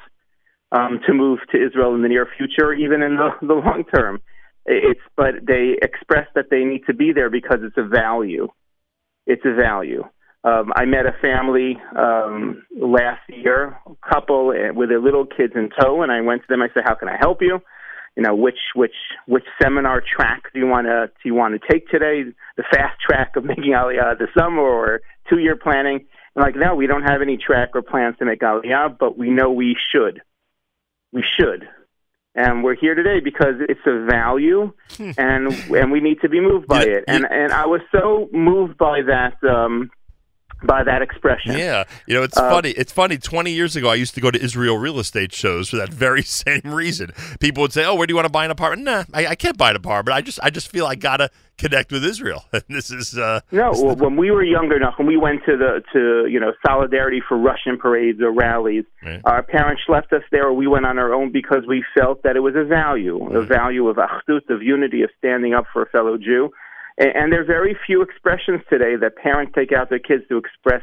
Speaker 19: um, to move to Israel in the near future, or even in the, the long term. It's but they express that they need to be there because it's a value. It's a value. Um, I met a family um, last year, a couple uh, with their little kids in tow, and I went to them. I said, "How can I help you? You know, which which which seminar track do you want to do you want to take today? The fast track of making Aliyah this summer, or two year planning?" And like, no, we don't have any track or plans to make Aliyah, but we know we should. We should. And we're here today because it's a value, and and we need to be moved by it. And and I was so moved by that um, by that expression.
Speaker 3: Yeah, you know, it's
Speaker 19: Uh,
Speaker 3: funny. It's funny. Twenty years ago, I used to go to Israel real estate shows for that very same reason. People would say, "Oh, where do you want to buy an apartment?" Nah, I, I can't buy an apartment. I just, I just feel I gotta connect with Israel. this is uh,
Speaker 19: No, well, when we were younger enough, when we went to the to you know solidarity for Russian parades or rallies, our parents left us there, or we went on our own because we felt that it was a value, a value of achdut, of unity, of standing up for a fellow Jew. And, and there are very few expressions today that parents take out their kids to express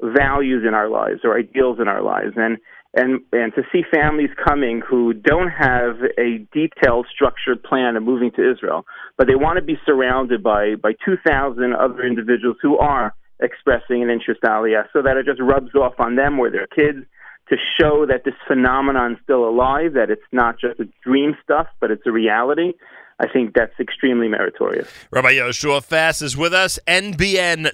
Speaker 19: values in our lives or ideals in our lives, and and and to see families coming who don't have a detailed, structured plan of moving to Israel, but they want to be surrounded by by two thousand other individuals who are expressing an interest in Aliyah, so that it just rubs off on them or their kids to show that this phenomenon is still alive, that it's not just a dream stuff, but it's a reality. I think that's extremely meritorious.
Speaker 3: Rabbi Yehoshua Fass is with us. NBN.org.il.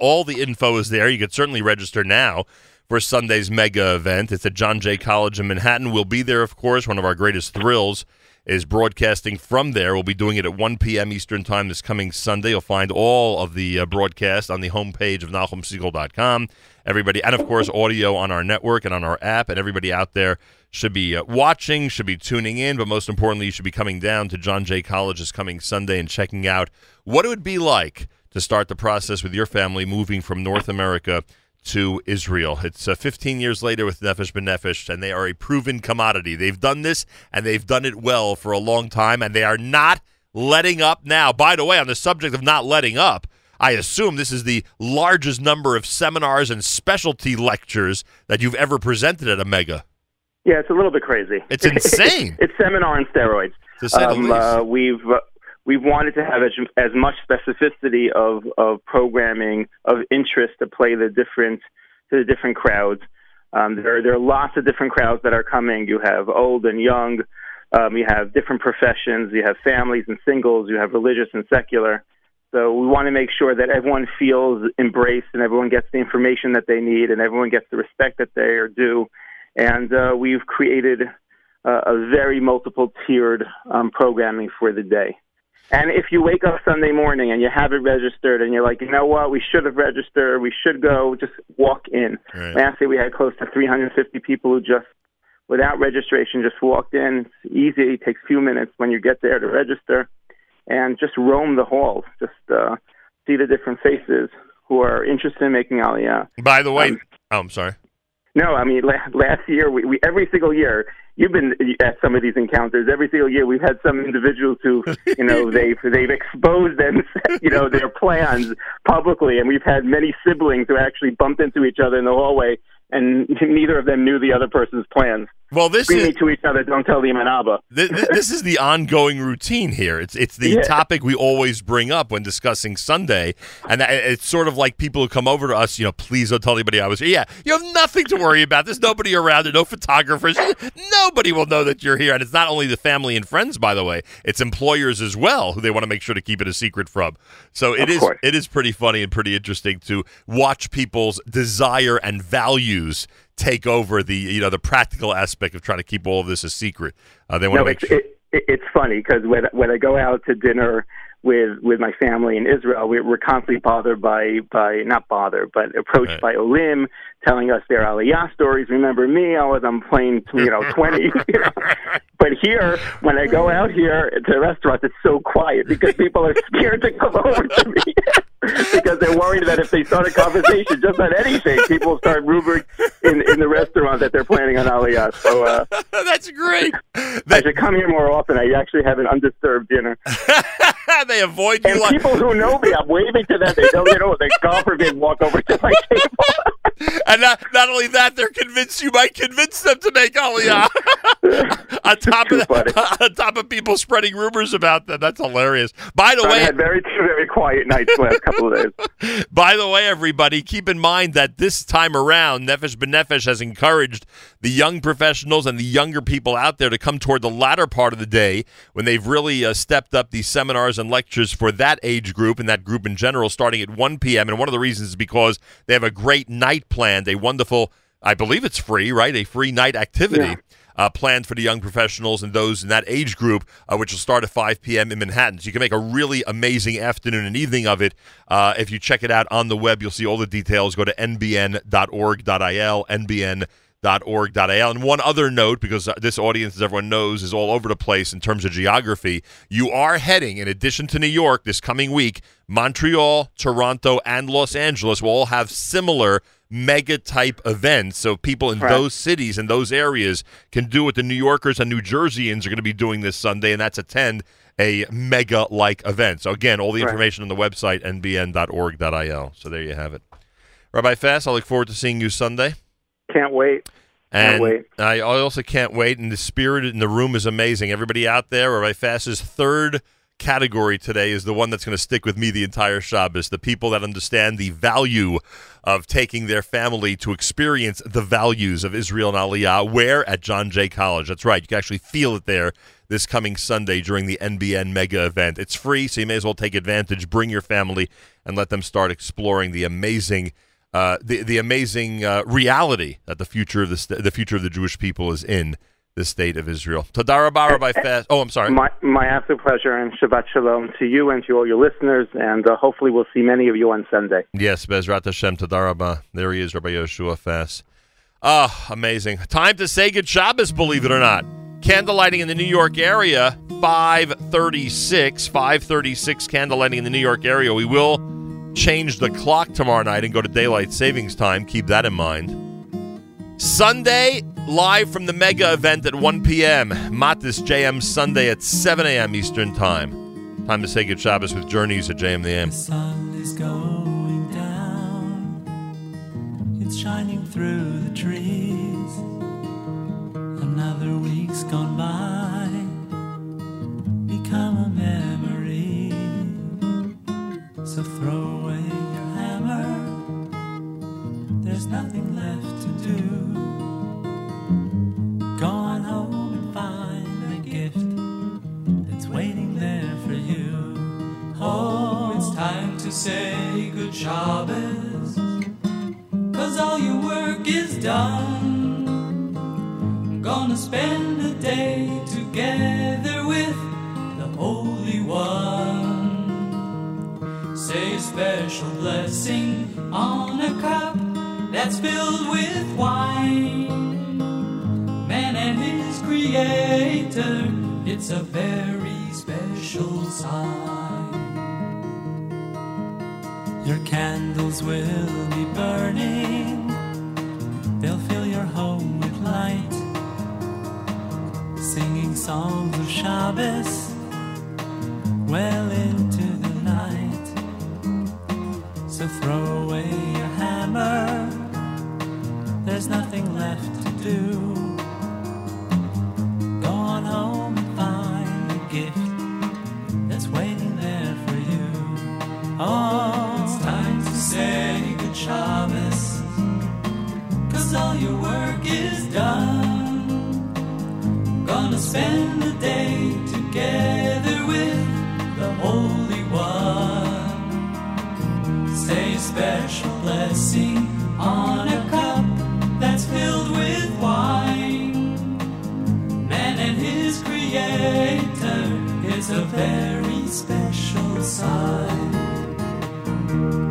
Speaker 3: All the info is there. You could certainly register now for Sunday's mega event. It's at John Jay College in Manhattan. We'll be there, of course. One of our greatest thrills is broadcasting from there. We'll be doing it at 1 p.m. Eastern Time this coming Sunday. You'll find all of the uh, broadcast on the homepage of NachumSegal.com. Everybody, and of course, audio on our network and on our app, and everybody out there should be uh, watching, should be tuning in, but most importantly, you should be coming down to John Jay College this coming Sunday and checking out what it would be like to start the process with your family moving from North America to Israel. It's uh, 15 years later with Nefesh B'Nefesh, and they are a proven commodity. They've done this, and they've done it well for a long time, and they are not letting up now. By the way, on the subject of not letting up, I assume this is the largest number of seminars and specialty lectures that you've ever presented at a mega.
Speaker 19: Yeah, it's a little bit crazy.
Speaker 3: It's insane.
Speaker 19: it's seminar on steroids.
Speaker 3: To say the
Speaker 19: Um,
Speaker 3: least.
Speaker 19: uh, we've uh, we've wanted to have as, as much specificity of of programming of interest to play the different to the different crowds. Um, there there are lots of different crowds that are coming. You have old and young. Um, you have different professions. You have families and singles. You have religious and secular. So we want to make sure that everyone feels embraced and everyone gets the information that they need and everyone gets the respect that they are due. And uh, we've created uh, a very multiple tiered um, programming for the day. And if you wake up Sunday morning and you haven't registered and you're like, you know what, we should have registered, we should go, just walk in.
Speaker 3: Right.
Speaker 19: Last year we had close to 350 people who just, without registration, just walked in. It's easy, it takes a few minutes when you get there to register and just roam the halls, just uh, see the different faces who are interested in making Aliyah.
Speaker 3: By the way,
Speaker 19: Um,
Speaker 3: oh, I'm sorry.
Speaker 19: No, I mean la- last year we, we every single year you've been at some of these encounters. Every single year we've had some individuals who you know they've they've exposed them you know their plans publicly, and we've had many siblings who actually bumped into each other in the hallway, and neither of them knew the other person's plans.
Speaker 3: Well, this is-
Speaker 19: to each other, "Don't tell the Imam Abba."
Speaker 3: Th- th- this is the ongoing routine here. It's it's the
Speaker 19: Yeah.
Speaker 3: topic we always bring up when discussing Sunday, and it's sort of like people who come over to us. You know, please don't tell anybody I was here. Yeah, you have nothing to worry about. There's nobody around. There, no photographers. Nobody will know that you're here. And it's not only the family and friends, by the way. It's employers as well who they want to make sure to keep it a secret from. So it
Speaker 19: Of
Speaker 3: is
Speaker 19: course.
Speaker 3: it is pretty funny and pretty interesting to watch people's desire and values take over the you know the practical aspect of trying to keep all of this a secret. Uh, they want
Speaker 19: no,
Speaker 3: to make
Speaker 19: it's,
Speaker 3: sure.
Speaker 19: it, it, it's funny because when when I go out to dinner with with my family in Israel, we, we're constantly bothered by by not bothered, but approached
Speaker 3: Right.
Speaker 19: by Olim telling us their Aliyah stories. Remember me? I was on plane, you know, twenty. you know. But here, when I go out here to restaurants, it's so quiet because people are scared to come over to me. because they're worried that if they start a conversation just on anything, people will start rumoring in in the restaurant that they're planning on Aliyah. So uh,
Speaker 3: that's great.
Speaker 19: I should come here more often. I actually have an undisturbed dinner.
Speaker 3: they avoid you
Speaker 19: and
Speaker 3: like
Speaker 19: people who know me, I'm waving to them. They don't get over. They God forbid walk over to my table.
Speaker 3: And not, not only that, they're convinced you might convince them to make Aliyah. on top of on top of people spreading rumors about them. That's hilarious. By the
Speaker 19: I
Speaker 3: way,
Speaker 19: had very two very quiet nights the last couple of days.
Speaker 3: By the way, everybody, keep in mind that this time around, Nefesh B'Nefesh has encouraged the young professionals and the younger people out there to come toward the latter part of the day when they've really uh, stepped up these seminars and lectures for that age group and that group in general, starting at 1 p.m. And one of the reasons is because they have a great night planned, a wonderful, I believe it's free, right? A free night activity.
Speaker 19: Yeah.
Speaker 3: Uh, planned for the young professionals and those in that age group, uh, which will start at 5 p.m. in Manhattan. So you can make a really amazing afternoon and evening of it. Uh, if you check it out on the web, you'll see all the details. Go to nbn.org.il, nbn.org.il. And one other note, because uh, this audience, as everyone knows, is all over the place in terms of geography, you are heading, in addition to New York this coming week, Montreal, Toronto, and Los Angeles will all have similar mega type events. So people in
Speaker 19: Right.
Speaker 3: those cities and those areas can do what the New Yorkers and New Jerseyans are going to be doing this Sunday, and that's attend a mega like event. So again, all the
Speaker 19: Right.
Speaker 3: information on the website nbn.org.il. So there you have it. Rabbi Fass, I look forward to seeing you Sunday.
Speaker 19: Can't wait. Can't wait.
Speaker 3: I I also can't wait. And the spirit in the room is amazing. Everybody out there, Rabbi Fass's third category today is the one that's going to stick with me the entire Shabbos. The people that understand the value of taking their family to experience the values of Israel and Aliyah. Where? At John Jay College. That's right. You can actually feel it there this coming Sunday during the NBN mega event. It's free, so you may as well take advantage. Bring your family and let them start exploring the amazing uh, the the amazing uh, reality that the future of the the future of the Jewish people is in the state of Israel. Tadarabah Rabbi Fass. Oh, I'm sorry.
Speaker 19: My, my absolute pleasure and Shabbat Shalom to you and to all your listeners, and uh, hopefully we'll see many of you on Sunday.
Speaker 3: Yes, Bezrat Hashem Tadarabah. There he is, Rabbi Yehoshua Fass. Ah, amazing. Time to say good Shabbos, believe it or not. Candlelighting in the New York area, 536. 536 candlelighting in the New York area. We will change the clock tomorrow night and go to daylight savings time. Keep that in mind. Sunday, live from the mega event at 1 p.m. Matis JM Sunday at 7 a.m. Eastern Time. Time to say good Shabbos with Journeys at JM the AM.
Speaker 4: sun is going down. It's shining through the trees. Another week's gone by. Become a memory. So throw away your hammer. There's nothing left to do. Go on home and find the gift that's waiting there for you. Oh, it's time to say good Shabbos. Cause all your work is done. Gonna spend a day together with the Holy One. Say a special blessing on a cup that's filled with wine. Man and his creator, it's a very special sign. Your candles will be burning, they'll fill your home with light. Singing songs of Shabbos well into the night. So throw away your hammer, there's nothing left to do. Oh, it's time to say good Shabbos, cause all your work is done. Gonna spend the day together with the Holy One. Say a special blessing on a cup that's filled with wine. Man and his creator is a very special sign. Shabbos.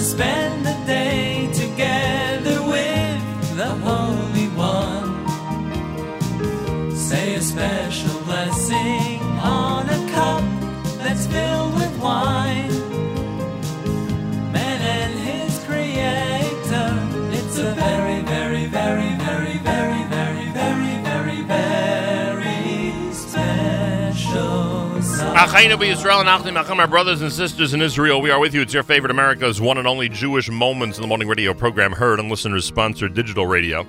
Speaker 4: spend
Speaker 3: our brothers and sisters in Israel. We are with you. It's your favorite America's one and only Jewish Moments in the Morning radio program, heard on listeners sponsored digital radio.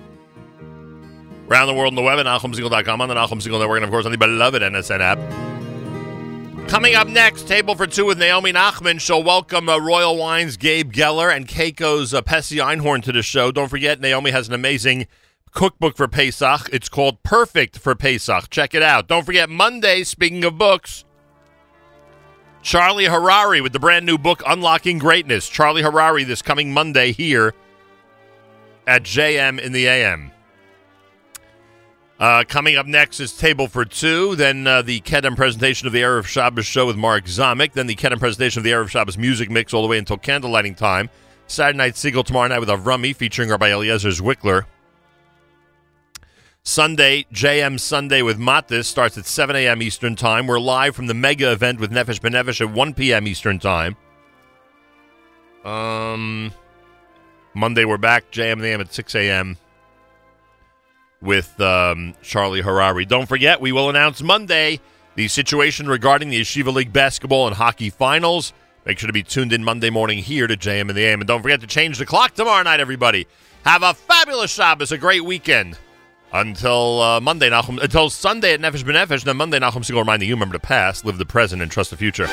Speaker 3: Around the world on the web at NachumSegal.com, on the Nachum Segal Network, and of course on the beloved NSN app. Coming up next, Table for Two with Naomi Nachman. She'll welcome uh, Royal Wine's Gabe Geller and Kayco's uh, Pessy Einhorn to the show. Don't forget, Naomi has an amazing cookbook for Pesach. It's called Perfect for Pesach. Check it out. Don't forget, Monday, speaking of books, Charlie Harary with the brand new book Unlocking Greatness. Charlie Harary this coming Monday here at JM in the AM. Uh, coming up next is Table for Two, then uh, the Kedem presentation of the Erev Shabbos show with Mark Zamek, then the Kedem presentation of the Erev Shabbos music mix all the way until candlelighting time. Saturday night Segal tomorrow night with Avrami featuring Rabbi Eliezer Zwickler. Sunday, JM Sunday with Matis starts at 7 a.m. Eastern Time. We're live from the mega event with Nefesh B'Nefesh at 1 p.m. Eastern Time. Um, Monday, we're back, JM the AM at 6 a.m. with um, Charlie Harary. Don't forget, we will announce Monday the situation regarding the Yeshiva League basketball and hockey finals. Make sure to be tuned in Monday morning here to JM and the AM. And don't forget to change the clock tomorrow night, everybody. Have a fabulous Shabbos, a great weekend. Until uh, Monday, Nachum, until Sunday at Nefesh B'Nefesh, then Monday, Nachum Segal reminding you, remember the past, live the present, and trust the future.